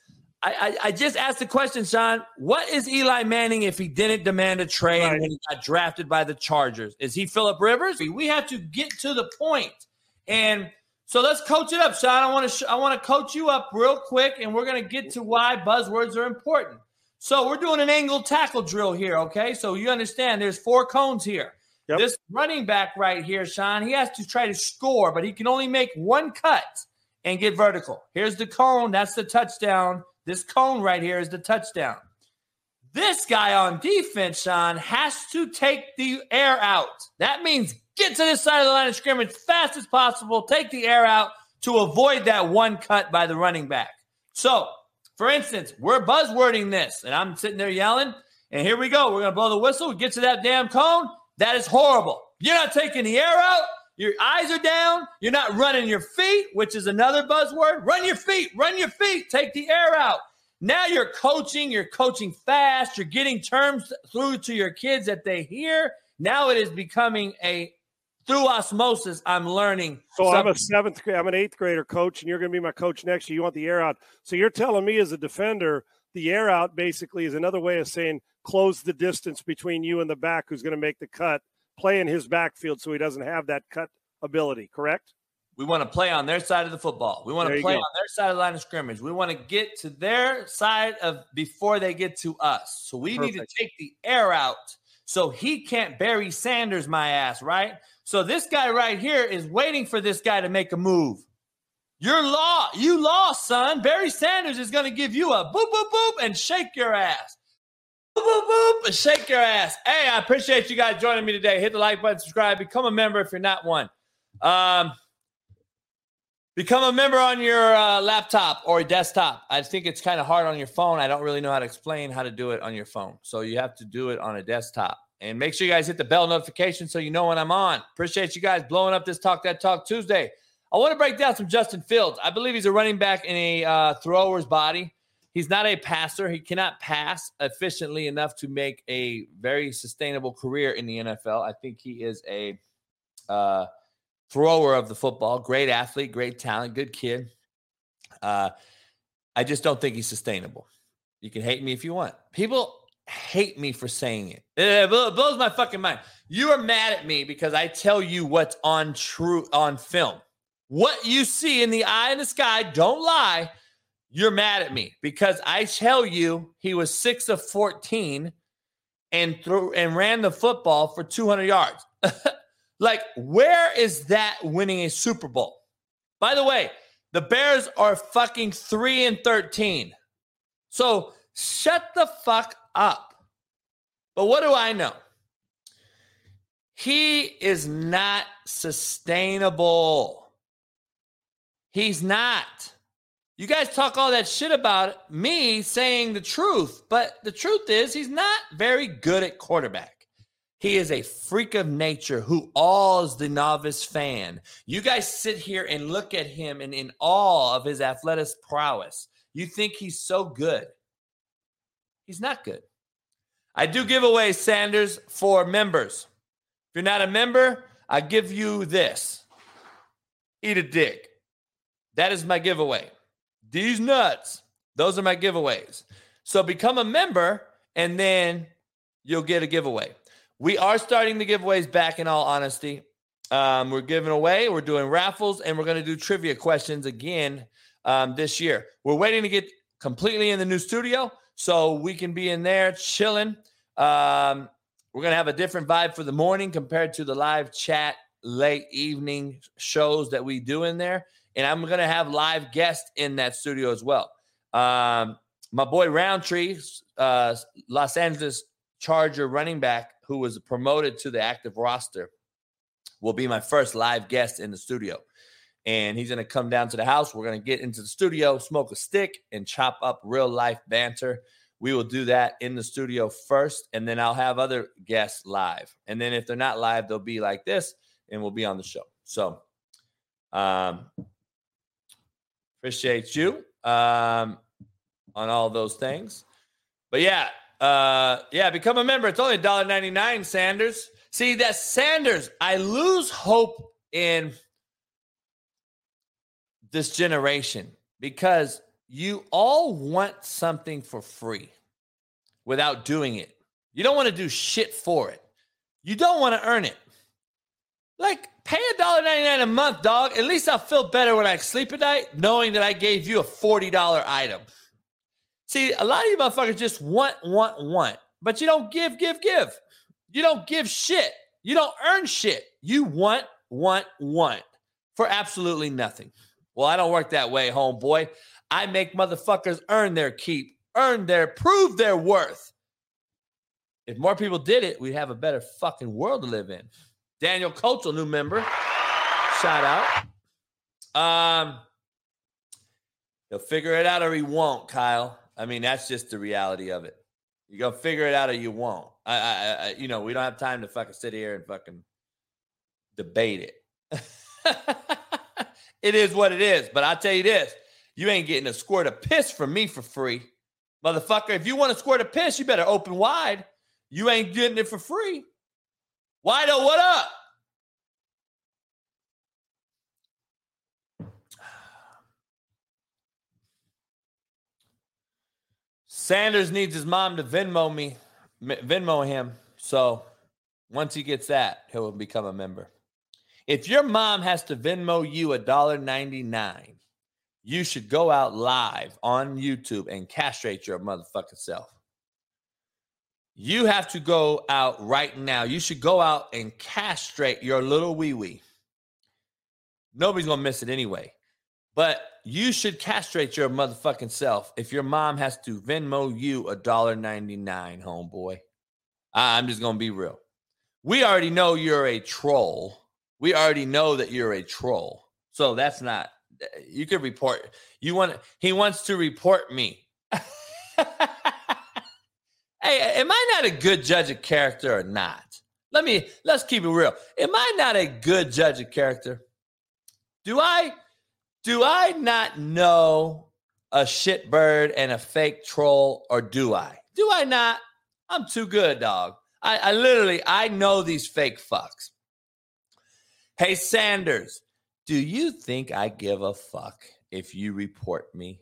I, I, I, just asked the question, Sean. What is Eli Manning if he didn't demand a trade right. when he got drafted by the Chargers? Is he Philip Rivers? We have to get to the point. And so let's coach it up, Sean. I want to sh- I want to coach you up real quick, and we're going to get to why buzzwords are important. So we're doing an angle tackle drill here, okay? So you understand there's four cones here. Yep. This running back right here, Sean, he has to try to score, but he can only make one cut and get vertical. Here's the cone. That's the touchdown. This cone right here is the touchdown. This guy on defense, Sean, has to take the air out. That means get to this side of the line of scrimmage fast as possible, take the air out to avoid that one cut by the running back. So, for instance, we're buzzwording this, and I'm sitting there yelling, and here we go. We're going to blow the whistle, get to that damn cone. That is horrible. You're not taking the air out. Your eyes are down. You're not running your feet, which is another buzzword. Run your feet, run your feet, take the air out. Now you're coaching, you're coaching fast, you're getting terms through to your kids that they hear. Now it is becoming a through osmosis, I'm learning. So something. I'm a seventh, I'm an eighth grader coach, and you're going to be my coach next year. You want the air out. So you're telling me as a defender, the air out basically is another way of saying close the distance between you and the back who's going to make the cut play in his backfield so he doesn't have that cut ability, correct? We want to play on their side of the football. We want to play on their side of the line of scrimmage. We want to get to their side of before they get to us. So we Perfect. need to take the air out so he can't Barry Sanders my ass, right? So this guy right here is waiting for this guy to make a move. You're lost. You lost, son. Barry Sanders is going to give you a boop, boop, boop and shake your ass boop, shake your ass. Hey, I appreciate you guys joining me today. Hit the like button, subscribe, become a member if you're not one. Um, become a member on your uh, laptop or desktop. I think it's kind of hard on your phone. I don't really know how to explain how to do it on your phone. So you have to do it on a desktop. And make sure you guys hit the bell notification so you know when I'm on. Appreciate you guys blowing up this Talk That Talk Tuesday. I want to break down some Justin Fields. I believe he's a running back in a uh, thrower's body. He's not a passer. He cannot pass efficiently enough to make a very sustainable career in the NFL. I think he is a uh, thrower of the football, great athlete, great talent, good kid. Uh, I just don't think he's sustainable. You can hate me if you want. People hate me for saying it. It blows my fucking mind. You are mad at me because I tell you what's on true on film. What you see in the eye in the sky, don't lie you're mad at me because I tell you he was six of 14 and threw and ran the football for 200 yards. like, where is that winning a Super Bowl? By the way, the Bears are fucking three and 13. So shut the fuck up. But what do I know? He is not sustainable. He's not. You guys talk all that shit about me saying the truth, but the truth is he's not very good at quarterback. He is a freak of nature who awes the novice fan. You guys sit here and look at him and in awe of his athletic prowess. You think he's so good. He's not good. I do give away Sanders for members. If you're not a member, I give you this. Eat a dick. That is my giveaway these nuts. Those are my giveaways. So become a member and then you'll get a giveaway. We are starting the giveaways back in all honesty. Um, we're giving away, we're doing raffles, and we're going to do trivia questions again um, this year. We're waiting to get completely in the new studio so we can be in there chilling. Um, we're going to have a different vibe for the morning compared to the live chat late evening shows that we do in there and I'm to have live guests in that studio as well. Um, my boy Rountree, uh, Los Angeles Charger running back, who was promoted to the active roster, will be my first live guest in the studio. And he's to come down to the house. We're to get into the studio, smoke a stick, and chop up real life banter. We will do that in the studio first, and then I'll have other guests live. And then if they're not live, they'll be like this, and we'll be on the show. So, um, Appreciate you um, on all those things. But yeah, uh, yeah, become a member. It's only $1.99, Sanders. See, that Sanders, I lose hope in this generation because you all want something for free without doing it. You don't want to do shit for it. You don't want to earn it. Like pay a dollar ninety nine a month, dog. At least I'll feel better when I sleep at night, knowing that I gave you a forty dollar item. See, a lot of you motherfuckers just want, want, want, but you don't give, give, give. You don't give shit. You don't earn shit. You want, want, want for absolutely nothing. Well, I don't work that way, homeboy. I make motherfuckers earn their keep, earn their, prove their worth. If more people did it, we'd have a better fucking world to live in. Daniel a new member. Shout out. Um, he'll figure it out or he won't, Kyle. I mean, that's just the reality of it. You go figure it out or you won't. I, I, I, you know, we don't have time to fucking sit here and fucking debate it. it is what it is. But I'll tell you this you ain't getting a squirt of piss from me for free. Motherfucker, if you want to squirt a piss, you better open wide. You ain't getting it for free. Wido, what up? Sanders needs his mom to Venmo me, Venmo him. So once he gets that, he'll become a member. If your mom has to Venmo you a dollar ninety nine, you should go out live on YouTube and castrate your motherfucking self. You have to go out right now. You should go out and castrate your little wee wee. Nobody's gonna miss it anyway. But you should castrate your motherfucking self if your mom has to Venmo you a dollar ninety nine, homeboy. I'm just gonna be real. We already know you're a troll. We already know that you're a troll. So that's not you could report. You want he wants to report me. hey, am I not a good judge of character or not? Let me let's keep it real. Am I not a good judge of character? Do I do I not know a shitbird and a fake troll, or do I? Do I not? I'm too good, dog. I, I literally I know these fake fucks. Hey Sanders, do you think I give a fuck if you report me?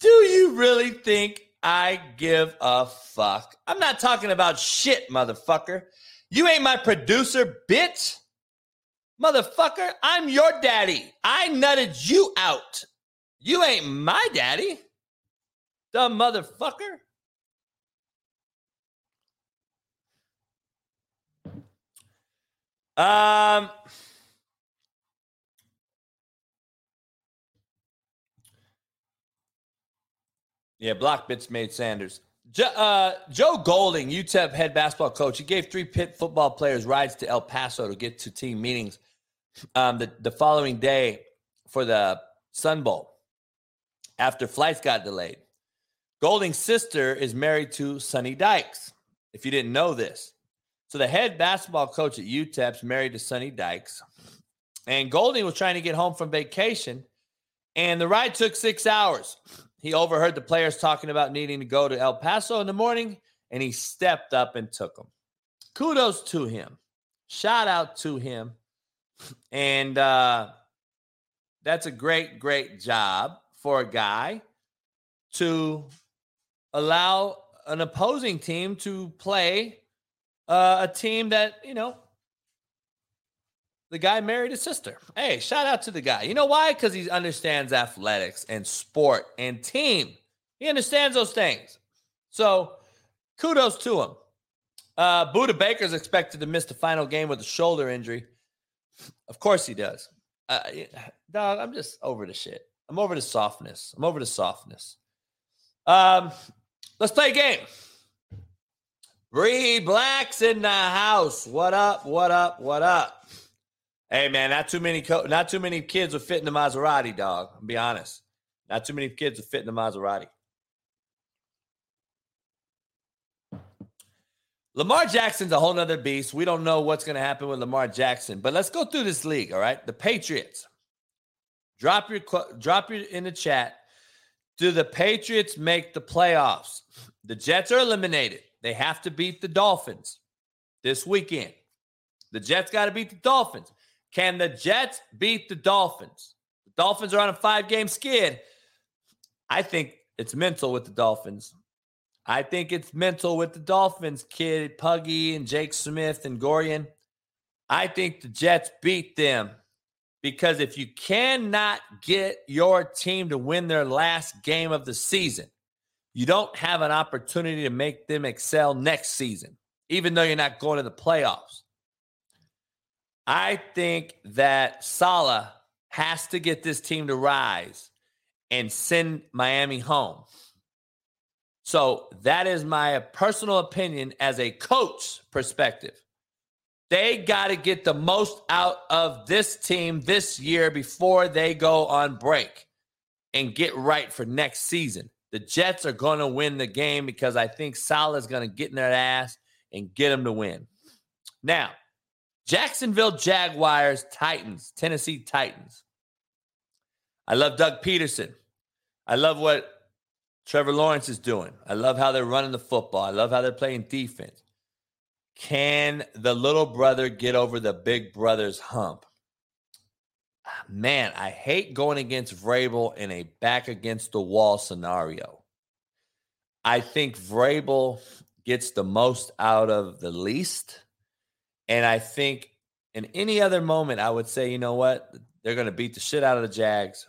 Do really think I give a fuck? I'm not talking about shit, motherfucker. You ain't my producer, bitch. Motherfucker, I'm your daddy. I nutted you out. You ain't my daddy. Dumb motherfucker. Um, yeah, block bits made Sanders. Jo, uh, Joe Golding, UTEP head basketball coach, he gave three Pitt football players rides to El Paso to get to team meetings um, the, the following day for the Sun Bowl after flights got delayed. Golding's sister is married to Sonny Dykes, if you didn't know this. So the head basketball coach at UTEP's married to Sonny Dykes. And Golding was trying to get home from vacation, and the ride took six hours. He overheard the players talking about needing to go to El Paso in the morning, and he stepped up and took them. Kudos to him. Shout out to him. And uh, that's a great, great job for a guy to allow an opposing team to play uh, a team that you know the guy married his sister. Hey, shout out to the guy. You know why? Because he understands athletics and sport and team. He understands those things. So kudos to him. Uh, Baker is expected to miss the final game with a shoulder injury. Of course he does. Uh, dog, I'm just over the shit. I'm over the softness. I'm over the softness. Um, let's play a game. Bree Blacks in the house. What up? What up? What up? Hey man, not too many co- not too many kids would fit in the Maserati, dog. I'll be honest. Not too many kids would fit in the Maserati. Lamar Jackson's a whole nother beast. We don't know what's going to happen with Lamar Jackson, but let's go through this league. All right, the Patriots. Drop your drop your in the chat. Do the Patriots make the playoffs? The Jets are eliminated. They have to beat the Dolphins. this weekend. The Jets got to beat the Dolphins. Can the Jets beat the Dolphins? The Dolphins are on a five game skid. I think it's mental with the Dolphins. I think it's mental with the Dolphins, kid Puggy and Jake Smith and Gorian. I think the Jets beat them because if you cannot get your team to win their last game of the season, you don't have an opportunity to make them excel next season, even though you're not going to the playoffs. I think that Saleh has to get this team to rise and send Miami home. So that is my personal opinion as a coach perspective. They got to get the most out of this team this year before they go on break and get right for next season. The Jets are going to win the game because I think Saleh is going to get in their ass and get them to win. Now, Jacksonville Jaguars, Titans, Tennessee Titans. I love Doug Pederson. I love what Trevor Lawrence is doing. I love how they're running the football. I love how they're playing defense. Can the little brother get over the big brother's hump? Ah, man, I hate going against Vrabel in a back against the wall scenario. I think Vrabel gets the most out of the least. And I think in any other moment, I would say, you know what? They're going to beat the shit out of the Jags.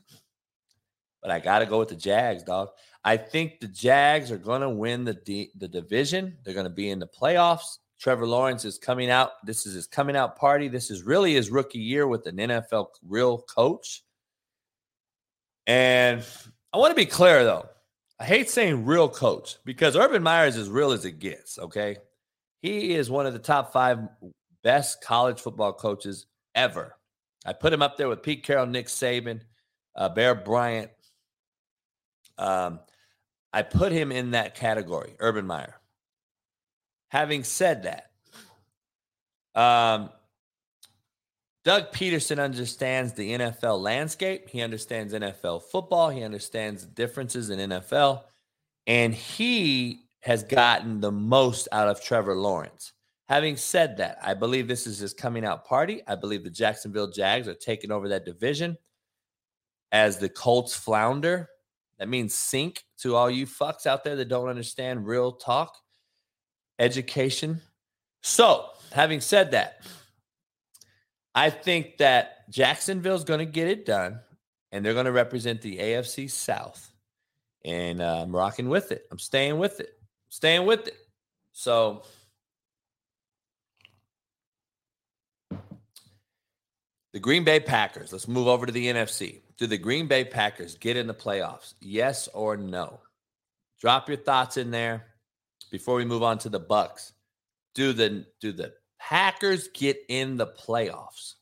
But I got to go with the Jags, dog. I think the Jags are going to win the D, the division. They're going to be in the playoffs. Trevor Lawrence is coming out. This is his coming out party. This is really his rookie year with an NFL real coach. And I want to be clear though. I hate saying real coach because Urban Meyer is as real as it gets. Okay. He is one of the top five best college football coaches ever. I put him up there with Pete Carroll, Nick Saban, uh, Bear Bryant. Um, I put him in that category, Urban Meyer. Having said that, um, Doug Pederson understands the NFL landscape. He understands NFL football. He understands the differences in NFL. And he has gotten the most out of Trevor Lawrence. Having said that, I believe this is his coming out party. I believe the Jacksonville Jags are taking over that division as the Colts flounder. That means sink to all you fucks out there that don't understand real talk, education. So, having said that, I think that Jacksonville's going to get it done and they're going to represent the AFC South. And uh, I'm rocking with it. I'm staying with it. I'm staying with it. So, The Green Bay Packers. Let's move over to the NFC. Do the Green Bay Packers get in the playoffs? Yes or no? Drop your thoughts in there before we move on to the Bucks. Do the do the Packers get in the playoffs?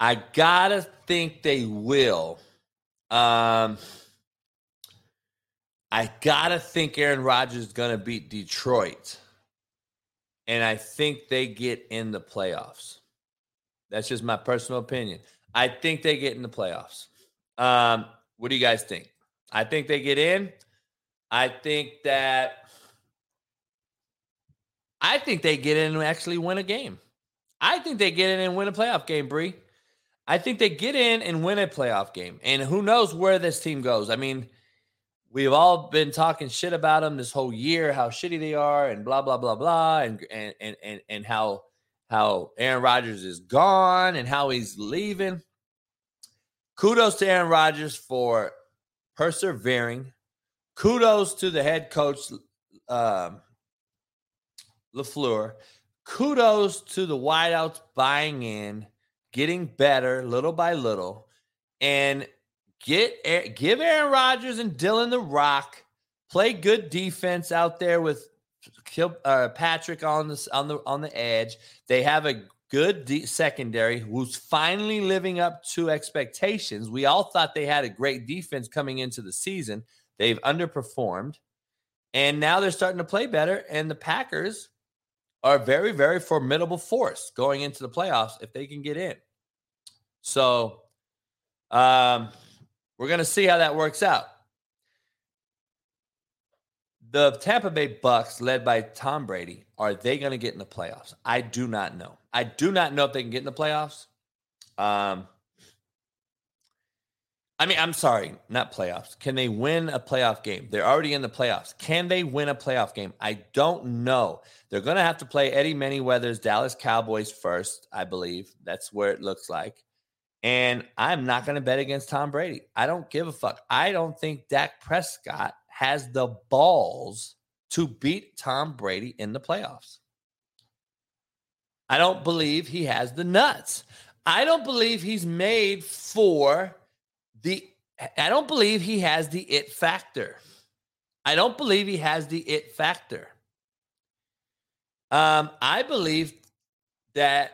I gotta think they will. Um, I gotta think Aaron Rodgers is gonna beat Detroit, and I think they get in the playoffs. That's just my personal opinion. I think they get in the playoffs. Um, what do you guys think? I think they get in. I think that I think they get in and actually win a game. I think they get in and win a playoff game, Bree. I think they get in and win a playoff game. And who knows where this team goes. I mean, we've all been talking shit about them this whole year, how shitty they are, and blah, blah, blah, blah, and and and and, and how how Aaron Rodgers is gone and how he's leaving. Kudos to Aaron Rodgers for persevering. Kudos to the head coach, um, LaFleur. Kudos to the wideouts buying in, getting better little by little, and get give Aaron Rodgers and Dillon the Rock play good defense out there with Kill, uh, Patrick on the on the on the edge. They have a good de- secondary who's finally living up to expectations. We all thought they had a great defense coming into the season. They've underperformed, and now they're starting to play better. And the Packers are a very very formidable force going into the playoffs if they can get in. So, um, we're gonna see how that works out the Tampa Bay Bucks, led by Tom Brady, are they going to get in the playoffs? I do not know. I do not know if they can get in the playoffs. Um, I mean, I'm sorry, not playoffs. Can they win a playoff game? They're already in the playoffs. Can they win a playoff game? I don't know. They're going to have to play Eddie Manyweather's Dallas Cowboys first, I believe. That's where it looks like. And I'm not going to bet against Tom Brady. I don't give a fuck. I don't think Dak Prescott has the balls to beat Tom Brady in the playoffs. I don't believe he has the nuts. I don't believe he's made for the I don't believe he has the it factor. I don't believe he has the it factor. Um, I believe that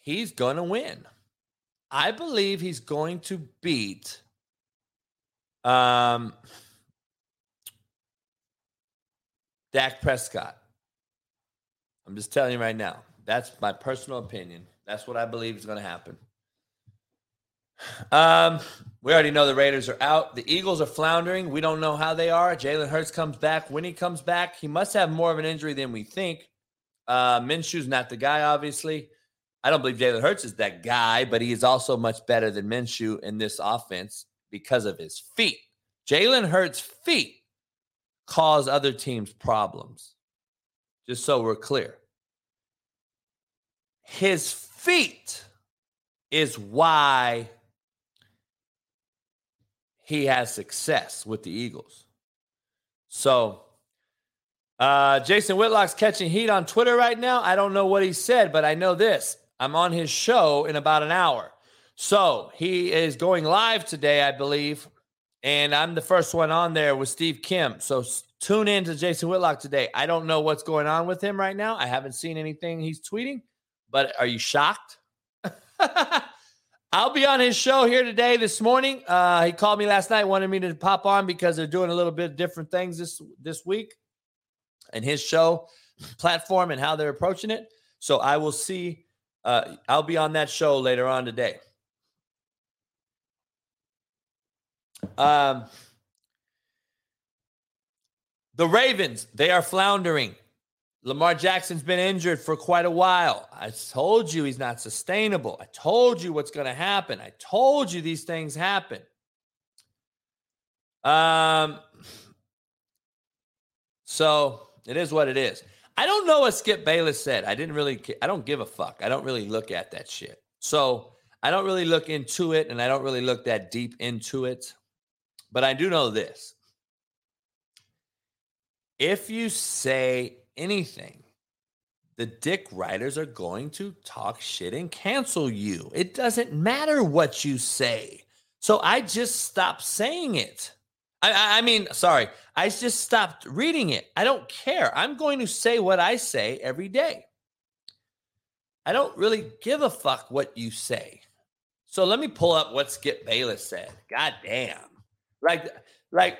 he's going to win. I believe he's going to beat um, Dak Prescott. I'm just telling you right now. That's my personal opinion. That's what I believe is going to happen. Um, we already know the Raiders are out. The Eagles are floundering. We don't know how they are. Jalen Hurts comes back. When he comes back, he must have more of an injury than we think. Uh, Minshew's not the guy, obviously. I don't believe Jalen Hurts is that guy, but he is also much better than Minshew in this offense because of his feet. Jalen Hurts' feet cause other teams problems. Just so we're clear. His feet is why he has success with the Eagles. So, uh, Jason Whitlock's catching heat on Twitter right now. I don't know what he said, but I know this. I'm on his show in about an hour. So he is going live today, I believe. And I'm the first one on there with Steve Kim. So tune in to Jason Whitlock today. I don't know what's going on with him right now. I haven't seen anything he's tweeting, but are you shocked? I'll be on his show here today, this morning. Uh, he called me last night, wanted me to pop on because they're doing a little bit different things this this week, and his show platform and how they're approaching it. So I will see. Uh, I'll be on that show later on today. Um, the Ravens, they are floundering. Lamar Jackson's been injured for quite a while. I told you he's not sustainable. I told you what's going to happen. I told you these things happen. Um, so it is what it is. I don't know what Skip Bayless said. I didn't really, I don't give a fuck. I don't really look at that shit. So I don't really look into it and I don't really look that deep into it. But I do know this. If you say anything, the dick writers are going to talk shit and cancel you. It doesn't matter what you say. So I just stopped saying it. I, I, mean, sorry, I just stopped reading it. I don't care. I'm going to say what I say every day. I don't really give a fuck what you say. So let me pull up what Skip Bayless said. God damn. Like, like,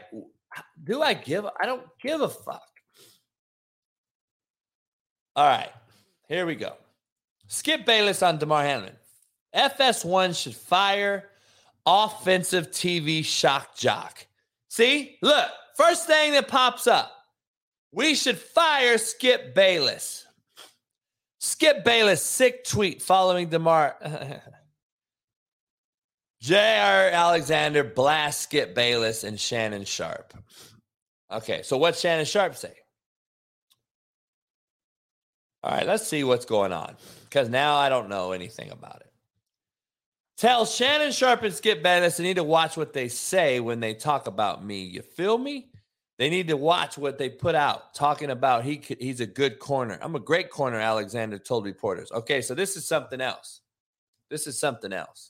do I give? I don't give a fuck. All right, here we go. Skip Bayless on Damar Hamlin. FS1 should fire offensive TV shock jock. See, look, first thing that pops up. We should fire Skip Bayless. Skip Bayless, sick tweet following Damar. Jaire Alexander Skip Bayless and Shannon Sharpe. Okay, so what's Shannon Sharpe say? All right, let's see what's going on because now I don't know anything about it. Tell Shannon Sharpe and Skip Bayless they need to watch what they say when they talk about me. You feel me? They need to watch what they put out talking about he he's a good corner. I'm a great corner, Alexander told reporters. Okay, so this is something else. This is something else.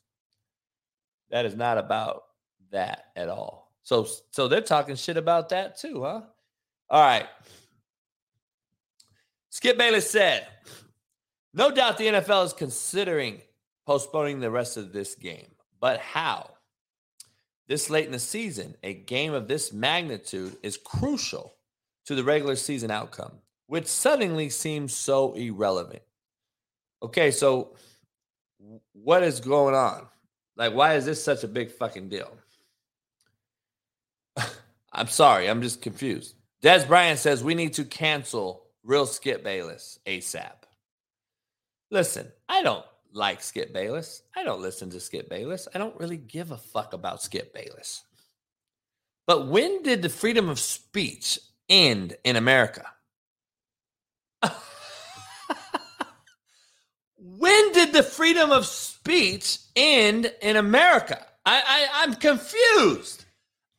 That is not about that at all. So so they're talking shit about that too, huh? All right. Skip Bayless said, no doubt the NFL is considering postponing the rest of this game, but how? This late in the season, a game of this magnitude is crucial to the regular season outcome, which suddenly seems so irrelevant. Okay, so what is going on? Like, why is this such a big fucking deal? I'm sorry, I'm just confused. Dez Bryant says we need to cancel real Skip Bayless ASAP. Listen, I don't like Skip Bayless. I don't listen to Skip Bayless. I don't really give a fuck about Skip Bayless. But when did the freedom of speech end in America? When did the freedom of speech end in America? I, I, I'm confused.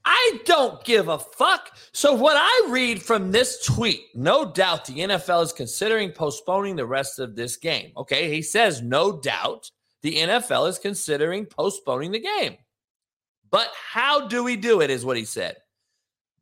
I don't give a fuck. So, what I read from this tweet, no doubt the NFL is considering postponing the rest of this game. Okay. He says, no doubt the NFL is considering postponing the game. But how do we do it, is what he said.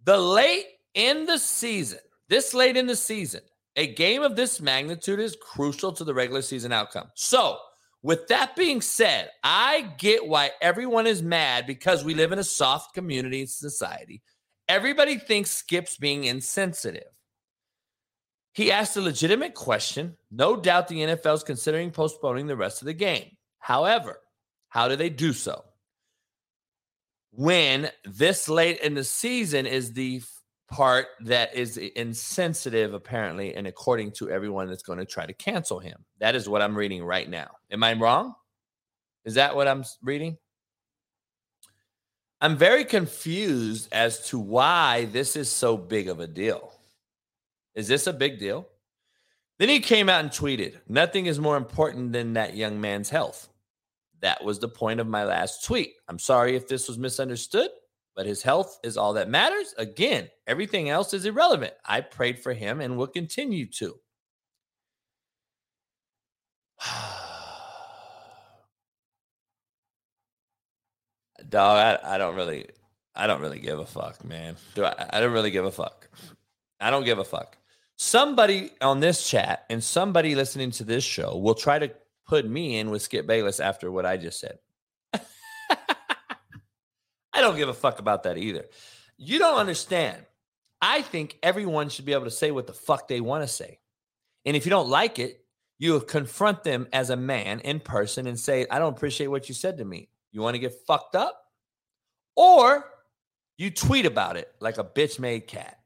The late in the season, this late in the season, a game of this magnitude is crucial to the regular season outcome. So, with that being said, I get why everyone is mad because we live in a soft community society. Everybody thinks Skip's being insensitive. He asked a legitimate question. No doubt the NFL is considering postponing the rest of the game. However, how do they do so? When this late in the season is the part that is insensitive, apparently, and according to everyone that's going to try to cancel him. That is what I'm reading right now. Am I wrong? Is that what I'm reading? I'm very confused as to why this is so big of a deal. Is this a big deal? Then he came out and tweeted, Nothing is more important than that young man's health. That was the point of my last tweet. I'm sorry if this was misunderstood but his health is all that matters. Again, everything else is irrelevant. I prayed for him and will continue to. Dog, I, I don't really, I don't really give a fuck, man. Do I? I don't really give a fuck. I don't give a fuck. Somebody on this chat and somebody listening to this show will try to put me in with Skip Bayless after what I just said. I don't give a fuck about that either. You don't understand. I think everyone should be able to say what the fuck they want to say. And if you don't like it, you confront them as a man in person and say, I don't appreciate what you said to me. You want to get fucked up? Or you tweet about it like a bitch made cat.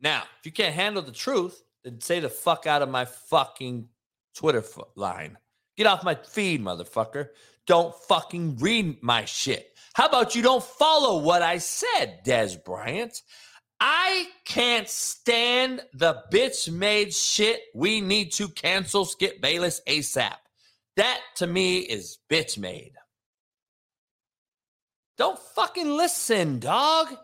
Now, if you can't handle the truth, then say the fuck out of my fucking Twitter line. Get off my feed, motherfucker. Don't fucking read my shit. How about you don't follow what I said, Dez Bryant? I can't stand the bitch made shit. We need to cancel Skip Bayless ASAP. That to me is bitch made. Don't fucking listen, dog.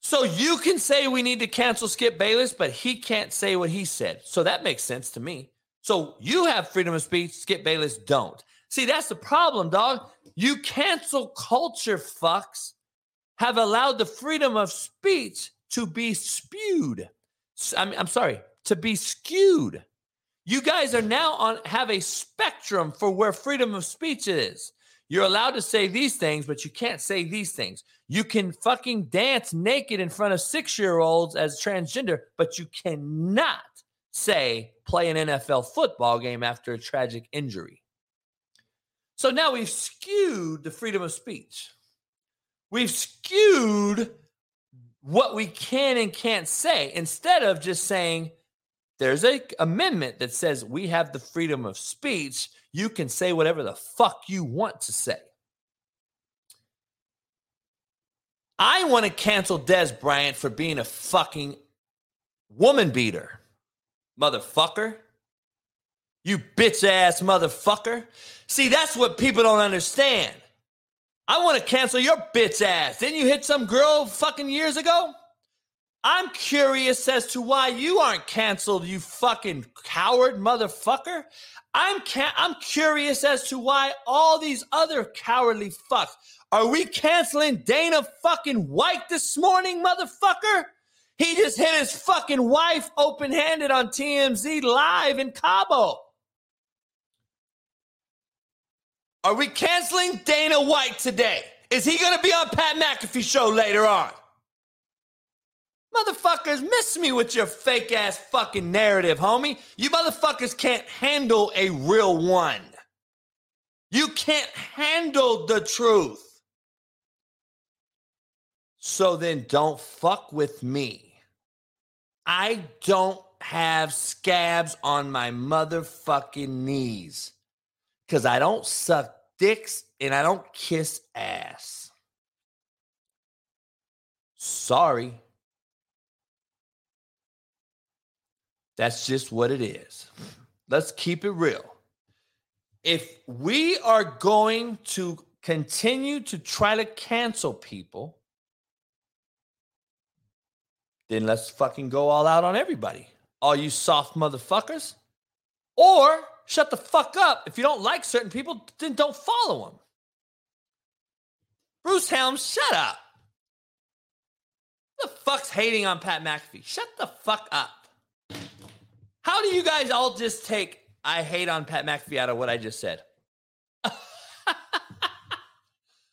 So you can say we need to cancel Skip Bayless, but he can't say what he said. So that makes sense to me. So you have freedom of speech, Skip Bayless don't. See, that's the problem, dog. You cancel culture fucks have allowed the freedom of speech to be spewed. I'm, I'm sorry, to be skewed. You guys are now on have a spectrum for where freedom of speech is. You're allowed to say these things, but you can't say these things. You can fucking dance naked in front of six year olds as transgender, but you cannot say play an NFL football game after a tragic injury. So now we've skewed the freedom of speech. We've skewed what we can and can't say instead of just saying there's a amendment that says we have the freedom of speech. You can say whatever the fuck you want to say. I want to cancel Dez Bryant for being a fucking woman beater, motherfucker. You bitch ass motherfucker. See, that's what people don't understand. I want to cancel your bitch ass. Didn't you hit some girl fucking years ago? I'm curious as to why you aren't canceled, you fucking coward motherfucker. I'm ca- I'm curious as to why all these other cowardly fucks. Are we canceling Dana fucking White this morning, motherfucker? He just hit his fucking wife open handed on TMZ live in Cabo. Are we canceling Dana White today? Is he going to be on Pat McAfee show later on? Motherfuckers, miss me with your fake ass fucking narrative, homie. You motherfuckers can't handle a real one. You can't handle the truth. So then don't fuck with me. I don't have scabs on my motherfucking knees because I don't suck dicks and I don't kiss ass. Sorry. That's just what it is. Let's keep it real. If we are going to continue to try to cancel people, then let's fucking go all out on everybody. All you soft motherfuckers. Or shut the fuck up. If you don't like certain people, then don't follow them. Bruce Helms, shut up. The fuck's hating on Pat McAfee? Shut the fuck up. How do you guys all just take I hate on Pat McAfee out of what I just said?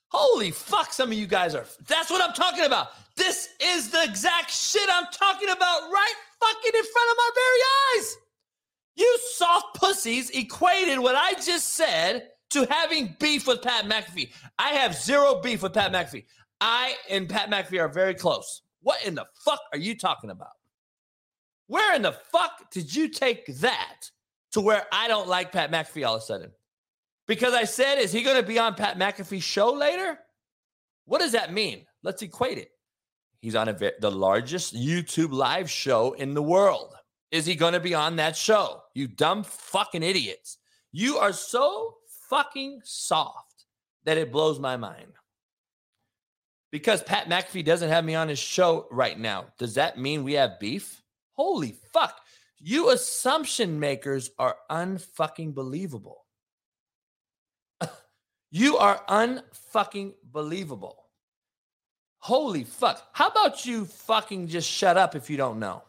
Holy fuck, some of you guys are. That's what I'm talking about. This is the exact shit I'm talking about right fucking in front of my very eyes. You soft pussies equated what I just said to having beef with Pat McAfee. I have zero beef with Pat McAfee. I and Pat McAfee are very close. What in the fuck are you talking about? Where in the fuck did you take that to where I don't like Pat McAfee all of a sudden? Because I said, is he going to be on Pat McAfee's show later? What does that mean? Let's equate it. He's on a, the largest YouTube live show in the world. Is he going to be on that show? You dumb fucking idiots. You are so fucking soft that it blows my mind. Because Pat McAfee doesn't have me on his show right now, does that mean we have beef? Holy fuck. You assumption makers are unfucking believable. you are unfucking believable. Holy fuck. How about you fucking just shut up if you don't know?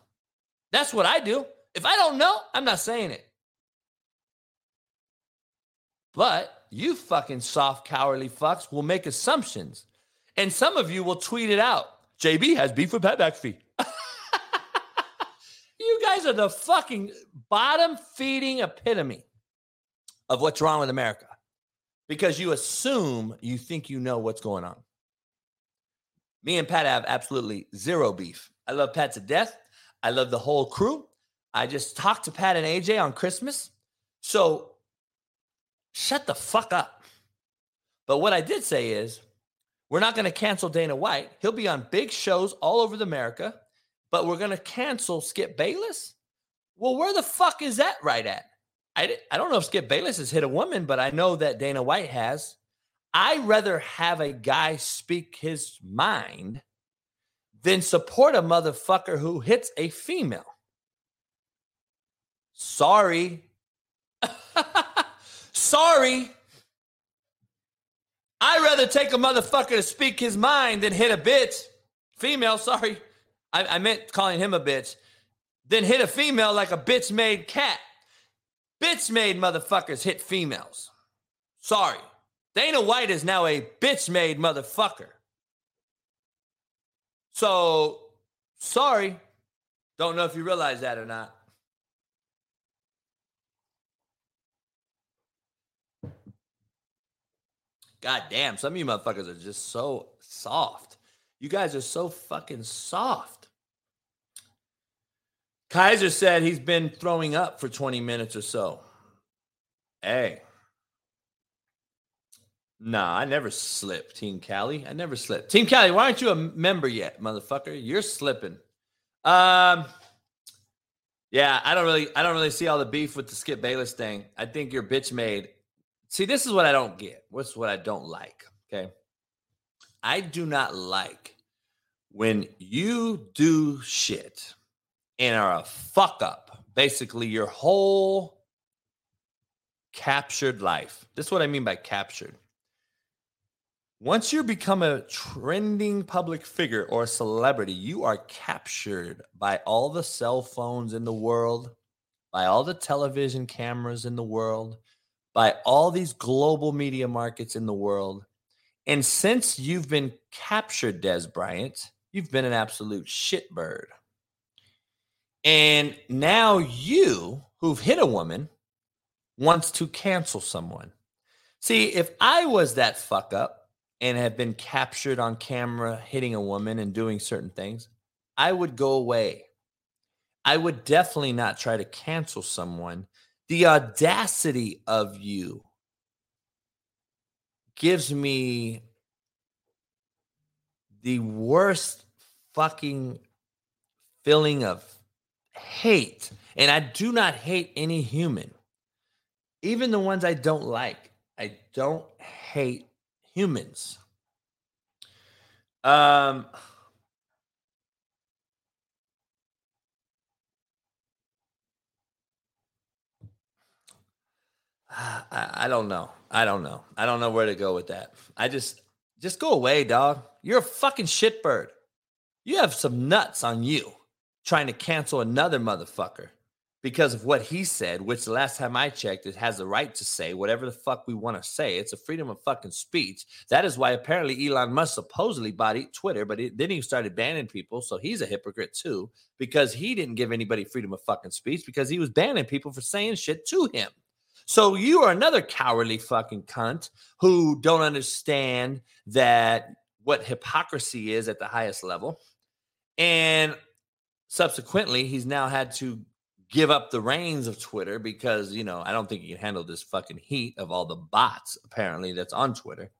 That's what I do. If I don't know, I'm not saying it. But you fucking soft, cowardly fucks will make assumptions. And some of you will tweet it out. JB has beef with Pat McAfee. you guys are the fucking bottom feeding epitome of what's wrong with America because you assume you think you know what's going on. Me and Pat have absolutely zero beef. I love Pat to death. I love the whole crew. I just talked to Pat and AJ on Christmas. So shut the fuck up. But what I did say is we're not going to cancel Dana White. He'll be on big shows all over America, but we're going to cancel Skip Bayless. Well, where the fuck is that right at? I, I don't know if Skip Bayless has hit a woman, but I know that Dana White has. I rather have a guy speak his mind than support a motherfucker who hits a female. Sorry. Sorry. I'd rather take a motherfucker to speak his mind than hit a bitch. Female, sorry. I, I meant calling him a bitch. Then hit a female like a bitch made cat. Bitch made motherfuckers hit females. Sorry. Dana White is now a bitch made motherfucker. So, sorry. Don't know if you realize that or not. God damn, some of you motherfuckers are just so soft. You guys are so fucking soft. Kaiser said he's been throwing up for 20 minutes or so. Hey, Nah, I never slipped, Team Cali. I never slipped. Team Cali, why aren't you a member yet, motherfucker? You're slipping. Um, yeah, I don't really, I don't really see all the beef with the Skip Bayless thing. I think you're bitch made. See, this is what I don't get. What's what I don't like? Okay, I do not like when you do shit and are a fuck up. Basically, your whole captured life. This is what I mean by captured once you become a trending public figure or a celebrity, you are captured by all the cell phones in the world, by all the television cameras in the world, by all these global media markets in the world. And since you've been captured, Dez Bryant, you've been an absolute shitbird. And now you, who've hit a woman, wants to cancel someone. See, if I was that fuck up, and have been captured on camera hitting a woman and doing certain things, I would go away. I would definitely not try to cancel someone. The audacity of you gives me the worst fucking feeling of hate. And I do not hate any human, even the ones I don't like. I don't hate humans. Um, I, I don't know. I don't know. I don't know where to go with that. I just just go away, dog. You're a fucking shitbird. You have some nuts on you trying to cancel another motherfucker because of what he said, which the last time I checked, it has the right to say whatever the fuck we want to say. It's a freedom of fucking speech. That is why apparently Elon Musk supposedly bought Twitter, but it, then he started banning people. So he's a hypocrite too because he didn't give anybody freedom of fucking speech because he was banning people for saying shit to him. So you are another cowardly fucking cunt who don't understand that what hypocrisy is at the highest level. And subsequently, he's now had to give up the reins of Twitter because, you know, I don't think he can handle this fucking heat of all the bots apparently that's on Twitter.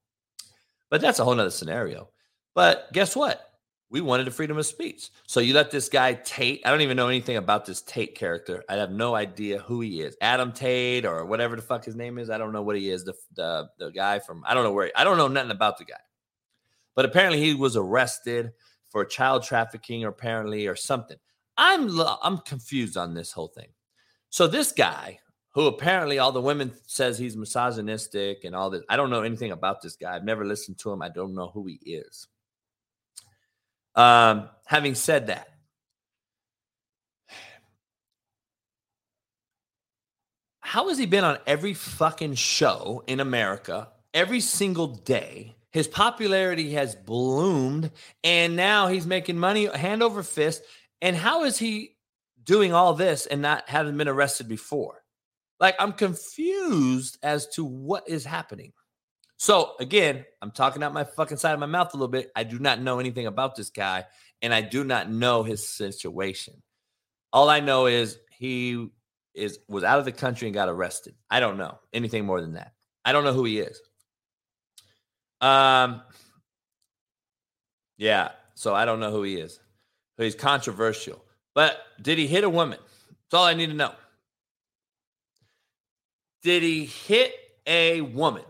But that's a whole nother scenario. But guess what? We wanted the freedom of speech. So you let this guy Tate, I don't even know anything about this Tate character. I have no idea who he is. Adam Tate or whatever the fuck his name is. I don't know what he is. The the, the guy from I don't know where he, I don't know nothing about the guy. But apparently he was arrested for child trafficking or apparently or something. I'm I'm confused on this whole thing. So this guy who apparently all the women says he's misogynistic and all this. I don't know anything about this guy. I've never listened to him. I don't know who he is. Um, having said that, how has he been on every fucking show in America every single day? His popularity has bloomed, and now he's making money hand over fist. And how is he doing all this and not having been arrested before? Like, I'm confused as to what is happening. So again, I'm talking out my fucking side of my mouth a little bit. I do not know anything about this guy, and I do not know his situation. All I know is he is was out of the country and got arrested. I don't know anything more than that. I don't know who he is. Um, yeah, so I don't know who he is. He's controversial. But did he hit a woman? That's all I need to know. Did he hit a woman?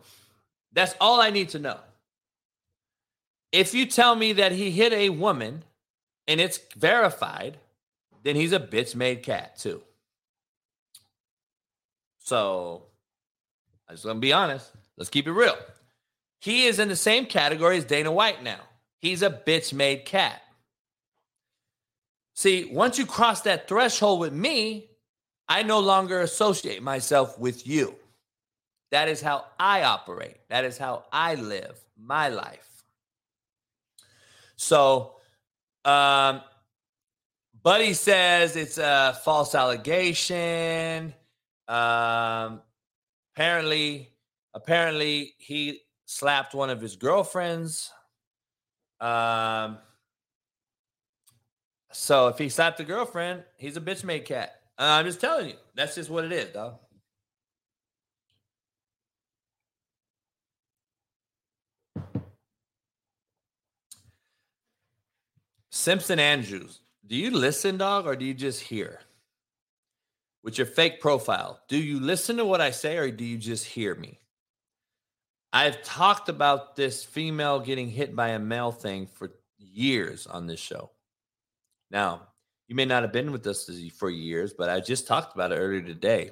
That's all I need to know. If you tell me that he hit a woman and it's verified, then he's a bitch made cat too. So I just gonna be honest. Let's keep it real. He is in the same category as Dana White now. He's a bitch made cat. See, once you cross that threshold with me, I no longer associate myself with you. That is how I operate. That is how I live my life. So, um, Buddy says it's a false allegation. Um, apparently, apparently he slapped one of his girlfriends. Um, so if he slapped a girlfriend, he's a bitch made cat. Uh, I'm just telling you, that's just what it is, dog. Simpson Andrews, do you listen, dog, or do you just hear? With your fake profile, do you listen to what I say or do you just hear me? I've talked about this female getting hit by a male thing for years on this show. Now, you may not have been with us for years, but I just talked about it earlier today.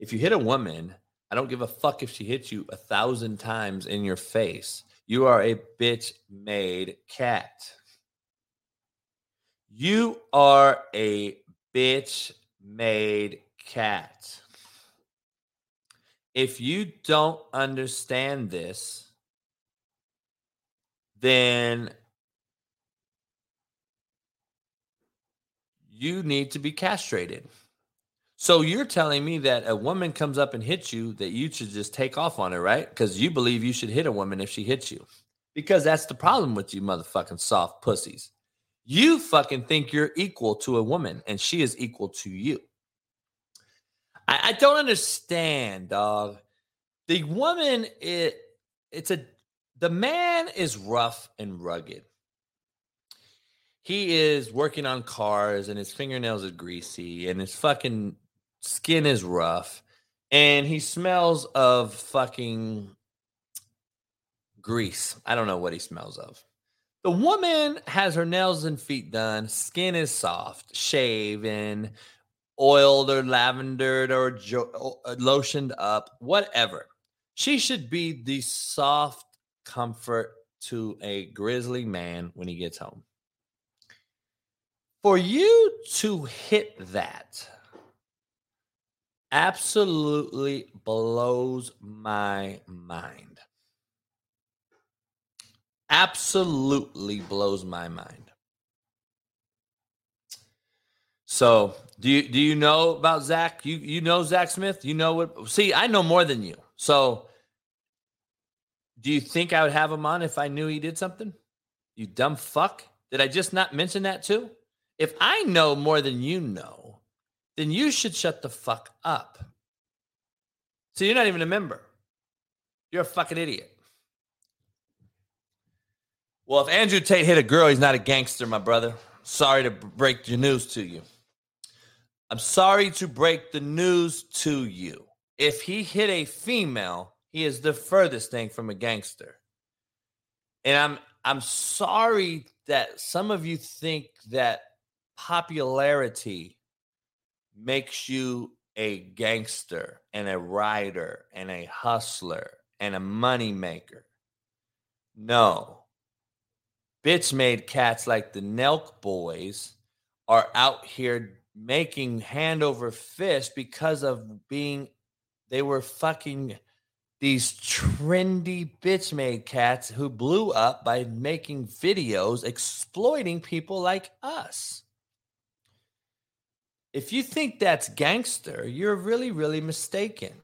If you hit a woman, I don't give a fuck if she hits you a thousand times in your face. You are a bitch made cat. You are a bitch made cat. If you don't understand this, then you need to be castrated. So you're telling me that a woman comes up and hits you that you should just take off on her, right? Because you believe you should hit a woman if she hits you. Because that's the problem with you motherfucking soft pussies. You fucking think you're equal to a woman and she is equal to you. I, I don't understand, dog. The woman, it it's a the man is rough and rugged. He is working on cars and his fingernails are greasy and his fucking skin is rough and he smells of fucking grease. I don't know what he smells of. The woman has her nails and feet done, skin is soft, shaven, oiled or lavendered or jo- uh, lotioned up, whatever. She should be the soft comfort to a grizzly man when he gets home. For you to hit that absolutely blows my mind. Absolutely blows my mind. So, do you do you know about Zach? You you know Zach Smith? You know what? See, I know more than you. So, do you think I would have him on if I knew he did something? You dumb fuck. Did I just not mention that too? If I know more than you know, then you should shut the fuck up. So you're not even a member. You're a fucking idiot. Well, if Andrew Tate hit a girl, he's not a gangster, my brother. Sorry to break the news to you. I'm sorry to break the news to you. If he hit a female, he is the furthest thing from a gangster. And I'm I'm sorry that some of you think that popularity makes you a gangster and a rider and a hustler and a moneymaker. No. Bitch made cats like the Nelk boys are out here making hand over fist because of being they were fucking these trendy bitch made cats who blew up by making videos exploiting people like us. If you think that's gangster, you're really, really mistaken.